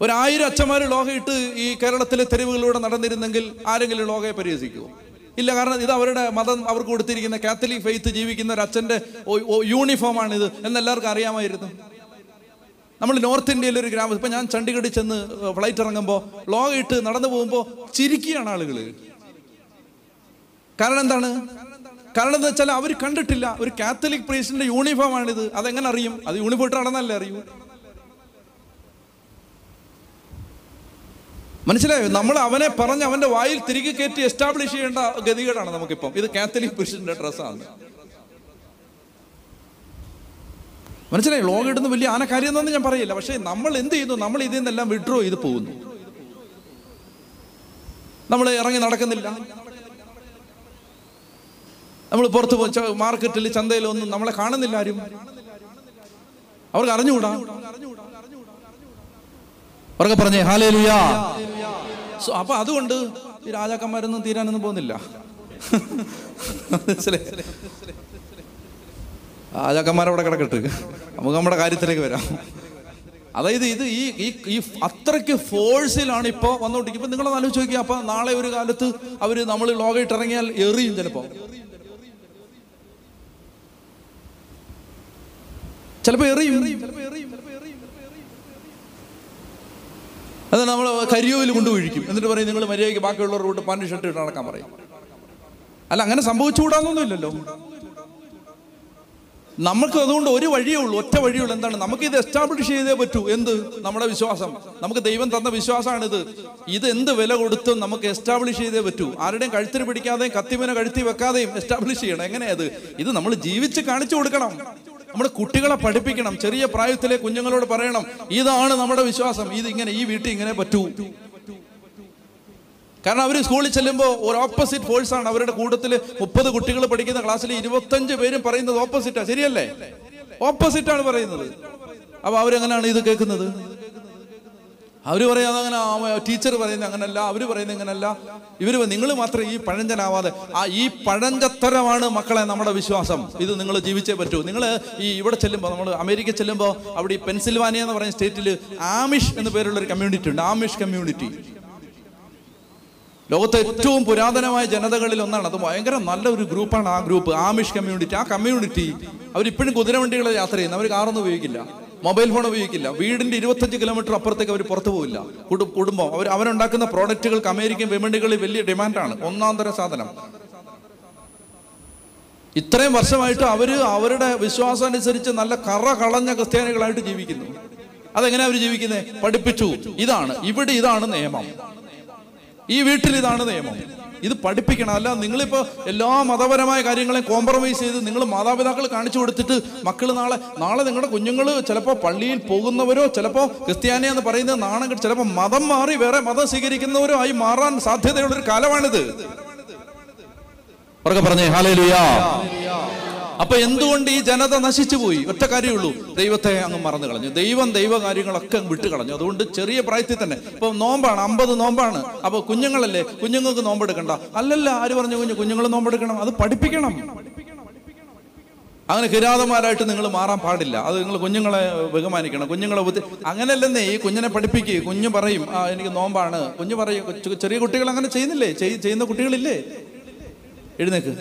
ഒരായിരം അച്ഛന്മാർ ലോഹയിട്ട് ഈ കേരളത്തിലെ തെരുവുകളിലൂടെ നടന്നിരുന്നെങ്കിൽ ആരെങ്കിലും ലോകയെ പരിഹസിക്കുമോ ഇല്ല കാരണം ഇത് അവരുടെ മതം അവർക്ക് കൊടുത്തിരിക്കുന്ന കാത്തലിക് ഫെയ്ത്ത് ജീവിക്കുന്ന ഒരു അച്ഛന്റെ യൂണിഫോമാണ് ഇത് എന്നെല്ലാവർക്കും അറിയാമായിരുന്നു. നമ്മൾ നോർത്ത് ഇന്ത്യയിലെ ഒരു ഗ്രാമം ഇപ്പം ഞാൻ ചണ്ഡീഗഡിൽ ചെന്ന് ഫ്ലൈറ്റ് ഇറങ്ങുമ്പോൾ ലോഗ് ഇട്ട് നടന്നു പോകുമ്പോൾ ചിരിക്കുകയാണ് ആളുകൾ കാരണം എന്താണ്? കാരണം എന്താ വെച്ചാൽ അവർ കണ്ടിട്ടില്ല ഒരു കാത്തലിക് പ്രീസ്റ്റിന്റെ യൂണിഫോം ആണിത്. അതെങ്ങനെ അറിയും? അത് യൂണിഫോം ഇട്ട് നടന്നല്ലേ അറിയൂ? മനസ്സിലായോ? നമ്മൾ അവനെ പറഞ്ഞ് അവന്റെ വായിൽ തിരികെ കയറ്റി എസ്റ്റാബ്ലിഷ് ചെയ്യേണ്ട ഗതികേടാണ് നമുക്കിപ്പം. ഇത് കാത്തലിക് പുരുഷന്റെ ഡ്രസ്സാണ്. മനസ്സിലായി? ലോകം ഇടുന്ന വലിയ ആന കാര്യം എന്നൊന്നും ഞാൻ പറയില്ല. പക്ഷേ നമ്മൾ എന്ത് ചെയ്യുന്നു നമ്മൾ ഇതിൽ നിന്നെല്ലാം വിഡ്രോ ചെയ്ത് പോകുന്നു. നമ്മൾ ഇറങ്ങി നടക്കുന്നില്ല. നമ്മൾ പുറത്ത് പോ- ച- മാർക്കറ്റിൽ ചന്തയിലൊന്നും നമ്മളെ കാണുന്നില്ല ആരും. അവർക്ക് അറിഞ്ഞുകൂടാ? അവർക്ക് പറഞ്ഞേ ഹാലേ ലുയാ സോ അപ്പൊ അതുകൊണ്ട് ഈ രാജാക്കന്മാരൊന്നും തീരാനൊന്നും പോകുന്നില്ല. രാജാക്കന്മാരവിടെ കിടക്കട്ട്. നമുക്ക് നമ്മുടെ കാര്യത്തിലേക്ക് വരാം. അതായത് ഇത് ഈ ഈ അത്രയ്ക്ക് ഫോഴ്സിലാണ് ഇപ്പോൾ ഇപ്പൊ നിങ്ങളൊന്ന് ആലോചിച്ച് നോക്കിയാൽ അപ്പൊ നാളെ ഒരു കാലത്ത് അവർ നമ്മൾ ലോകമായിട്ട് ഇറങ്ങിയാൽ എറിയും ചിലപ്പോ. ചിലപ്പോ എറിയും. അത് നമ്മൾ കരിയോയിൽ കൊണ്ട് ഒഴിക്കും. എന്നിട്ട് പറയും നിങ്ങൾ മര്യാദയ്ക്ക് ബാക്കിയുള്ളവർ കൂട്ട് പാന്റ് ഷർട്ട് ഇട്ട് നടക്കാൻ പറയും. അല്ല അങ്ങനെ സംഭവിച്ചുകൂടാന്നൊന്നുമില്ലല്ലോ നമുക്ക് അതുകൊണ്ട് ഒരു വഴിയേ ഉള്ളൂ. ഒറ്റ വഴിയേ ഉള്ളൂ. എന്താണ്? നമുക്ക് ഇത് എസ്റ്റാബ്ലിഷ് ചെയ്തേ പറ്റൂ. എന്ത്? നമ്മുടെ വിശ്വാസം. നമുക്ക് ദൈവം തന്ന വിശ്വാസമാണിത്. ഇത് എന്ത് വില കൊടുത്തും നമുക്ക് എസ്റ്റാബ്ലിഷ് ചെയ്തേ പറ്റൂ. ആരുടെയും കഴുത്തിന് പിടിക്കാതെയും കത്തിമന കഴുത്തി വെക്കാതെയും എസ്റ്റാബ്ലിഷ് ചെയ്യണം. എങ്ങനെയത് ഇത് നമ്മൾ ജീവിച്ച് കാണിച്ചു കൊടുക്കണം. നമ്മുടെ കുട്ടികളെ പഠിപ്പിക്കണം. ചെറിയ പ്രായത്തിലെ കുഞ്ഞുങ്ങളോട് പറയണം ഇതാണ് നമ്മുടെ വിശ്വാസം. ഇത് ഇങ്ങനെ ഈ വീട്ടിൽ ഇങ്ങനെ പറ്റൂ. കാരണം അവർ സ്കൂളിൽ ചെല്ലുമ്പോൾ ഒരു ഓപ്പോസിറ്റ് ഫോഴ്സ് ആണ്. അവരുടെ കൂട്ടത്തിൽ മുപ്പത് കുട്ടികൾ പഠിക്കുന്ന ക്ലാസ്സിൽ ഇരുപത്തഞ്ച് പേരും പറയുന്നത് ഓപ്പോസിറ്റാ ശരിയല്ലേ? ഓപ്പോസിറ്റാണ് പറയുന്നത്. അപ്പൊ അവരെങ്ങനെയാണ് ഇത് കേൾക്കുന്നത്? അവർ പറയാതെ അങ്ങനെ ടീച്ചർ പറയുന്നത് അങ്ങനല്ല അവർ പറയുന്നത് ഇങ്ങനല്ല. ഇവർ നിങ്ങൾ മാത്രം ഈ പഴഞ്ചനാവാതെ ആ ഈ പഴഞ്ചത്തരമാണ് മക്കളെ നമ്മുടെ വിശ്വാസം. ഇത് നിങ്ങൾ ജീവിച്ചേ പറ്റൂ. നിങ്ങൾ ഈ ഇവിടെ ചെല്ലുമ്പോൾ നമ്മൾ അമേരിക്ക ചെല്ലുമ്പോൾ അവിടെ ഈ പെൻസിൽവാനിയ എന്ന് പറയുന്ന സ്റ്റേറ്റിൽ ആമിഷ് എന്ന് പേരുള്ള ഒരു കമ്മ്യൂണിറ്റി ഉണ്ട്. ആമിഷ് കമ്മ്യൂണിറ്റി ലോകത്തെ ഏറ്റവും പുരാതനമായ ജനതകളിൽ ഒന്നാണ്. അത് ഭയങ്കര നല്ല ഒരു ഗ്രൂപ്പാണ് ആ ഗ്രൂപ്പ്. ആമിഷ് കമ്മ്യൂണിറ്റി ആ കമ്മ്യൂണിറ്റി അവരിപ്പോഴും കുതിരവണ്ടികളെ യാത്ര ചെയ്യുന്നു. അവർ കാറൊന്നും ഉപയോഗിക്കില്ല. മൊബൈൽ ഫോൺ ഉപയോഗിക്കില്ല. വീടിന്റെ ഇരുപത്തഞ്ച് കിലോമീറ്റർ അപ്പുറത്തേക്ക് അവർ പുറത്തു പോകില്ല കുടുംബം. അവർ അവരുണ്ടാക്കുന്ന പ്രോഡക്റ്റുകൾക്ക് അമേരിക്കൻ വിപണികളിൽ വലിയ ഡിമാൻഡാണ്. ഒന്നാം തരം സാധനം. ഇത്രയും വർഷമായിട്ട് അവർ അവരുടെ വിശ്വാസം അനുസരിച്ച് നല്ല കറ കളഞ്ഞ ക്രിസ്ത്യാനികളായിട്ട് ജീവിക്കുന്നു. അതെങ്ങനെയാ അവർ ജീവിക്കുന്നത് പഠിപ്പിച്ചു. ഇതാണ്. ഇവിടെ ഇതാണ് നിയമം. ഈ വീട്ടിൽ ഇതാണ് നിയമം. ഇത് പഠിപ്പിക്കണം. അല്ല നിങ്ങളിപ്പോ എല്ലാ മതപരമായ കാര്യങ്ങളെയും കോംപ്രമൈസ് ചെയ്ത് നിങ്ങൾ മാതാപിതാക്കൾ കാണിച്ചു കൊടുത്തിട്ട് മക്കൾ നാളെ നാളെ നിങ്ങളുടെ കുഞ്ഞുങ്ങൾ ചിലപ്പോൾ പള്ളിയിൽ പോകുന്നവരോ ചിലപ്പോൾ ക്രിസ്ത്യാനി എന്ന് പറയുന്നത് നാണം ചിലപ്പോൾ മതം മാറി വേറെ മതം സ്വീകരിക്കുന്നവരോ ആയി മാറാൻ സാധ്യതയുള്ളൊരു കാലമാണിത്. പറഞ്ഞേ ഹാലേ ഹാലേലുയാ അപ്പൊ എന്തുകൊണ്ട് ഈ ജനത നശിച്ചു പോയി? ഒറ്റ കാര്യമുള്ളൂ ദൈവത്തെ അങ്ങ് മറന്നു കളഞ്ഞു. ദൈവം ദൈവ കാര്യങ്ങളൊക്കെ അങ്ങ് വിട്ടു കളഞ്ഞു. അതുകൊണ്ട് ചെറിയ പ്രായത്തിൽ തന്നെ. ഇപ്പൊ നോമ്പാണ് അമ്പത് നോമ്പാണ്. അപ്പൊ കുഞ്ഞുങ്ങളല്ലേ? കുഞ്ഞുങ്ങൾക്ക് നോമ്പെടുക്കണ്ട. അല്ലല്ല ആര് പറഞ്ഞു കുഞ്ഞു കുഞ്ഞുങ്ങൾ നോമ്പെടുക്കണം? അത് പഠിപ്പിക്കണം. അങ്ങനെ കിരാതന്മാരായിട്ട് നിങ്ങൾ മാറാൻ പാടില്ല. അത് നിങ്ങൾ കുഞ്ഞുങ്ങളെ ബഹുമാനിക്കണം. കുഞ്ഞുങ്ങളെ ബുദ്ധി അങ്ങനെയല്ലെന്നേ ഈ കുഞ്ഞിനെ പഠിപ്പിക്കുക കുഞ്ഞു പറയും ആ എനിക്ക് നോമ്പാണ്. കുഞ്ഞു പറയും ചെറിയ കുട്ടികൾ അങ്ങനെ ചെയ്യുന്നില്ലേ? ചെയ്യുന്ന കുട്ടികളില്ലേ? എഴുന്നേക്ക്.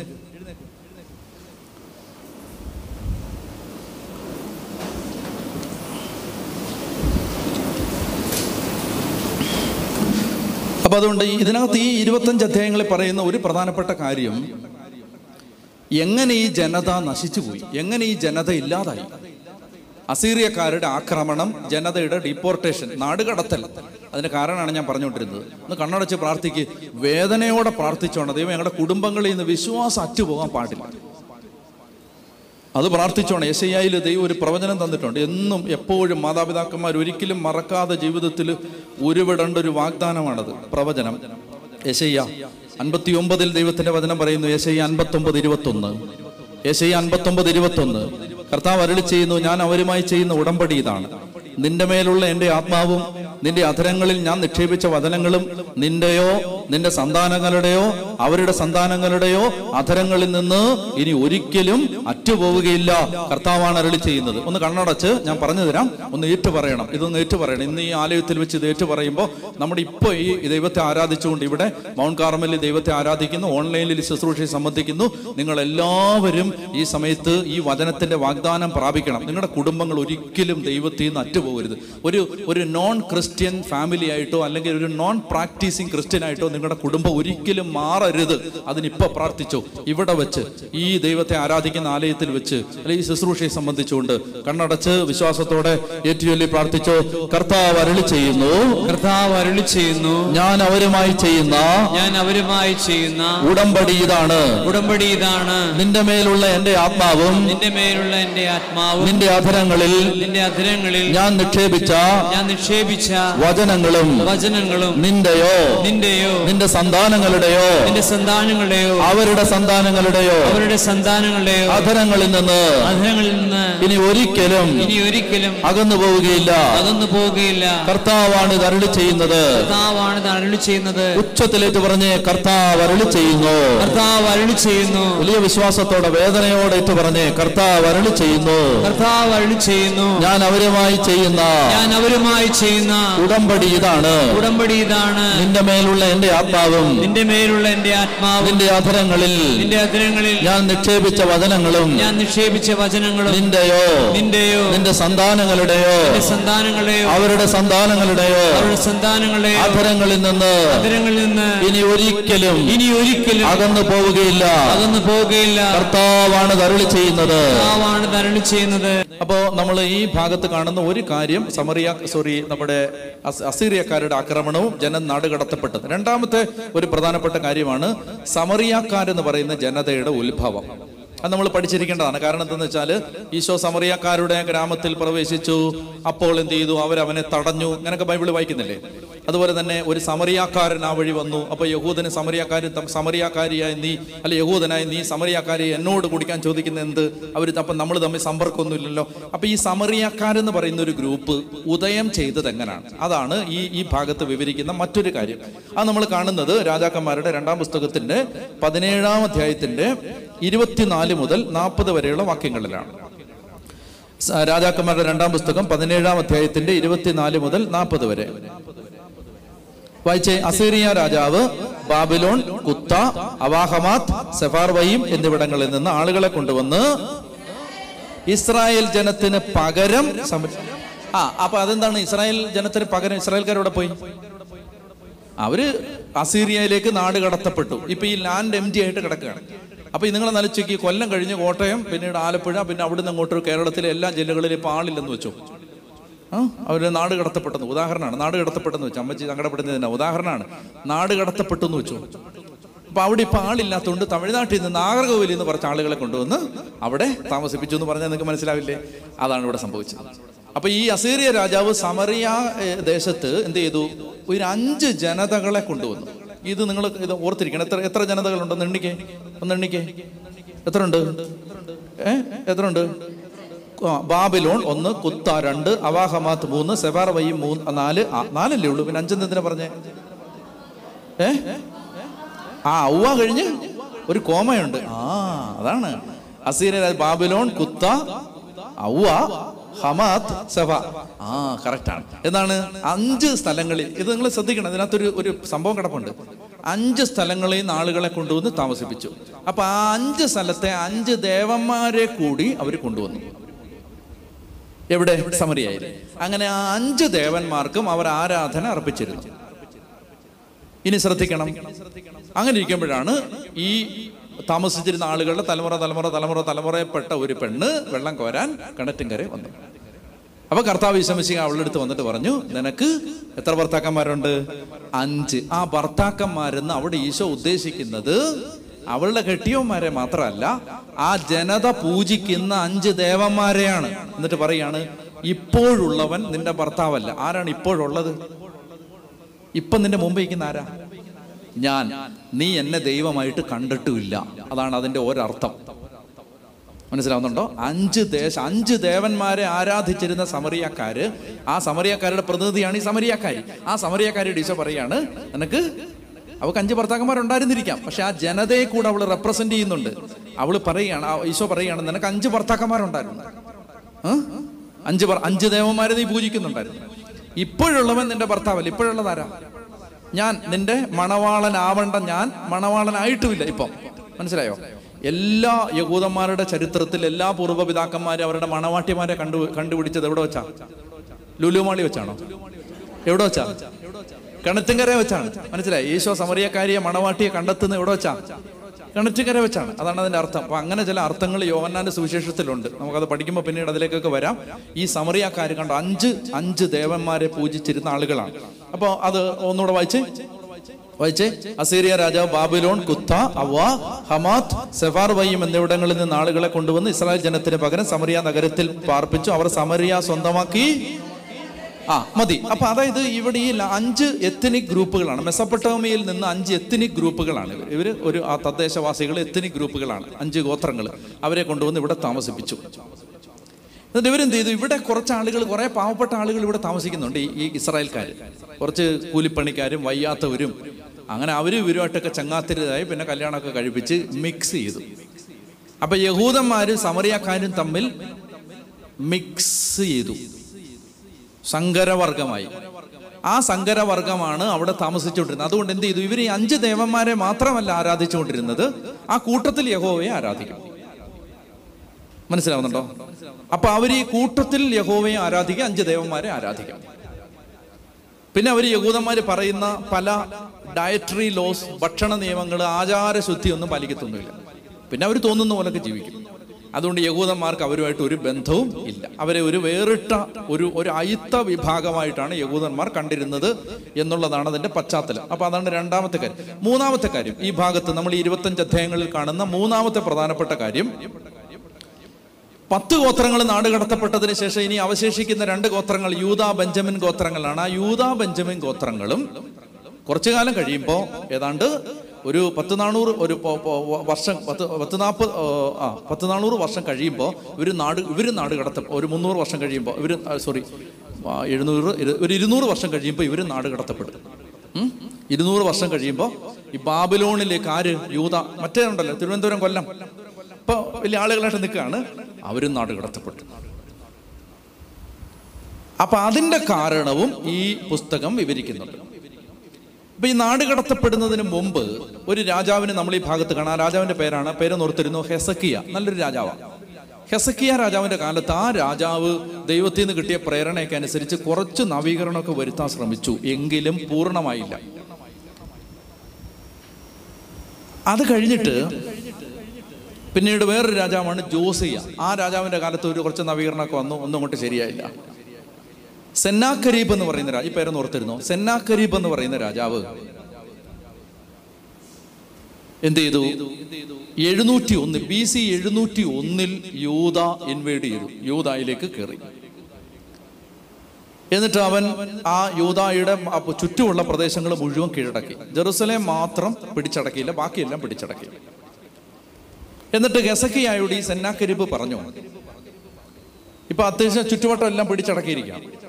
അപ്പൊ അതുകൊണ്ട് ഇതിനകത്ത് ഈ ഇരുപത്തഞ്ച് അധ്യായങ്ങളിൽ പറയുന്ന ഒരു പ്രധാനപ്പെട്ട കാര്യം എങ്ങനെ ഈ ജനത നശിച്ചുപോയി എങ്ങനെ ഈ ജനത ഇല്ലാതായി? അസീറിയക്കാരുടെ ആക്രമണം ജനതയുടെ ഡിപ്പോർട്ടേഷൻ നാടുകടത്തൽ അതിന് കാരണമാണ് ഞാൻ പറഞ്ഞുകൊണ്ടിരുന്നത്. ഒന്ന് കണ്ണടച്ച് പ്രാർത്ഥിക്ക്. വേദനയോടെ പ്രാർത്ഥിച്ചോണം. ദൈവം ഞങ്ങളുടെ കുടുംബങ്ങളിൽ നിന്ന് വിശ്വാസം അറ്റുപോകാൻ പാടില്ല. അത് പ്രാർത്ഥിച്ചോണം. യശയ്യായിൽ ദൈവം ഒരു പ്രവചനം തന്നിട്ടുണ്ട്. എന്നും എപ്പോഴും മാതാപിതാക്കന്മാർ ഒരിക്കലും മറക്കാതെ ജീവിതത്തിൽ ഉരുവിടേണ്ട ഒരു വാഗ്ദാനമാണത്. പ്രവചനം. യശയ്യ അൻപത്തി ഒമ്പതിൽ ദൈവത്തിന്റെ വചനം പറയുന്നു. യശയ്യ അൻപത്തി ഒമ്പത് ഇരുപത്തി ഒന്ന് യശയ്യ അൻപത്തി ഒമ്പത് ഇരുപത്തി ഒന്ന് കർത്താവ് അരളി ചെയ്യുന്നു ഞാൻ അവരുമായി ചെയ്യുന്ന ഉടമ്പടി ഇതാണ്. നിന്റെ മേലുള്ള എന്റെ ആത്മാവും നിന്റെ അധരങ്ങളിൽ ഞാൻ നിക്ഷേപിച്ച വചനങ്ങളും നിന്റെയോ നിന്റെ സന്താനങ്ങളുടെയോ അവരുടെ സന്താനങ്ങളുടെയോ അധരങ്ങളിൽ നിന്ന് ഇനി ഒരിക്കലും അറ്റുപോവുകയില്ല. കർത്താവാണ് അരളി ചെയ്യുന്നത്. ഒന്ന് കണ്ണടച്ച് ഞാൻ പറഞ്ഞു തരാം. ഒന്ന് ഏറ്റു പറയണം ഇതൊന്ന് ഏറ്റു പറയണം ഇന്ന് ഈ ആലയത്തിൽ വെച്ച് ഇത് ഏറ്റു പറയുമ്പോൾ നമ്മുടെ ഇപ്പോൾ ഈ ദൈവത്തെ ആരാധിച്ചുകൊണ്ട് ഇവിടെ മൗണ്ട് കാർമലിൽ ദൈവത്തെ ആരാധിക്കുന്നു ഓൺലൈനിൽ ശുശ്രൂഷയെ സംബന്ധിക്കുന്നു. നിങ്ങൾ എല്ലാവരും ഈ സമയത്ത് ഈ വചനത്തിന്റെ വാഗ്ദാനം പ്രാപിക്കണം. നിങ്ങളുടെ കുടുംബങ്ങൾ ഒരിക്കലും ദൈവത്തിൽ നിന്ന് അറ്റുപോകരുത് ഒരു ഒരു നോൺ ക്രിസ്ത്യൻ ഫാമിലി ആയിട്ടോ അല്ലെങ്കിൽ ഒരു നോൺ പ്രാക്ടീസിങ് ക്രിസ്ത്യൻ ആയിട്ടോ നിങ്ങളുടെ കുടുംബം ഒരിക്കലും മാറരുത്. അതിനിപ്പോ പ്രാർത്ഥിച്ചോ. ഇവിടെ വെച്ച് ഈ ദൈവത്തെ ആരാധിക്കുന്ന ആലയത്തിൽ വെച്ച് അല്ലെങ്കിൽ ഈ ശുശ്രൂഷയെ സംബന്ധിച്ചുകൊണ്ട് കണ്ണടച്ച് വിശ്വാസത്തോടെ ഏറ്റുചൊല്ലി പ്രാർത്ഥിച്ചോ കർത്താവ് അരളി ചെയ്യുന്നു. കർത്താവ് അരളി ചെയ്യുന്നു. ഞാൻ അവരുമായി ചെയ്യുന്ന ഞാൻ അവരുമായി ചെയ്യുന്ന ഉടമ്പടി ഇതാണ്. ഉടമ്പടി ഇതാണ്. നിന്റെ മേലുള്ള എന്റെ ആത്മാവും നിന്റെ മേലുള്ള എന്റെ ആത്മാവും നിന്റെ അധരങ്ങളിൽ നിന്റെ അധരങ്ങളിൽ ഞാൻ നിക്ഷേപിച്ച ഞാൻ നിക്ഷേപിച്ച വചനങ്ങളും വചനങ്ങളും നിന്റെയോ നിന്റെയോ നിന്റെ സന്താനങ്ങളുടെയോ നിന്റെ സന്താനങ്ങളുടെയോ അവരുടെ സന്താനങ്ങളുടെയോ അവരുടെ സന്താനങ്ങളുടെയോ അധരങ്ങളിൽ നിന്ന് അധരങ്ങളിൽ നിന്ന് ഇനി ഒരിക്കലും ഇനി ഒരിക്കലും അകന്നു പോവുകയില്ല. അകന്നു പോവുകയില്ല. കർത്താവാണ് ഇത് അരുളി ചെയ്യുന്നത്. കർത്താവാണ് ഇത് അരുളി ചെയ്യുന്നത്. ഉച്ചത്തിലേറ്റ് പറഞ്ഞ് കർത്താവ് അരുളി ചെയ്യുന്നു. കർത്താവ് അരുളി ചെയ്യുന്നു. വലിയ വിശ്വാസത്തോടെ വേദനയോടെ ഇട്ട് പറഞ്ഞ് കർത്താവ് അരുളി ചെയ്യുന്നു. കർത്താവ് അരുളി ചെയ്യുന്നു. ഞാൻ അവരുമായി ചെയ്യുന്ന ഞാൻ അവരുമായി ചെയ്യുന്ന ഉടമ്പടി ഇതാണ്. ഉടമ്പടി ഇതാണ്. നിന്റെ മേലുള്ള എന്റെ ആത്മാവും നിന്റെ മേലുള്ള എന്റെ ആത്മാവും നിന്റെ അധരങ്ങളിൽ നിന്റെ അധരങ്ങളിൽ ഞാൻ നിക്ഷേപിച്ച വചനങ്ങളും ഞാൻ നിക്ഷേപിച്ച വചനങ്ങളും നിന്റെയോ നിന്റെയോ നിന്റെ സന്താനങ്ങളുടെയോ സന്താനങ്ങളുടെയോ അവരുടെ സന്താനങ്ങളുടെയോ അവരുടെ സന്താനങ്ങളുടെയോ അധരങ്ങളിൽ നിന്ന് അധരങ്ങളിൽ നിന്ന് ഇനി ഒരിക്കലും ഇനി ഒരിക്കലും അകന്നു പോവുകയില്ല. അകന്നു പോവുകയില്ല. കർത്താവാണ് തരളി ചെയ്യുന്നത്. കർത്താവാണ് തരളി ചെയ്യുന്നത്. അപ്പോ നമ്മൾ ഈ ഭാഗത്ത് കാണുന്ന ഒരു കാര്യം സമറിയ സോറി നമ്മുടെ അസ്- അസീറിയക്കാരുടെ ആക്രമണവും ജനം നാടുകടത്തപ്പെട്ടത് രണ്ടാമത്തെ ഒരു പ്രധാനപ്പെട്ട കാര്യമാണ് സമറിയാക്കാരെന്ന് പറയുന്ന ജനതയുടെ ഉത്ഭവം. അത് നമ്മൾ പഠിച്ചിരിക്കേണ്ടതാണ്. കാരണം എന്തെന്ന് വെച്ചാൽ ഈശോ സമറിയാക്കാരുടെ ഗ്രാമത്തിൽ പ്രവേശിച്ചു അപ്പോൾ എന്ത് ചെയ്തു? അവരവനെ തടഞ്ഞു. അങ്ങനെയൊക്കെ ബൈബിൾ വായിക്കുന്നില്ലേ? അതുപോലെ തന്നെ ഒരു സമറിയാക്കാരൻ ആ വഴി വന്നു. അപ്പൊ യഹൂദന് സമറിയാക്കാരൻ സമറിയാക്കാരിയായി നീ അല്ലെ യഹൂദനായി നീ സമറിയാക്കാരി എന്നോട് കുടിക്കാൻ ചോദിക്കുന്ന എന്ത്? അവർ അപ്പം നമ്മൾ തമ്മിൽ സമ്പർക്കമൊന്നുമില്ലല്ലോ അപ്പൊ ഈ സമറിയാക്കാരെന്ന് പറയുന്ന ഒരു ഗ്രൂപ്പ് ഉദയം ചെയ്തത് എങ്ങനെയാണ് അതാണ് ഈ ഈ ഭാഗത്ത് വിവരിക്കുന്ന മറ്റൊരു കാര്യം. അത് നമ്മൾ കാണുന്നത് രാജാക്കന്മാരുടെ രണ്ടാം പുസ്തകത്തിന്റെ പതിനേഴാം അധ്യായത്തിന്റെ ഇരുപത്തിനാല് മുതൽ നാൽപ്പത് വരെയുള്ള വാക്യങ്ങളിലാണ്. രാജാക്കന്മാരുടെ രണ്ടാം പുസ്തകം പതിനേഴാം അധ്യായത്തിന്റെ ഇരുപത്തിനാല് മുതൽ നാൽപ്പത് വരെ. വായിച്ചേ അസീറിയ രാജാവ് ബാബിലോൺ കുത്ത അവാഹമാത്ത് സെഫാർവയും എന്നിവിടങ്ങളിൽ നിന്ന് ആളുകളെ കൊണ്ടുവന്ന് ഇസ്രായേൽ ജനത്തിന് പകരം ആ അപ്പൊ അതെന്താണ്? ഇസ്രായേൽ ജനത്തിന് പകരം ഇസ്രായേൽക്കാരോടെ പോയി? അവർ അസീറിയയിലേക്ക് നാട് കടത്തപ്പെട്ടു. ഇപ്പൊ ഈ ലാൻഡ് എം ടി ആയിട്ട് കിടക്കുകയാണ്. അപ്പൊ നിങ്ങൾ നലിച്ചേക്ക് കൊല്ലം കഴിഞ്ഞ് കോട്ടയം പിന്നീട് ആലപ്പുഴ പിന്നെ അവിടുന്ന് അങ്ങോട്ട് കേരളത്തിലെ എല്ലാ ജില്ലകളിലും ഇപ്പൊ ആളില്ലെന്ന് വെച്ചു. ആ? അവർ നാട് കടത്തപ്പെട്ടെന്ന് ഉദാഹരണമാണ്. നാട് കടത്തപ്പെട്ടെന്ന് വെച്ചു. അമ്മച്ചി സങ്കടപ്പെടുന്നതിന് ഉദാഹരണമാണ്. നാട് കടത്തപ്പെട്ടു എന്ന് വെച്ചു. അപ്പൊ അവിടെ ഇപ്പൊ ആളില്ലാത്തതുകൊണ്ട് തമിഴ്നാട്ടിൽ നിന്ന് നാഗർകോവിലിൽ നിന്ന് കുറച്ച് ആളുകളെ കൊണ്ടുവന്ന് അവിടെ താമസിപ്പിച്ചു എന്ന് പറഞ്ഞാൽ നിങ്ങൾക്ക് മനസ്സിലാവില്ലേ? അതാണ് ഇവിടെ സംഭവിച്ചത്. അപ്പൊ ഈ അസീറിയ രാജാവ് സമറിയ ദേശത്ത് എന്ത് ചെയ്തു? ഒരു അഞ്ച് ജനതകളെ കൊണ്ടുവന്നു. ഇത് നിങ്ങൾ ഇത് ഓർത്തിരിക്കണം. എത്ര എത്ര ജനതകളുണ്ടെന്ന് എണ്ണിക്കേ. ഒന്ന് എണ്ണിക്കേ. എത്ര ഉണ്ട് ഏഹ് എത്ര ഉണ്ട് ബാബിലോൺ ഒന്ന് കുത്ത രണ്ട് അവാഹമാത്ത് മൂന്ന് സെഫാർവയും മൂന്ന് നാല് നാലല്ലേ ഉള്ളൂ? പിന്നെ അഞ്ചെന്ന് എന്തിനാ പറഞ്ഞേ? ഏ? ആ ഔവ കഴിഞ്ഞ് ഒരു കോമയുണ്ട്. ആ അതാണ്. അസീര ബാബിലോൺ കുത്ത ഔവ ഹമാത്ത് സെഫ ആ കറക്റ്റ് ആണ്. എന്താണ്? അഞ്ച് സ്ഥലങ്ങളിൽ ഇത് നിങ്ങൾ ശ്രദ്ധിക്കണം ഇതിനകത്തൊരു ഒരു സംഭവം കിടപ്പുണ്ട്. അഞ്ച് സ്ഥലങ്ങളിൽ നിന്ന് ആളുകളെ കൊണ്ടുവന്ന് താമസിപ്പിച്ചു. അപ്പൊ ആ അഞ്ച് സ്ഥലത്തെ അഞ്ച് ദേവന്മാരെ കൂടി അവർ കൊണ്ടുവന്നു. എവിടെ? സമരിയായി അങ്ങനെ ആ അഞ്ച് ദേവന്മാർക്കും അവർ ആരാധന അർപ്പിച്ചിരുന്നു. ഇനി ശ്രദ്ധിക്കണം. അങ്ങനെ ഇരിക്കുമ്പോഴാണ് ഈ താമസിച്ചിരുന്ന ആളുകളുടെ തലമുറ തലമുറ തലമുറ തലമുറയെപ്പെട്ട ഒരു പെണ്ണ് വെള്ളം കോരാൻ കിണറ്റിൻകരെ വന്നു. അപ്പൊ കർത്താവ് വിശമശിക അവളുടെ അടുത്ത് വന്നിട്ട് പറഞ്ഞു നിനക്ക് എത്ര ഭർത്താക്കന്മാരുണ്ട്? അഞ്ച്. ആ ഭർത്താക്കന്മാരെന്ന് അവിടെ ഈശോ ഉദ്ദേശിക്കുന്നത് അവളുടെ കെട്ടിയവന്മാരെ മാത്രമല്ല ആ ജനത പൂജിക്കുന്ന അഞ്ച് ദേവന്മാരെയാണ്. എന്നിട്ട് പറയാണ് ഇപ്പോഴുള്ളവൻ നിന്റെ ഭർത്താവല്ല. ആരാണ് ഇപ്പോഴുള്ളത്? ഇപ്പൊ നിന്റെ മുമ്പ് ഇരിക്കുന്ന ആരാ? ഞാൻ. നീ എന്നെ ദൈവമായിട്ട് കണ്ടിട്ടുമില്ല. അതാണ് അതിന്റെ ഒരർത്ഥം. മനസ്സിലാവുന്നുണ്ടോ? അഞ്ച് ദേശ അഞ്ച് ദേവന്മാരെ ആരാധിച്ചിരുന്ന സമറിയക്കാര് ആ സമറിയക്കാരുടെ പ്രതിനിധിയാണ് ഈ സമറിയക്കാരി. ആ സമറിയക്കാരിയുടെ ഈശോ പറയാണ് നിനക്ക് അവൾക്ക് അഞ്ച് ഭർത്താക്കന്മാരുണ്ടായിരുന്നിരിക്കാം. പക്ഷെ ആ ജനതയെ കൂടെ അവൾ റെപ്രസെന്റ് ചെയ്യുന്നുണ്ട്. അവൾ പറയുകയാണ് ഈശോ പറയുകയാണ് നിനക്ക് അഞ്ച് ഭർത്താക്കന്മാരുണ്ടായിരുന്നു? അഞ്ച് അഞ്ച് ദേവന്മാരെ നീ പൂജിക്കുന്നുണ്ടായിരുന്നു. ഇപ്പോഴുള്ളവൻ നിന്റെ ഭർത്താവല്ല. ഇപ്പോഴുള്ളതാരാ ഞാൻ നിന്റെ മണവാളനാവണ്ട ഞാൻ മണവാളനായിട്ടുമില്ല ഇപ്പം. മനസ്സിലായോ? എല്ലാ യഹൂദന്മാരുടെ ചരിത്രത്തിൽ എല്ലാ പൂർവപിതാക്കന്മാരും അവരുടെ മണവാട്ടിമാരെ കണ്ടു കണ്ടുപിടിച്ചത് എവിടെ വെച്ചാ? ലുലുമാളി വെച്ചാണോ? എവിടെ വെച്ചാ? കിണറ്റുങ്കര വെച്ചാണ്. മനസ്സിലായി? ഈശോ സമറിയക്കാരിയെ മണവാട്ടിയെ കണ്ടെത്തുന്ന എവിടെ വെച്ചാ. കിണറ്റുകര വെച്ചാണ്. അതാണ് അതിന്റെ അർത്ഥം. അപ്പൊ അങ്ങനെ ചില അർത്ഥങ്ങൾ യോഹന്നാന്റെ സുവിശേഷത്തിലുണ്ട്. നമുക്കത് പഠിക്കുമ്പോൾ പിന്നീട് അതിലേക്കൊക്കെ വരാം. ഈ സമറിയാക്കാർ കണ്ട അഞ്ച് അഞ്ച് ദേവന്മാരെ പൂജിച്ചിരുന്ന ആളുകളാണ്. അപ്പോൾ അത് ഒന്നുകൂടെ വായിച്ച്. വായിച്ചേ. അസീറിയ രാജാവ് ബാബിലോൺ കുത്ത അവ ഹമാത് സെഫാർ വയ്യം എന്നിവിടങ്ങളിൽ നിന്ന് ആളുകളെ കൊണ്ടുവന്ന് ഇസ്രായേൽ ജനത്തിന് പകരം സമറിയ നഗരത്തിൽ പാർപ്പിച്ചു. അവർ സമറിയ സ്വന്തമാക്കി. ആ മതി. അപ്പൊ അതായത് ഇവിടെ ഈ അഞ്ച് എത്തനിക് ഗ്രൂപ്പുകളാണ്. മെസ്സപ്പെട്ടോമിയിൽ നിന്ന് അഞ്ച് എത്തനിക് ഗ്രൂപ്പുകളാണ് ഇവർ ഇവർ ഒരു ആ തദ്ദേശവാസികൾ എത്തനിക് ഗ്രൂപ്പുകളാണ്. അഞ്ച് ഗോത്രങ്ങൾ അവരെ കൊണ്ടുവന്ന് ഇവിടെ താമസിപ്പിച്ചു. എന്നിട്ട് ഇവരെന്ത് ചെയ്തു? ഇവിടെ കുറച്ച് ആളുകൾ കുറെ പാവപ്പെട്ട ആളുകൾ ഇവിടെ താമസിക്കുന്നുണ്ട് ഈ- ഇസ്രായേൽക്കാർ കുറച്ച് കൂലിപ്പണിക്കാരും വയ്യാത്തവരും. അങ്ങനെ അവരും ഇവരുമായിട്ടൊക്കെ ചങ്ങാത്തരുതായി പിന്നെ കല്യാണമൊക്കെ കഴിപ്പിച്ച് മിക്സ് ചെയ്തു. അപ്പൊ യഹൂദന്മാരും സമറിയക്കാരും തമ്മിൽ മിക്സ് ചെയ്തു. സങ്കരവർഗമായി. ആ സങ്കരവർഗമാണ് അവിടെ താമസിച്ചുകൊണ്ടിരുന്നത്. അതുകൊണ്ട് എന്ത് ചെയ്തു? ഇവർ ഈ അഞ്ച് ദേവന്മാരെ മാത്രമല്ല ആരാധിച്ചുകൊണ്ടിരുന്നത്. ആ കൂട്ടത്തിൽ യഹോവയെ ആരാധിക്കും. മനസ്സിലാവുന്നുണ്ടോ? അപ്പൊ അവർ ഈ കൂട്ടത്തിൽ യഹോവയെ ആരാധിക്കുക അഞ്ച് ദേവന്മാരെ ആരാധിക്കാം. പിന്നെ അവർ യഹൂദന്മാർ പറയുന്ന പല ഡയറ്ററി ലോസ് ഭക്ഷണ നിയമങ്ങൾ ആചാരശുദ്ധി ഒന്നും പാലിക്കത്തൊന്നുമില്ല. പിന്നെ അവർ തോന്നുന്ന പോലൊക്കെ ജീവിക്കും. അതുകൊണ്ട് യഹൂദന്മാർക്ക് അവരുമായിട്ട് ഒരു ബന്ധവും ഇല്ല. അവരെ ഒരു വേറിട്ട ഒരു ഒരു അയിത്ത വിഭാഗമായിട്ടാണ് യഹൂദന്മാർ കണ്ടിരുന്നത് എന്നുള്ളതാണ് അതിന്റെ പശ്ചാത്തലം. അപ്പൊ അതാണ് രണ്ടാമത്തെ കാര്യം. മൂന്നാമത്തെ കാര്യം ഈ ഭാഗത്ത് നമ്മൾ ഈ ഇരുപത്തഞ്ച് അധ്യായങ്ങളിൽ കാണുന്ന മൂന്നാമത്തെ പ്രധാനപ്പെട്ട കാര്യം പത്ത് ഗോത്രങ്ങൾ നാട് കടത്തപ്പെട്ടതിന് ശേഷം ഇനി അവശേഷിക്കുന്ന രണ്ട് ഗോത്രങ്ങൾ യൂത ബെഞ്ചമിൻ ഗോത്രങ്ങളാണ്. ആ യൂത ബെഞ്ചമിൻ ഗോത്രങ്ങളും കുറച്ചു കാലം കഴിയുമ്പോൾ ഏതാണ്ട് ഒരു പത്ത് നാനൂറ് ഒരു വർഷം പത്ത് പത്ത് നാൽപ്പത് ആ പത്ത് നാനൂറ് വർഷം കഴിയുമ്പോൾ ഇവർ നാട് ഇവർ നാട് കടത്തും. ഒരു മുന്നൂറ് വർഷം കഴിയുമ്പോൾ ഇവർ സോറി എഴുന്നൂറ് ഒരു ഇരുന്നൂറ് വർഷം കഴിയുമ്പോൾ ഇവർ നാട് കടത്തപ്പെടും? ഇരുന്നൂറ് വർഷം കഴിയുമ്പോൾ ഈ ബാബിലോണിലേക്ക് ആര്? യൂത. മറ്റേ ഉണ്ടല്ലോ തിരുവനന്തപുരം കൊല്ലം. ഇപ്പോൾ വലിയ ആളുകളായിട്ട് നിൽക്കുകയാണ്. അവരും നാട് കടത്തപ്പെട്ടു അപ്പം അതിന്റെ കാരണവും ഈ പുസ്തകം വിവരിക്കുന്നുണ്ട്. അപ്പൊ ഈ നാട് കടത്തപ്പെടുന്നതിന് മുമ്പ് ഒരു രാജാവിനെ നമ്മൾ ഈ ഭാഗത്ത് കാണാം. രാജാവിന്റെ പേരാണ് പേര് നോർത്തിരുന്നു ഹെസക്കിയ. നല്ലൊരു രാജാവാണ് ഹെസക്കിയ രാജാവിന്റെ കാലത്ത് ആ രാജാവ് ദൈവത്തിൽ നിന്ന് കിട്ടിയ പ്രേരണയൊക്കെ അനുസരിച്ച് കുറച്ച് നവീകരണമൊക്കെ വരുത്താൻ ശ്രമിച്ചു. എങ്കിലും പൂർണമായില്ല. അത് കഴിഞ്ഞിട്ട് പിന്നീട് വേറൊരു രാജാവാണ് ജോസിയ. ആ രാജാവിന്റെ കാലത്ത് ഒരു കുറച്ച് നവീകരണമൊക്കെ വന്നു. ഒന്നും അങ്ങോട്ട് ശരിയായില്ല. സെന്നാക്കരീബ് എന്ന് പറയുന്ന രാജ ഈ പേരൊന്ന് ഓർത്തിരുന്നു? സെന്നാക്കരീബ് എന്ന് പറയുന്ന രാജാവ് എന്ത് ചെയ്തു? എഴുന്നൂറ്റി ഒന്ന് ബി സി എഴുന്നൂറ്റി ഒന്നിൽ യൂത ഇൻവേഡ് ചെയ്തു. യൂതായിലേക്ക് കയറി എന്നിട്ട് അവൻ ആ യൂതായുടെ ചുറ്റുമുള്ള പ്രദേശങ്ങൾ മുഴുവൻ കീഴടക്കി. ജെറുസലേം മാത്രം പിടിച്ചടക്കിയില്ല ബാക്കിയെല്ലാം പിടിച്ചടക്കി. എന്നിട്ട് ഗസക്കിയായോട് ഈ സെന്നാക്കരിബ് പറഞ്ഞു ഇപ്പൊ അത്യാവശ്യം ചുറ്റുവട്ടം എല്ലാം പിടിച്ചടക്കിയിരിക്കുകയാണ്.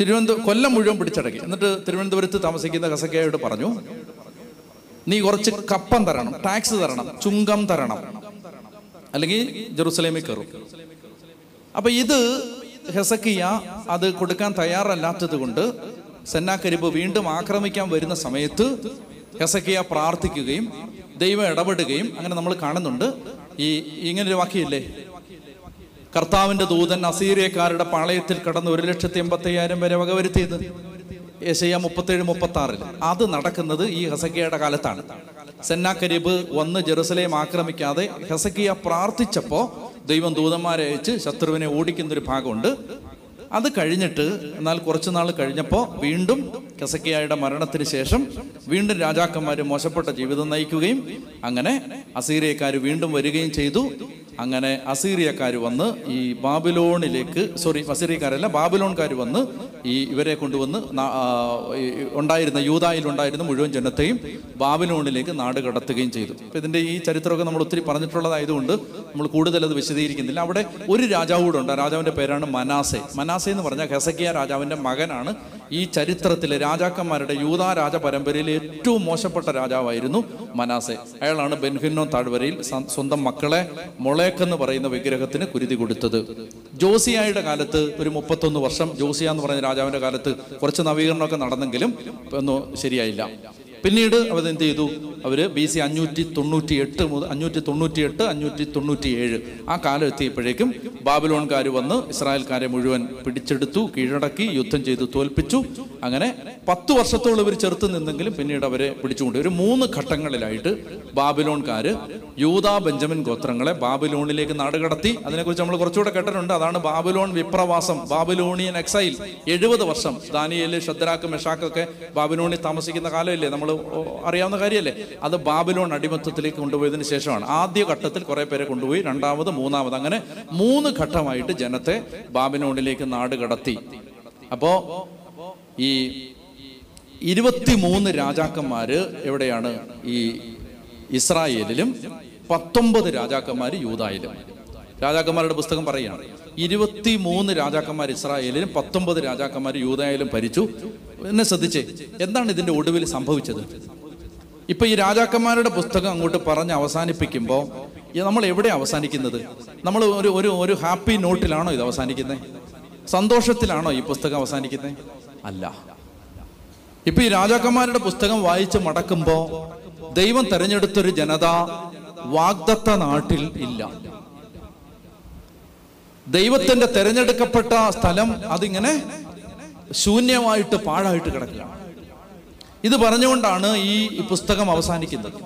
തിരുവനന്തപുരം കൊല്ലം മുഴുവൻ പിടിച്ചടക്കി. എന്നിട്ട് തിരുവനന്തപുരത്ത് താമസിക്കുന്ന കസക്കയോട് പറഞ്ഞു നീ കുറച്ച് കപ്പം തരണം ടാക്സ് തരണം ചുങ്കം തരണം. അല്ലെങ്കിൽ ജെറുസലേമിൽ കയറും. അപ്പൊ ഇത് ഹെസക്കിയ അത് കൊടുക്കാൻ തയ്യാറല്ലാത്തത് കൊണ്ട് സെന്നാക്കരിബ് വീണ്ടും ആക്രമിക്കാൻ വരുന്ന സമയത്ത് ഹെസക്കിയ പ്രാർത്ഥിക്കുകയും ദൈവം ഇടപെടുകയും അങ്ങനെ നമ്മൾ കാണുന്നുണ്ട്. ഈ ഇങ്ങനൊരു വാക്യമില്ലേ? കർത്താവിന്റെ ദൂതൻ അസീറിയക്കാരുടെ പാളയത്തിൽ കടന്ന് ഒരു ലക്ഷത്തി എൺപത്തി അയ്യായിരം വരെ വകവരുത്തിയത്. ഏഷ്യ മുപ്പത്തേഴ് മുപ്പത്തി ആറിൽ അത് നടക്കുന്നത് ഈ ഹസക്കിയയുടെ കാലത്താണ്. സെന്നാക്കരീബ് വന്ന് ജെറുസലേം ആക്രമിക്കാതെ ഹസക്കിയ പ്രാർത്ഥിച്ചപ്പോ ദൈവം ദൂതന്മാരെ അയച്ച് ശത്രുവിനെ ഓടിക്കുന്ന ഒരു ഭാഗമുണ്ട്. അത് കഴിഞ്ഞിട്ട് എന്നാൽ കുറച്ച് നാൾ കഴിഞ്ഞപ്പോൾ വീണ്ടും കെസക്കിയായുടെ മരണത്തിന് ശേഷം വീണ്ടും രാജാക്കന്മാർ മോശപ്പെട്ട ജീവിതം നയിക്കുകയും അങ്ങനെ അസീറിയക്കാർ വീണ്ടും വരികയും ചെയ്തു. അങ്ങനെ അസീറിയക്കാർ വന്ന് ഈ ബാബിലോണിലേക്ക് സോറി അസീറിയക്കാരല്ല ബാബിലോൺകാർ വന്ന് ഈ ഇവരെ കൊണ്ടുവന്ന് ഉണ്ടായിരുന്ന യൂതായിൽ ഉണ്ടായിരുന്ന മുഴുവൻ ജനത്തെയും ബാബിലോണിലേക്ക് നാട് കടത്തുകയും ചെയ്തു. അപ്പം ഇതിന്റെ ഈ ചരിത്രമൊക്കെ നമ്മൾ ഒത്തിരി പറഞ്ഞിട്ടുള്ളതായതുകൊണ്ട് നമ്മൾ കൂടുതൽ വിശദീകരിക്കുന്നില്ല. അവിടെ ഒരു രാജാവ് കൂടെ ഉണ്ട്. ആ രാജാവിന്റെ പേരാണ് മനാസെ. മനാസെ എന്ന് പറഞ്ഞാൽ ഹെസക്കിയ രാജാവിന്റെ മകനാണ്. ഈ ചരിത്രത്തിലെ രാജാക്കന്മാരുടെ യൂതാ രാജ പരമ്പരയിലെ ഏറ്റവും മോശപ്പെട്ട രാജാവായിരുന്നു മനാസെ. അയാളാണ് ബെൻഹിന്നോ താഴ്വരയിൽ സ്വന്തം മക്കളെ മൊളേക്ക് എന്ന് പറയുന്ന വിഗ്രഹത്തിന് കുരുതി കൊടുത്തത്. ജോസിയായുടെ കാലത്ത് ഒരു മുപ്പത്തൊന്ന് വർഷം ജോസിയ എന്ന് പറയുന്ന രാജാവിന്റെ കാലത്ത് കുറച്ച് നവീകരണമൊക്കെ നടന്നെങ്കിലും ഒന്നും ശരിയായില്ല. പിന്നീട് അവർ എന്ത് ചെയ്തു അവർ ബി സി അഞ്ഞൂറ്റി തൊണ്ണൂറ്റി എട്ട് മുതൽ അഞ്ഞൂറ്റി തൊണ്ണൂറ്റി എട്ട് അഞ്ഞൂറ്റി തൊണ്ണൂറ്റി ഏഴ് ആ കാലം എത്തിയപ്പോഴേക്കും ബാബിലോൺകാർ വന്ന് ഇസ്രായേൽക്കാരെ മുഴുവൻ പിടിച്ചെടുത്തു കീഴടക്കി യുദ്ധം ചെയ്തു തോൽപ്പിച്ചു. അങ്ങനെ പത്ത് വർഷത്തോളം ഇവർ ചെറുത്ത് നിന്നെങ്കിലും പിന്നീട് അവരെ പിടിച്ചുകൊണ്ട് ഒരു മൂന്ന് ഘട്ടങ്ങളിലായിട്ട് ബാബിലോൺകാർ യൂതാ ബെഞ്ചമിൻ ഗോത്രങ്ങളെ ബാബിലോണിലേക്ക് നാടുകടത്തി അതിനെക്കുറിച്ച് നമ്മൾ കുറച്ചുകൂടെ കേട്ടിട്ടുണ്ട്. അതാണ് ബാബിലോൺ വിപ്രവാസം ബാബിലോണിയൻ എക്സൈൽ. എഴുപത് വർഷം ദാനിയൽ ഷദ്രാക്ക് മെഷാക്കൊക്കെ ബാബിലോണിൽ താമസിക്കുന്ന കാലമില്ലേ? നമ്മൾ അറിയാവുന്ന കാര്യമല്ലേ? അത് ബാബിലോൺ അടിമത്തത്തിലേക്ക് കൊണ്ടുപോയതിന് ശേഷമാണ്. ആദ്യ ഘട്ടത്തിൽ കുറെ പേരെ കൊണ്ടുപോയി രണ്ടാമത് മൂന്നാമത് അങ്ങനെ മൂന്ന് ഘട്ടമായിട്ട് ജനത്തെ ബാബിലോണിലേക്ക് നാട് കടത്തി. അപ്പോ ഈ ഇരുപത്തിമൂന്ന് രാജാക്കന്മാര് എവിടെയാണ്? ഈ ഇസ്രായേലിലും പത്തൊമ്പത് രാജാക്കന്മാര് യൂതായിലും. രാജാക്കന്മാരുടെ പുസ്തകം പറയുകയാണ്. ഇരുപത്തിമൂന്ന് രാജാക്കന്മാർ ഇസ്രായേലിലും പത്തൊമ്പത് രാജാക്കന്മാർ യൂതായാലും ഭരിച്ചു. എന്നെ ശ്രദ്ധിച്ചേ എന്താണ് ഇതിന്റെ ഒടുവിൽ സംഭവിച്ചത്? ഇപ്പൊ ഈ രാജാക്കന്മാരുടെ പുസ്തകം അങ്ങോട്ട് പറഞ്ഞ് അവസാനിപ്പിക്കുമ്പോൾ നമ്മൾ എവിടെ അവസാനിക്കുന്നത്? നമ്മൾ ഒരു ഒരു ഒരു ഹാപ്പി നോട്ടിലാണോ ഇത് അവസാനിക്കുന്നത്? സന്തോഷത്തിലാണോ ഈ പുസ്തകം അവസാനിക്കുന്നത്? അല്ല. ഇപ്പൊ ഈ രാജാക്കന്മാരുടെ പുസ്തകം വായിച്ച് മടക്കുമ്പോ ദൈവം തെരഞ്ഞെടുത്തൊരു ജനത വാഗ്ദത്ത നാട്ടിൽ ഇല്ല. ദൈവത്തിന്റെ തെരഞ്ഞെടുക്കപ്പെട്ട സ്ഥലം അതിങ്ങനെ ശൂന്യമായിട്ട് പാഴായിട്ട് കിടക്കുകയാണ്. ഇത് പറഞ്ഞുകൊണ്ടാണ് ഈ പുസ്തകം അവസാനിക്കുന്നത്.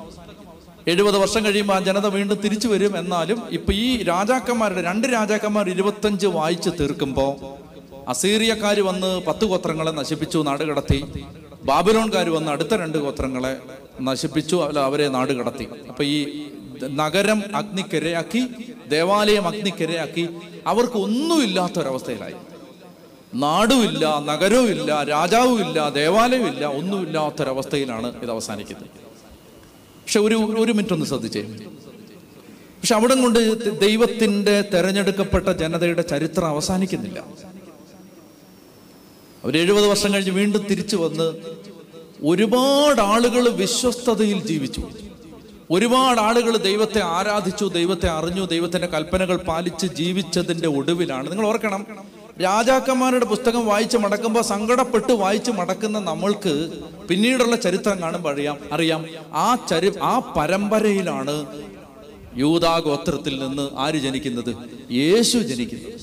എഴുപത് വർഷം കഴിയുമ്പോൾ ആ ജനത വീണ്ടും തിരിച്ചു വരും എന്നാലും ഇപ്പൊ ഈ രാജാക്കന്മാരുടെ രണ്ട് രാജാക്കന്മാർ ഇരുപത്തഞ്ച് വായിച്ച് തീർക്കുമ്പോൾ അസീറിയക്കാർ വന്ന് പത്ത് ഗോത്രങ്ങളെ നശിപ്പിച്ചു നാട് കടത്തി. ബാബിലോൺകാർ വന്ന് അടുത്ത രണ്ട് ഗോത്രങ്ങളെ നശിപ്പിച്ചു അല്ല അവരെ നാട് കടത്തി. അപ്പൊ ഈ നഗരം അഗ്നിക്കിരയാക്കി ദേവാലയം അഗ്നിക്കിരയാക്കി. അവർക്ക് ഒന്നുമില്ലാത്ത ഒന്നുമില്ലാത്തൊരവസ്ഥയിലായി നാടുമില്ല നഗരവുമില്ല രാജാവുമില്ല ദേവാലയമില്ല ഒന്നുമില്ലാത്തൊരവസ്ഥയിലാണ് ഇത് അവസാനിക്കുന്നത്. പക്ഷെ ഒരു ഒരു മിനിറ്റ് ഒന്ന് ശ്രദ്ധിച്ചേ. പക്ഷെ അവിടെ കൊണ്ട് ദൈവത്തിന്റെ തെരഞ്ഞെടുക്കപ്പെട്ട ജനതയുടെ ചരിത്രം അവസാനിക്കുന്നില്ല. അവർ എഴുപത് വർഷം കഴിഞ്ഞ് വീണ്ടും തിരിച്ചു വന്ന് ഒരുപാട് ആളുകൾ വിശ്വസ്തതയിൽ ജീവിച്ചു. ഒരുപാട് ആളുകൾ ദൈവത്തെ ആരാധിച്ചു ദൈവത്തെ അറിഞ്ഞു ദൈവത്തിന്റെ കൽപ്പനകൾ പാലിച്ച് ജീവിച്ചതിന്റെ ഒടുവിലാണ്. നിങ്ങൾ ഓർക്കണം രാജാക്കന്മാരുടെ പുസ്തകം വായിച്ച് മടക്കുമ്പോൾ സങ്കടപ്പെട്ട് വായിച്ച് മടക്കുന്ന നമ്മൾക്ക് പിന്നീടുള്ള ചരിത്രം കാണുമ്പോൾ അറിയാം അറിയാം. ആ ചരി ആ പരമ്പരയിലാണ് യൂതാ ഗോത്രത്തിൽ നിന്ന് ആര് ജനിക്കുന്നത്? യേശു ജനിക്കുന്നത്.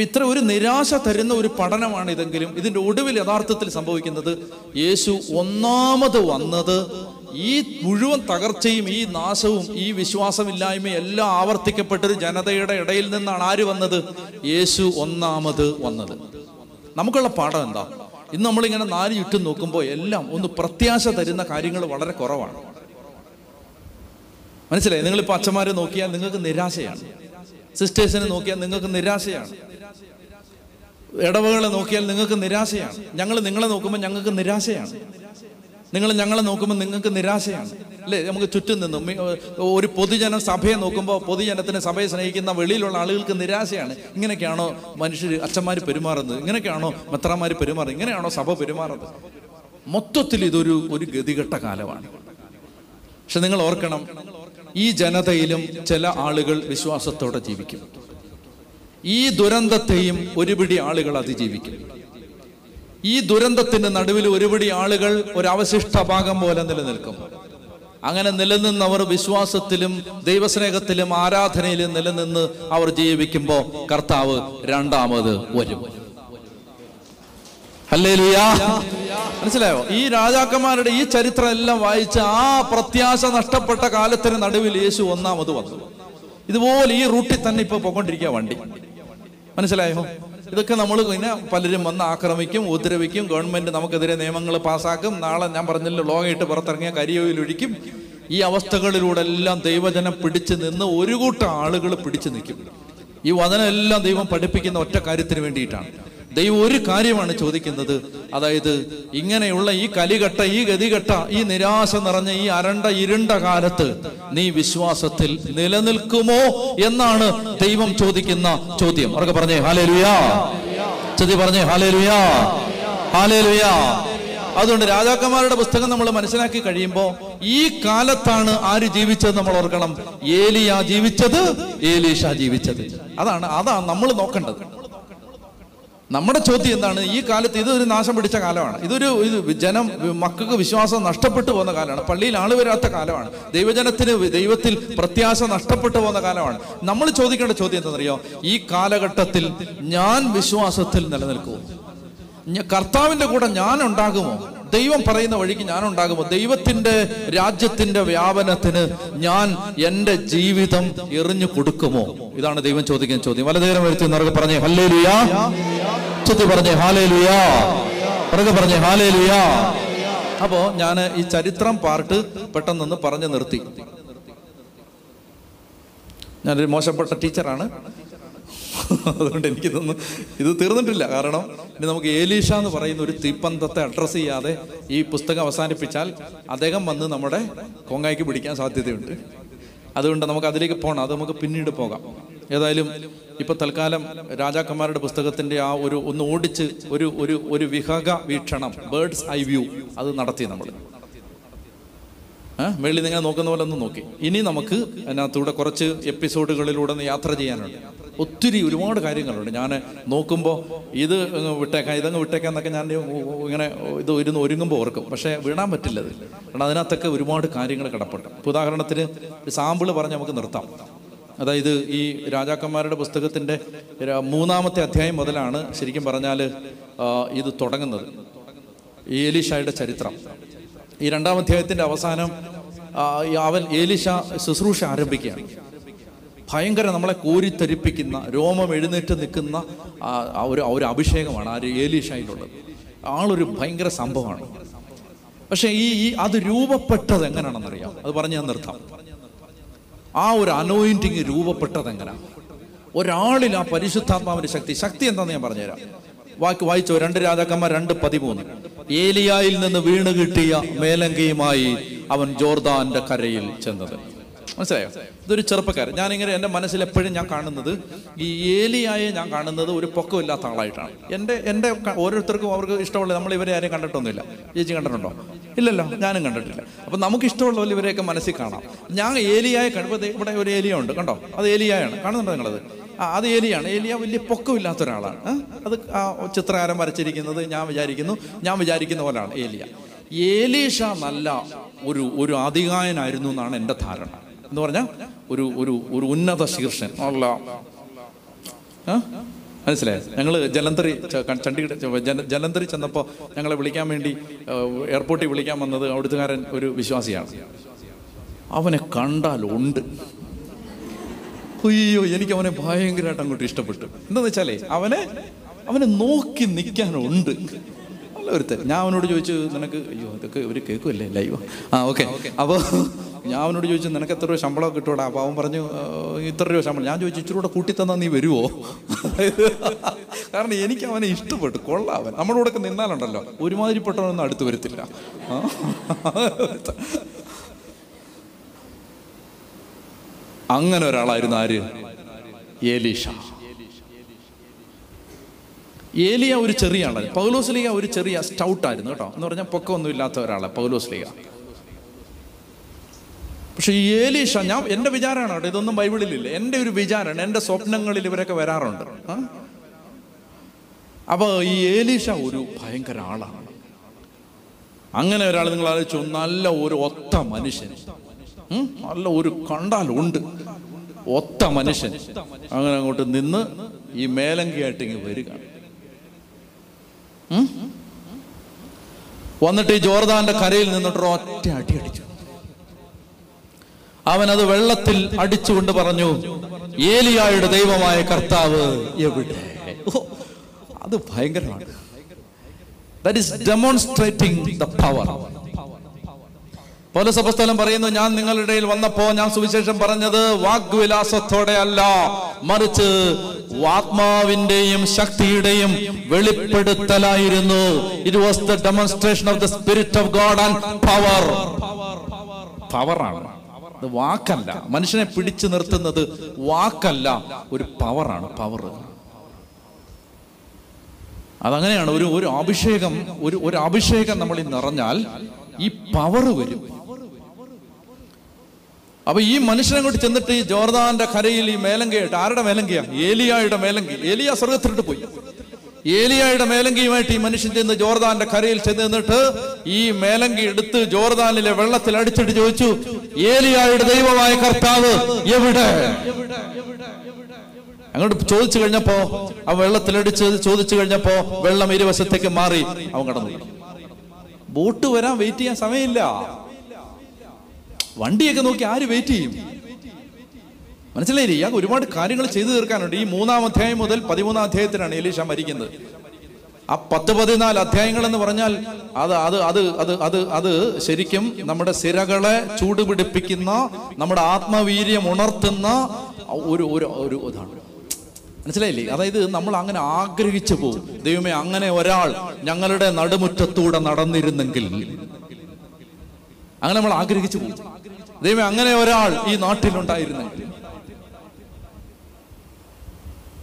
ഇത്ര ഒരു നിരാശ തരുന്ന ഒരു പഠനമാണ് ഇതെങ്കിലും ഇതിന്റെ ഒടുവിൽ യഥാർത്ഥത്തിൽ സംഭവിക്കുന്നത്. യേശു ഒന്നാമത് വന്നത് ഈ മുഴുവൻ തകർച്ചയും ഈ നാശവും ഈ വിശ്വാസമില്ലായ്മയും എല്ലാം ആവർത്തിക്കപ്പെട്ടത് ജനതയുടെ ഇടയിൽ നിന്നാണ് ആര് വന്നത്? യേശു ഒന്നാമത് വന്നത്. നമുക്കുള്ള പാഠം എന്താ? ഇന്ന് നമ്മളിങ്ങനെ നാല് ചുറ്റും നോക്കുമ്പോൾ എല്ലാം ഒന്ന് പ്രത്യാശ തരുന്ന കാര്യങ്ങൾ വളരെ കുറവാണ്. മനസ്സിലായി? നിങ്ങളിപ്പോൾ അച്ഛന്മാരെ നോക്കിയാൽ നിങ്ങൾക്ക് നിരാശയാണ്. സിസ്റ്റേഴ്സിനെ നോക്കിയാൽ നിങ്ങൾക്ക് നിരാശയാണ്. ഇടവകളെ നോക്കിയാൽ നിങ്ങൾക്ക് നിരാശയാണ്. ഞങ്ങൾ നിങ്ങളെ നോക്കുമ്പോൾ ഞങ്ങൾക്ക് നിരാശയാണ്. നിങ്ങൾ ഞങ്ങളെ നോക്കുമ്പോൾ നിങ്ങൾക്ക് നിരാശയാണ്. അല്ലേ? നമുക്ക് ചുറ്റും നിന്നും. ഒരു പൊതുജന സഭയെ നോക്കുമ്പോൾ പൊതുജനത്തിന് സഭയെ സ്നേഹിക്കുന്ന വെളിയിലുള്ള ആളുകൾക്ക് നിരാശയാണ്. ഇങ്ങനെയൊക്കെയാണോ മനുഷ്യർ അച്ഛന്മാർ പെരുമാറുന്നത്? ഇങ്ങനെയൊക്കെയാണോ മെത്രാന്മാർ പെരുമാറുന്നത്? ഇങ്ങനെയാണോ സഭ പെരുമാറുന്നത്? മൊത്തത്തിൽ ഇതൊരു ഒരു ഗതികെട്ട കാലമാണ്. പക്ഷെ നിങ്ങൾ ഓർക്കണം ഈ ജനതയിലും ചില ആളുകൾ വിശ്വാസത്തോടെ ജീവിക്കും. ഈ ദുരന്തത്തെയും ഒരുപിടി ആളുകൾ അതിജീവിക്കും. ഈ ദുരന്തത്തിന്റെ നടുവിൽ ഒരുപടി ആളുകൾ ഒരു അവശിഷ്ട ഭാഗം പോലെ നിലനിൽക്കും. അങ്ങനെ നിലനിന്നവർ വിശ്വാസത്തിലും ദൈവസ്നേഹത്തിലും ആരാധനയിലും നിലനിന്ന് അവർ ജീവിക്കുമ്പോൾ കർത്താവ് രണ്ടാമത് വരും. ഹല്ലേലൂയാ. മനസ്സിലായോ? ഈ രാജാക്കന്മാരുടെ ഈ ചരിത്രം എല്ലാം വായിച്ച് ആ പ്രത്യാശ നഷ്ടപ്പെട്ട കാലത്തിന് നടുവിൽ യേശു ഒന്നാമത് വന്നു. ഇതുപോലെ ഈ റൂട്ടിൽ തന്നെ ഇപ്പൊ പോകൊണ്ടിരിക്കുക വണ്ടി. മനസ്സിലായോ? ഇതൊക്കെ നമ്മൾ പിന്നെ പലരും വന്ന് ആക്രമിക്കും ഉദ്രവിക്കും ഗവൺമെന്റ് നമുക്കെതിരെ നിയമങ്ങൾ പാസാക്കും. നാളെ ഞാൻ പറഞ്ഞില്ല ലോകയിട്ട് പുറത്തിറങ്ങിയ കരിയോയിൽ ഒഴിക്കും ഈ അവസ്ഥകളിലൂടെ എല്ലാം ദൈവജനം പിടിച്ചു നിന്ന് ഒരു കൂട്ടം ആളുകൾ പിടിച്ചു നിൽക്കും. ഈ വചനം എല്ലാം ദൈവം പഠിപ്പിക്കുന്ന ഒറ്റ കാര്യത്തിന് വേണ്ടിയിട്ടാണ്. ദൈവം ഒരു കാര്യമാണ് ചോദിക്കുന്നത്. അതായത് ഇങ്ങനെയുള്ള ഈ കലികട്ട ഈ ഗതികെട്ട ഈ നിരാശ നിറഞ്ഞ ഈ അരണ്ട ഇരുണ്ട കാലത്ത് നീ വിശ്വാസത്തിൽ നിലനിൽക്കുമോ എന്നാണ് ദൈവം ചോദിക്കുന്ന ചോദ്യം. അവർക്ക് പറഞ്ഞേ ഹാലേ ലുയാ ചെതി പറഞ്ഞേ ഹാലേ ലുയാ ഹാലേ ലുയാ അതുകൊണ്ട് രാജാക്കന്മാരുടെ പുസ്തകം നമ്മൾ മനസ്സിലാക്കി കഴിയുമ്പോൾ ഈ കാലത്താണ് ആര് ജീവിച്ചത് നമ്മൾ ഓർക്കണം. ഏലിയ ജീവിച്ചത് ഏലീഷ ജീവിച്ചത്. അതാണ് അതാണ് നമ്മൾ നോക്കേണ്ടത്. നമ്മുടെ ചോദ്യം എന്താണ്? ഈ കാലത്ത് ഇതൊരു നാശം പിടിച്ച കാലമാണ്. ഇതൊരു ഇത് ജനം മക്കൾക്ക് വിശ്വാസം നഷ്ടപ്പെട്ടു പോകുന്ന കാലമാണ്. പള്ളിയിൽ ആൾ വരാത്ത കാലമാണ്. ദൈവജനത്തിന് ദൈവത്തിൽ പ്രത്യാശ നഷ്ടപ്പെട്ടു പോകുന്ന കാലമാണ്. നമ്മൾ ചോദിക്കേണ്ട ചോദ്യം എന്താണെന്നറിയോ? ഈ കാലഘട്ടത്തിൽ ഞാൻ വിശ്വാസത്തിൽ നിലനിൽക്കുമോ? കർത്താവിന്റെ കൂടെ ഞാൻ ഉണ്ടാകുമോ? ദൈവം പറയുന്ന വഴിക്ക് ഞാൻ ഉണ്ടാകുമോ? ദൈവത്തിന്റെ രാജ്യത്തിന്റെ വ്യാപനത്തിന് ഞാൻ എന്റെ ജീവിതം എറിഞ്ഞു കൊടുക്കുമോ? ഇതാണ് ദൈവം ചോദിക്കുന്ന ചോദ്യം. വലതേരം വരുത്തി നിറകെ പറഞ്ഞേ ഹല്ലേ ചുറ്റി പറഞ്ഞേ ഹാലേ ലുയാ പിറകെ പറഞ്ഞേ ഹാലേ ലുയാ അപ്പോ ഞാൻ ഈ ചരിത്രം പാർട്ട് പെട്ടെന്നൊന്ന് പറഞ്ഞു നിർത്തി. ഞാനൊരു മോശപ്പെട്ട ടീച്ചറാണ്. അതുകൊണ്ട് എനിക്കിതൊന്നും ഇത് തീർന്നിട്ടില്ല. കാരണം ഇനി നമുക്ക് ഏലീഷ എന്ന് പറയുന്ന ഒരു തീപ്പന്തത്തെ അഡ്രസ്സ് ചെയ്യാതെ ഈ പുസ്തകം അവസാനിപ്പിച്ചാൽ അദ്ദേഹം വന്ന് നമ്മുടെ കൊങ്ങായിക്ക് പിടിക്കാൻ സാധ്യതയുണ്ട്. അതുകൊണ്ട് നമുക്ക് അതിലേക്ക് പോകണം അത് നമുക്ക് പിന്നീട് പോകാം. ഏതായാലും ഇപ്പൊ തൽക്കാലം രാജാക്കന്മാരുടെ പുസ്തകത്തിന്റെ ആ ഒരു ഒന്ന് ഓടിച്ച് ഒരു ഒരു ഒരു വിഹക വീക്ഷണം ബേർഡ്സ് ഐ വ്യൂ അത് നടത്തി നമ്മൾ വെള്ളി നിങ്ങൾ നോക്കുന്ന പോലെ ഒന്ന് നോക്കി. ഇനി നമുക്ക് അതിനകത്തൂടെ കുറച്ച് എപ്പിസോഡുകളിലൂടെ ഒന്ന് യാത്ര ചെയ്യാനുണ്ട്. ഒത്തിരി ഒരുപാട് കാര്യങ്ങളുണ്ട്. ഞാൻ നോക്കുമ്പോൾ ഇത് വിട്ടേക്കാം ഇതങ്ങ് വിട്ടേക്കാം എന്നൊക്കെ ഞാൻ ഇങ്ങനെ ഇത് ഇരുന്ന് ഒരുങ്ങുമ്പോൾ ഓർക്കും. പക്ഷേ വിടാൻ പറ്റില്ല അത്. കാരണം അതിനകത്തൊക്കെ ഒരുപാട് കാര്യങ്ങൾ കിടപ്പുണ്ട്. ഉദാഹരണത്തിന് ഒരു സാമ്പിൾ പറഞ്ഞ് നമുക്ക് നിർത്താം. അതായത് ഈ രാജാക്കന്മാരുടെ പുസ്തകത്തിന്റെ മൂന്നാമത്തെ അധ്യായം മുതലാണ് ശരിക്കും പറഞ്ഞാൽ ഇത് തുടങ്ങുന്നത്. ഈ ചരിത്രം. ഈ രണ്ടാം അധ്യായത്തിന്റെ അവസാനം അവൻ ഏലിഷ ശുശ്രൂഷ ആരംഭിക്കുകയാണ്. ഭയങ്കര നമ്മളെ കോരിത്തരിപ്പിക്കുന്ന രോമം എഴുന്നേറ്റ് നിൽക്കുന്ന ഒരു ഒരു അഭിഷേകമാണ് ആ ഒരു ഏലീഷയിലുള്ളത് ആളൊരു ഭയങ്കര സംഭവമാണ്. പക്ഷേ ഈ അത് രൂപപ്പെട്ടത് എങ്ങനെയാണെന്നറിയാം അത് പറഞ്ഞ് ഞാൻ നിർത്താം. ആ ഒരു അനോയിന്റിങ് രൂപപ്പെട്ടത് എങ്ങനെയാണ് ഒരാളിൽ ആ പരിശുദ്ധാത്മാവിന്റെ ശക്തി ശക്തി എന്താണെന്ന് ഞാൻ പറഞ്ഞുതരാം. വാക്ക് വായിച്ചോ രണ്ട് രാജാക്കന്മാർ രണ്ട് പതിമൂന്ന്. ഏലിയായിൽ നിന്ന് വീണ് കിട്ടിയ മേലങ്കയുമായി അവൻ ജോർദാന്റെ കരയിൽ ചെന്നത്. മനസ്സിലായോ? ഇതൊരു ചെറുപ്പക്കാരൻ. ഞാനിങ്ങനെ എന്റെ മനസ്സിൽ എപ്പോഴും ഞാൻ കാണുന്നത് ഈ ഏലിയായെ ഞാൻ കാണുന്നത് ഒരു പൊക്കമില്ലാത്ത ആളായിട്ടാണ്. എന്റെ എന്റെ ഓരോരുത്തർക്കും അവർക്ക് ഇഷ്ടമുള്ള നമ്മൾ ഇവരെ ആരെയും കണ്ടിട്ടൊന്നുമില്ല. ചേച്ചി കണ്ടിട്ടുണ്ടോ? ഇല്ലല്ലോ ഞാനും കണ്ടിട്ടില്ല. അപ്പം നമുക്ക് ഇഷ്ടമുള്ള പോലെ ഇവരെയൊക്കെ മനസ്സിൽ കാണാം. ഞാൻ ഏലിയായ കഴിവത് ഇവിടെ ഒരു ഏലിയ ഉണ്ട് കണ്ടോ? അത് ഏലിയായാണ്. കാണുന്നുണ്ടോ നിങ്ങളത്? ആ അത് ഏലിയാണ്. ഏലിയ വലിയ പൊക്കമില്ലാത്ത ഒരാളാണ്. അത് ആ ചിത്രകാരം വരച്ചിരിക്കുന്നത് ഞാൻ വിചാരിക്കുന്നു. ഞാൻ വിചാരിക്കുന്ന പോലെയാണ് ഏലിയ. ഏലീഷ നല്ല ഒരു ഒരു അധികായനായിരുന്നു എന്നാണ് എന്റെ ധാരണ. എന്ന് പറഞ്ഞാൽ ഒരു ഒരു ഒരു ഉന്നത ശീർഷൻ. അല്ല? മനസ്സിലായോ? ഞങ്ങൾ ജലന്ധറി ചണ്ഡീഗഡ് ജലന്ധറി ചെന്നപ്പോൾ ഞങ്ങളെ വിളിക്കാൻ വേണ്ടി എയർപോർട്ടിൽ വിളിക്കാൻ വന്നത് അവിടുത്തുകാരൻ ഒരു വിശ്വാസിയാണ്. അവനെ കണ്ടാൽ ഉണ്ട് അയ്യോ എനിക്ക് അവനെ ഭയങ്കരമായിട്ട് അങ്ങോട്ട് ഇഷ്ടപ്പെട്ടു. എന്താണെന്ന് വെച്ചാലേ അവനെ അവനെ നോക്കി നിൽക്കാനുണ്ട്. നല്ല ഒരുത്തൻ ഞാൻ അവനോട് ചോദിച്ചു നിനക്ക് അയ്യോ ഇതൊക്കെ ഒരു കേൾക്കുമല്ലേ ലൈവ് ആ ഓക്കെ അപ്പോൾ ഞാൻ അവനോട് ചോദിച്ചു നിനക്ക് എത്ര രൂപ ശമ്പളം കിട്ടൂടാ? അപ്പോൾ അവൻ പറഞ്ഞു ഇത്ര രൂപ ശമ്പളം. ഞാൻ ചോദിച്ചു ഇച്ചിരി കൂടെ കൂട്ടി തന്നാൽ നീ വരുമോ കാരണം എനിക്ക് അവനെ ഇഷ്ടപ്പെട്ടു. കൊള്ളാം അവൻ. നമ്മുടെ കൂടെ നിന്നാലുണ്ടല്ലോ. ഒരുമാതിരിപ്പെട്ടവനൊന്നും അടുത്ത് വരത്തില്ല. അങ്ങനെ ഒരാളായിരുന്നു ആര്? ഏലീഷ ഏലിയ ഒരു ചെറിയ ആളാണ് പൗലോസ്ലിക ഒരു ചെറിയ സ്റ്റൗട്ടായിരുന്നു കേട്ടോ. എന്ന് പറഞ്ഞാൽ പൊക്കമൊന്നും ഇല്ലാത്ത ഒരാളാണ് പൗലോസ്ലിക പക്ഷെ ഈ ഏലീഷ ഞാൻ എന്റെ വിചാരമാണ് കേട്ടോ ഇതൊന്നും ബൈബിളിലില്ല എന്റെ ഒരു വിചാരമാണ് എന്റെ സ്വപ്നങ്ങളിൽ ഇവരൊക്കെ വരാറുണ്ട്. അപ്പോൾ അപ്പൊ ഈ ഏലീഷ ഒരു ഭയങ്കര ആളാണ് അങ്ങനെ ഒരാൾ നിങ്ങൾ ആലോചിച്ചു നല്ല ഒരു ഒത്ത മനുഷ്യൻ. നല്ല ഒരു കണ്ടാലുണ്ട്. ഒത്ത മനുഷ്യൻ. അങ്ങനെ അങ്ങോട്ട് നിന്ന് ഈ മേലങ്കിയായിട്ട് ഇങ്ങ് വരിക. ഉം? വന്നിട്ട് ഈ ജോർദാന്റെ കരയിൽ നിന്നിട്ട് ഒറ്റ അടി അടിച്ചു. അവൻ അത് വെള്ളത്തിൽ അടിച്ചുകൊണ്ട് പറഞ്ഞു ഏലിയായുടെ ദൈവമായ കർത്താവ് എവിടെ? അത് ഭയങ്കരമാണ്. That is demonstrating the power പൗലസഭസ്ഥലം പറയുന്നു ഞാൻ നിങ്ങളുടെ ഇടയിൽ വന്നപ്പോ ഞാൻ സുവിശേഷം പറഞ്ഞത് വാഗ്വിലാസത്തോടെ അല്ല മറിച്ച് ആത്മാവിന്റെയും ശക്തിയുടെയും വെളിപ്പെടുത്തലായിരുന്നു. It was the demonstration of the spirit of God and power പവറാണ് ഇത് വാക്കല്ല. മനുഷ്യനെ പിടിച്ചു നിർത്തുന്നത് വാക്കല്ല. ഒരു പവറാണ് പവർ അതങ്ങനെയാണ്. ഒരു ഒരു അഭിഷേകം ഒരു ഒരു അഭിഷേകം നമ്മളിൽ നിറഞ്ഞാൽ ഈ പവർ വരും. അപ്പൊ ഈ മനുഷ്യനെ കൊണ്ട് ചെന്നിട്ട് ഈ ജോർദാന്റെ കരയിൽ ഈ മേലങ്കയായിട്ട് ആരുടെ മേലങ്കയാ? ഏലിയായുടെ മേലങ്കി. ഏലിയ സ്വർഗത്തിലിട്ട് പോയി. ഏലിയായുടെ മേലങ്കിയുമായിട്ട് ഈ മനുഷ്യൻ ചെന്ന് ജോർദാന്റെ കരയിൽ ചെന്ന് നിന്നിട്ട് ഈ മേലങ്കി എടുത്ത് ജോർദാനിലെ വെള്ളത്തിൽ അടിച്ചിട്ട് ചോദിച്ചു ഏലിയായുടെ ദൈവമായ കർത്താവ് എവിടെ? അങ്ങോട്ട് ചോദിച്ചു കഴിഞ്ഞപ്പോ ആ വെള്ളത്തിലടിച്ച് ചോദിച്ചു കഴിഞ്ഞപ്പോ വെള്ളം ഇരുവശത്തേക്ക് മാറി. അവൻ കടന്നു ബോട്ട് വരാൻ വെയിറ്റ് ചെയ്യാൻ സമയമില്ല. വണ്ടിയൊക്കെ നോക്കി ആര് വെയിറ്റ് ചെയ്യും? മനസ്സിലായില്ലേ? ഇയാൾക്ക് ഒരുപാട് കാര്യങ്ങൾ ചെയ്തു തീർക്കാനുണ്ട്. ഈ മൂന്നാം അധ്യായം മുതൽ പതിമൂന്നാം അധ്യായത്തിനാണ് എലീഷ മരിക്കുന്നത്. ആ പത്ത് പതിനാല് അധ്യായങ്ങൾ എന്ന് പറഞ്ഞാൽ അത് അത് അത് അത് അത് അത് ശരിക്കും നമ്മുടെ സിരകളെ ചൂടുപിടിപ്പിക്കുന്ന നമ്മുടെ ആത്മവീര്യം ഉണർത്തുന്ന ഒരു ഒരു ഒരു ഇതാണ്. മനസ്സിലായില്ലേ? അതായത് നമ്മൾ അങ്ങനെ ആഗ്രഹിച്ചു പോകും. ദൈവമേ അങ്ങനെ ഒരാൾ ഞങ്ങളുടെ നടുമുറ്റത്തൂടെ നടന്നിരുന്നെങ്കിൽ അങ്ങനെ നമ്മൾ ആഗ്രഹിച്ചു പോകും. ദൈവമേ അങ്ങനെ ഒരാൾ ഈ നാട്ടിലുണ്ടായിരുന്നെങ്കിൽ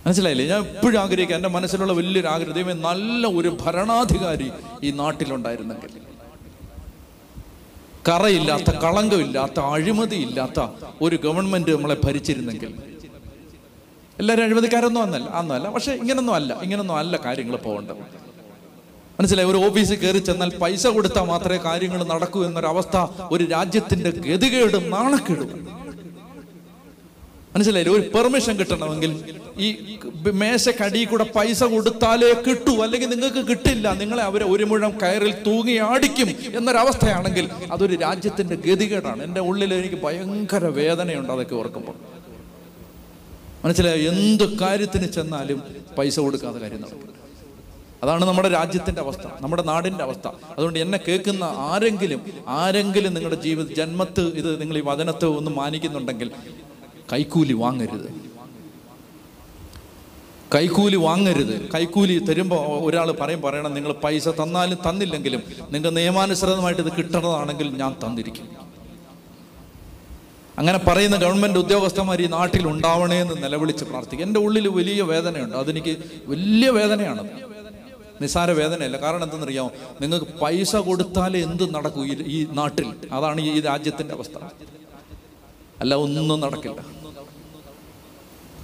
മനസ്സിലായില്ലേ? ഞാൻ എപ്പോഴും ആഗ്രഹിക്കാം എന്റെ മനസ്സിലുള്ള വലിയൊരു ആഗ്രഹം ദൈവം നല്ല ഒരു ഭരണാധികാരി ഈ നാട്ടിലുണ്ടായിരുന്നെങ്കിൽ. കറയില്ലാത്ത കളങ്കമില്ലാത്ത അഴിമതിയില്ലാത്ത ഒരു ഗവൺമെന്റ് നമ്മളെ ഭരിച്ചിരുന്നെങ്കിൽ. എല്ലാവരും അഴിമതിക്കാരൊന്നും അന്നല്ല അന്നല്ല. പക്ഷെ ഇങ്ങനൊന്നും അല്ല ഇങ്ങനൊന്നും അല്ല കാര്യങ്ങൾ പോകേണ്ടത്. മനസ്സിലായി? ഒരു ഓഫീസിൽ കയറി ചെന്നാൽ പൈസ കൊടുത്താൽ മാത്രമേ കാര്യങ്ങൾ നടക്കൂ എന്നൊരവസ്ഥ ഒരു രാജ്യത്തിന്റെ ഗതികേടും നാണക്കേടും. മനസ്സിലായില്ലേ? ഒരു പെർമിഷൻ കിട്ടണമെങ്കിൽ ഈ മേശക്കടി കൂടെ പൈസ കൊടുത്താലേ കിട്ടൂ. അല്ലെങ്കിൽ നിങ്ങൾക്ക് കിട്ടില്ല. നിങ്ങളെ അവരെ ഒരു മുഴം കയറിൽ തൂങ്ങി ആടിക്കും എന്നൊരവസ്ഥയാണെങ്കിൽ അതൊരു രാജ്യത്തിന്റെ ഗതികേടാണ്. എന്റെ ഉള്ളിൽ എനിക്ക് ഭയങ്കര വേദനയുണ്ട് അതൊക്കെ ഓർക്കുമ്പോൾ. മനസ്സിലായോ? എന്ത് കാര്യത്തിന് ചെന്നാലും പൈസ കൊടുക്കാതെ കാര്യം നടക്കും. അതാണ് നമ്മുടെ രാജ്യത്തിന്റെ അവസ്ഥ നമ്മുടെ നാടിന്റെ അവസ്ഥ. അതുകൊണ്ട് എന്നെ കേൾക്കുന്ന ആരെങ്കിലും ആരെങ്കിലും നിങ്ങളുടെ ജീവിത ജന്മത്ത് ഇത് നിങ്ങൾ ഈ വചനത്തെ ഒന്ന് മാനിക്കുന്നുണ്ടെങ്കിൽ കൈക്കൂലി വാങ്ങരുത്. കൈക്കൂലി വാങ്ങരുത്. കൈക്കൂലി തരുമ്പോൾ ഒരാൾ പറയും പറയണം നിങ്ങൾ പൈസ തന്നാലും തന്നില്ലെങ്കിലും നിങ്ങൾക്ക് നിയമാനുസൃതമായിട്ട് ഇത് കിട്ടണതാണെങ്കിൽ ഞാൻ തന്നിരിക്കും. അങ്ങനെ പറയുന്ന ഗവൺമെന്റ് ഉദ്യോഗസ്ഥന്മാർ ഈ നാട്ടിൽ ഉണ്ടാവണേ എന്ന് നിലവിളിച്ച് പ്രാർത്ഥിക്കും. എന്റെ ഉള്ളിൽ വലിയ വേദനയുണ്ട്. അതെനിക്ക് വലിയ വേദനയാണ്. നിസാര വേദനയല്ല. കാരണം എന്തെന്നറിയാമോ? നിങ്ങൾക്ക് പൈസ കൊടുത്താലേ എന്ത് നടക്കൂ ഈ ഈ നാട്ടിൽ? അതാണ് ഈ രാജ്യത്തിന്റെ അവസ്ഥ. അല്ല ഒന്നും നടക്കില്ല.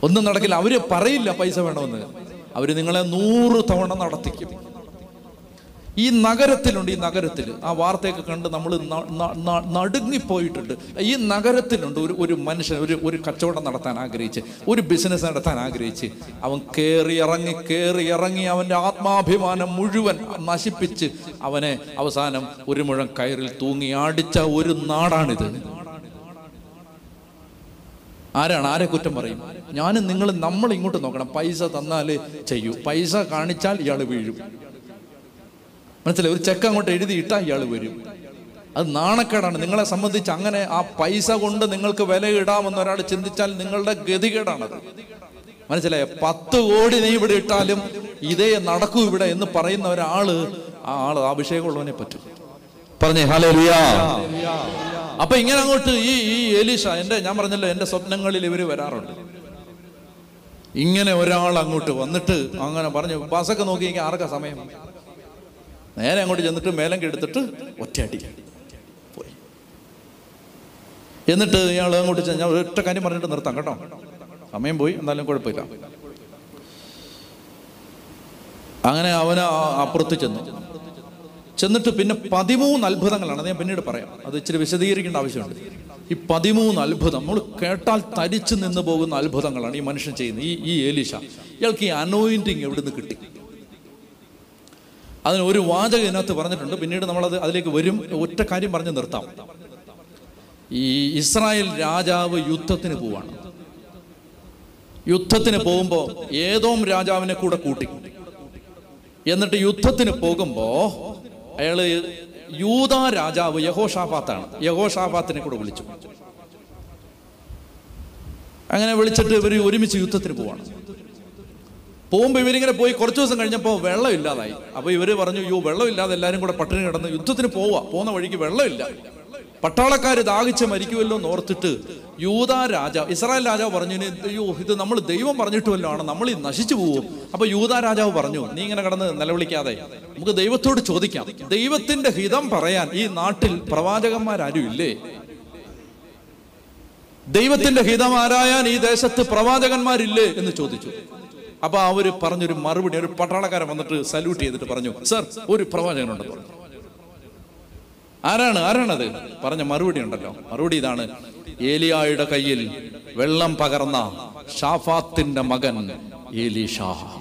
ഒന്നും നടക്കില്ല. അവർ പറയില്ല പൈസ വേണമെന്ന്. അവർ നിങ്ങളെ നൂറ് തവണ നടത്തിക്കും. ഈ നഗരത്തിലുണ്ട് ഈ നഗരത്തിൽ ആ വാർത്തയൊക്കെ കണ്ട് നമ്മൾ നടുങ്ങിപ്പോയിട്ടുണ്ട്. ഈ നഗരത്തിലുണ്ട് ഒരു ഒരു മനുഷ്യൻ ഒരു ഒരു കച്ചവടം നടത്താൻ ആഗ്രഹിച്ച് ഒരു ബിസിനസ് നടത്താൻ ആഗ്രഹിച്ച്. അവൻ കയറി ഇറങ്ങി കയറി ഇറങ്ങി അവന്റെ ആത്മാഭിമാനം മുഴുവൻ നശിപ്പിച്ച് അവനെ അവസാനം ഒരു മുഴം കയറിൽ തൂങ്ങി ആടിച്ച ഒരു നാടാണിത്. ആരാണ്? ആരെ കുറ്റം പറയും? ഞാനും നിങ്ങൾ നമ്മൾ ഇങ്ങോട്ട് നോക്കണം. പൈസ തന്നാൽ ചെയ്യൂ. പൈസ കാണിച്ചാൽ ഇയാൾ വീഴും. മനസ്സിലായി? ഒരു ചെക്ക് അങ്ങോട്ട് എഴുതിയിട്ടാൽ ഇയാൾ വരും. അത് നാണക്കേടാണ്. നിങ്ങളെ സംബന്ധിച്ച് അങ്ങനെ ആ പൈസ കൊണ്ട് നിങ്ങൾക്ക് വില ഇടാമെന്ന് ഒരാൾ ചിന്തിച്ചാൽ നിങ്ങളുടെ ഗതികേടാണത്. മനസ്സിലായ? പത്ത് കോടി നീ ഇവിടെ ഇട്ടാലും ഇതേ നടക്കൂ ഇവിടെ എന്ന് പറയുന്ന ഒരാൾ ആ ആൾ അഭിഷേകമുള്ളവനെ പറ്റും. പറഞ്ഞേ ഹലോ അപ്പൊ ഇങ്ങനെ അങ്ങോട്ട് ഈ ഈ എലീഷ എന്റെ ഞാൻ പറഞ്ഞല്ലോ എന്റെ സ്വപ്നങ്ങളിൽ ഇവർ വരാറുണ്ട്. ഇങ്ങനെ ഒരാൾ അങ്ങോട്ട് വന്നിട്ട് അങ്ങനെ പറഞ്ഞു ബസ്സൊക്കെ നോക്കി ആർക്കാ സമയം? നേരെ അങ്ങോട്ട് ചെന്നിട്ട് മേലം കെടുത്തിട്ട് ഒറ്റയടി. പോയി. എന്നിട്ട് ഇയാൾ അങ്ങോട്ട് ഞാൻ ഒറ്റ കാര്യം പറഞ്ഞിട്ട് നിർത്താം കേട്ടോ. സമയം പോയി എന്നാലും കുഴപ്പമില്ല. അങ്ങനെ അവന് അപ്പുറത്ത് ചെന്നു. ചെന്നിട്ട് പിന്നെ പതിമൂന്ന് അത്ഭുതങ്ങളാണ്. അത് ഞാൻ പിന്നീട് പറയാം. അത് ഇച്ചിരി വിശദീകരിക്കേണ്ട ആവശ്യമുണ്ട്. ഈ പതിമൂന്ന് അത്ഭുതം നമ്മൾ കേട്ടാൽ തരിച്ചു നിന്ന് പോകുന്ന അത്ഭുതങ്ങളാണ് ഈ മനുഷ്യൻ ചെയ്യുന്നത്. ഈ ഈ ഏലിഷ ഇയാൾക്ക് ഈ അനോയിന്റിങ് എവിടെ നിന്ന് കിട്ടി? അതിന് ഒരു വാചകം ഇതിനകത്ത് പറഞ്ഞിട്ടുണ്ട്. പിന്നീട് നമ്മളത് അതിലേക്ക് വരും. ഒറ്റ കാര്യം പറഞ്ഞ് നിർത്താം. ഈ ഇസ്രായേൽ രാജാവ് യുദ്ധത്തിന് പോവാണ്. യുദ്ധത്തിന് പോകുമ്പോൾ ഏതോം രാജാവിനെ കൂടെ കൂട്ടി. എന്നിട്ട് യുദ്ധത്തിന് പോകുമ്പോ അയാൾ യൂത രാജാവ് യഹോഷാഫാത്താണ്. യഹോഷാഫാത്തിനെ കൂടെ വിളിച്ചു. അങ്ങനെ വിളിച്ചിട്ട് ഇവർ ഒരുമിച്ച് യുദ്ധത്തിന് പോവാണ്. പോകുമ്പോൾ ഇവരിങ്ങനെ പോയി കുറച്ച് ദിവസം കഴിഞ്ഞപ്പോൾ വെള്ളം ഇല്ലാതായി. അപ്പൊ ഇവർ പറഞ്ഞു യോ വെള്ളമില്ലാതെ എല്ലാവരും കൂടെ പട്ടിണി കിടന്ന് യുദ്ധത്തിന് പോവാ. പോകുന്ന വഴിക്ക് വെള്ളമില്ല പട്ടാളക്കാർ ദാഹിച്ച് മരിക്കുമല്ലോ എന്ന് ഓർത്തിട്ട് യൂത രാജാവ് ഇസ്രായേൽ രാജാവ് പറഞ്ഞു "ഇനി അയ്യോ ഇത് നമ്മൾ ദൈവം പറഞ്ഞിട്ടുമല്ലോ ആണ്. നമ്മൾ ഈ നശിച്ചു പോവും. അപ്പൊ യൂത രാജാവ് പറഞ്ഞു നീ ഇങ്ങനെ കടന്ന് നിലവിളിക്കാതെ നമുക്ക് ദൈവത്തോട് ചോദിക്കാം. ദൈവത്തിന്റെ ഹിതം പറയാൻ ഈ നാട്ടിൽ പ്രവാചകന്മാരാരും ഇല്ലേ? ദൈവത്തിന്റെ ഹിതം ആരായാൻ ഈ ദേശത്ത് പ്രവാചകന്മാരില്ലേ എന്ന് ചോദിച്ചു. അപ്പൊ അവർ പറഞ്ഞൊരു മറുപടി ഒരു പട്ടാളക്കാരൻ വന്നിട്ട് സല്യൂട്ട് ചെയ്തിട്ട് പറഞ്ഞു സർ ഒരു പ്രവാചകനുണ്ട്. പറഞ്ഞു ആരാണ്? ആരാണത്? പറഞ്ഞ മറുപടി ഉണ്ടല്ലോ. മറുപടി ഇതാണ്. ഏലിയായുടെ കയ്യിൽ വെള്ളം പകർന്ന ഷാഫാത്തിന്റെ മകൻ ഏലീഷാ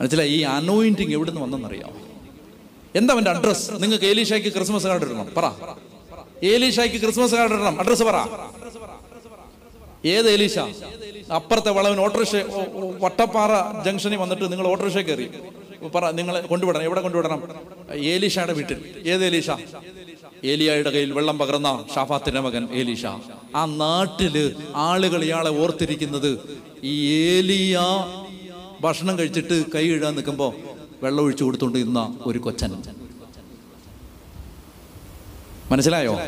മനസ്സിലായി? ഈ അനോയിന്റിങ് എവിടെ നിന്ന് വന്നെന്നറിയാം? എന്താ അവന്റെ അഡ്രസ് നിങ്ങൾക്ക് ഏലീഷായ്ക്ക് ക്രിസ്മസ് കാർഡ് ഇടണം. പറ. ഏലീഷായ്ക്ക് ക്രിസ്മസ് കാർഡ് ഇടണം. അഡ്രസ് പറ. ഏത് ഏലീഷ അപ്പുറത്തെ വളവിന് ഓട്ടോറിക്ഷ വട്ടപ്പാറ ജംഗ്ഷനിൽ വന്നിട്ട് നിങ്ങൾ ഓട്ടോറിക്ഷ കയറി. പറ നിങ്ങൾ കൊണ്ടുവിടണം എവിടെ കൊണ്ടുവിടണം? ഏലീഷയുടെ വീട്ടിൽ. ഏത് ഏലീഷ? ഏലിയായുടെ കയ്യിൽ വെള്ളം പകർന്ന ഷാഫാത്തിന്റെ മകൻ ഏലീഷ. ആ നാട്ടിൽ ആളുകൾ ഇയാളെ ഓർത്തിരിക്കുന്നത് ഈ ഏലിയ ഭക്ഷണം കഴിച്ചിട്ട് കൈ ഇടാൻ നിൽക്കുമ്പോ വെള്ളം ഒഴിച്ചു കൊടുത്തോണ്ട് ഇന്ന ഒരു കൊച്ചൻ. മനസ്സിലായോ?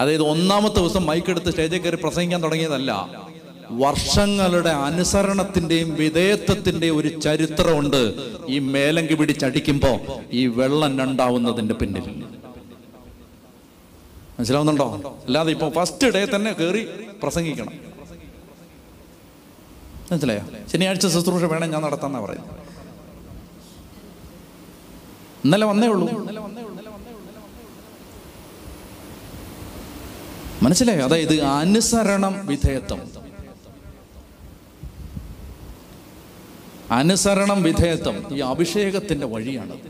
അതായത് ഒന്നാമത്തെ ദിവസം മൈക്കെടുത്ത് സ്റ്റേജിൽ കയറി പ്രസംഗിക്കാൻ തുടങ്ങിയതല്ല. വർഷങ്ങളുടെ അനുസരണത്തിന്റെയും വിധേയത്വത്തിന്റെയും ഒരു ചരിത്രമുണ്ട്. ഈ മേലങ്കി പിടിച്ചടിക്കുമ്പോ ഈ വെള്ളം രണ്ടാവുന്നതിന്റെ പിന്നിൽ. മനസ്സിലാവുന്നുണ്ടോ? അല്ലാതെ ഇപ്പൊ ഫസ്റ്റ് ഡേ തന്നെ കയറി പ്രസംഗിക്കണം. മനസ്സിലായോ? ശനിയാഴ്ച ശുശ്രൂഷ വേണം ഞാൻ നടത്താന്നാ പറയുന്നത്. ഇന്നലെ വന്നേ ഉള്ളൂ. മനസ്സിലായോ? അതായത് അനുസരണം വിധേയത്വം. അനുസരണം വിധേയത്വം ഈ അഭിഷേകത്തിന്റെ വഴിയാണ്.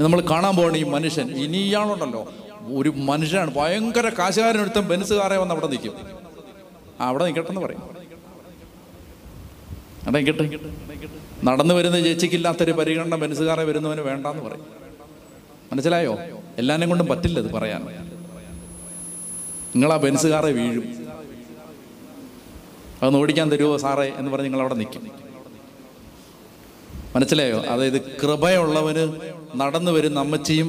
നമ്മൾ കാണാൻ പോകണ ഈ മനുഷ്യൻ ഇനി ഇയാളുണ്ടല്ലോ. ഒരു മനുഷ്യനാണ്. ഭയങ്കര കാശുകാരനൊരുത്തം ബെൻസുകാരെ വന്ന് അവിടെ നിൽക്കും. അവിടെ നിൽക്കട്ടെന്ന് പറയും. അവിടെ നിൽക്കട്ടെ. നടന്നു വരുന്ന ചേച്ചിക്കില്ലാത്തൊരു പരിഗണന ബെൻസുകാരെ വരുന്നവന് വേണ്ടെന്ന് പറയും. മനസ്സിലായോ? എല്ലാവരെയും കൊണ്ടും പറ്റില്ല ഇത് പറയാൻ. നിങ്ങൾ ആ വീഴും. അതൊന്ന് ഓടിക്കാൻ തരുമോ സാറേ എന്ന് പറഞ്ഞ് നിങ്ങൾ അവിടെ നിൽക്കും. മനസ്സിലായോ? അതായത് കൃപയുള്ളവന് നടന്നു വരുന്ന അമ്മച്ചിയും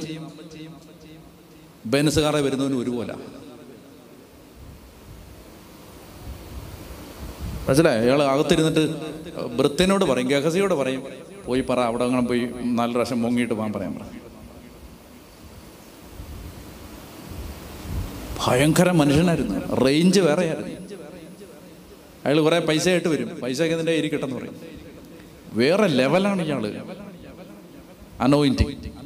ബെൻസുകാരെ വരുന്നവനും ഒരുപോലെ. മനസ്സിലായോ? അയാൾ അകത്തിരുന്നിട്ട് വൃത്തിനോട് പറയും ഗഹസിയോട് പറയും പോയി പറ അവിടെ അങ്ങനെ പോയി നാല് പ്രാവശ്യം മുങ്ങിയിട്ട് പോകാൻ പറയാൻ പറ ഭയങ്കര മനുഷ്യനായിരുന്നു. റേഞ്ച് വേറെയായിരുന്നു. അയാൾ കുറെ പൈസ ആയിട്ട് വരും. പൈസ ഒക്കെ ഇതിന്റെ ഇരിക്കട്ടെന്ന് പറയും. വേറെ ലെവലാണ് ഇയാൾ. അനോയിന്റിങ്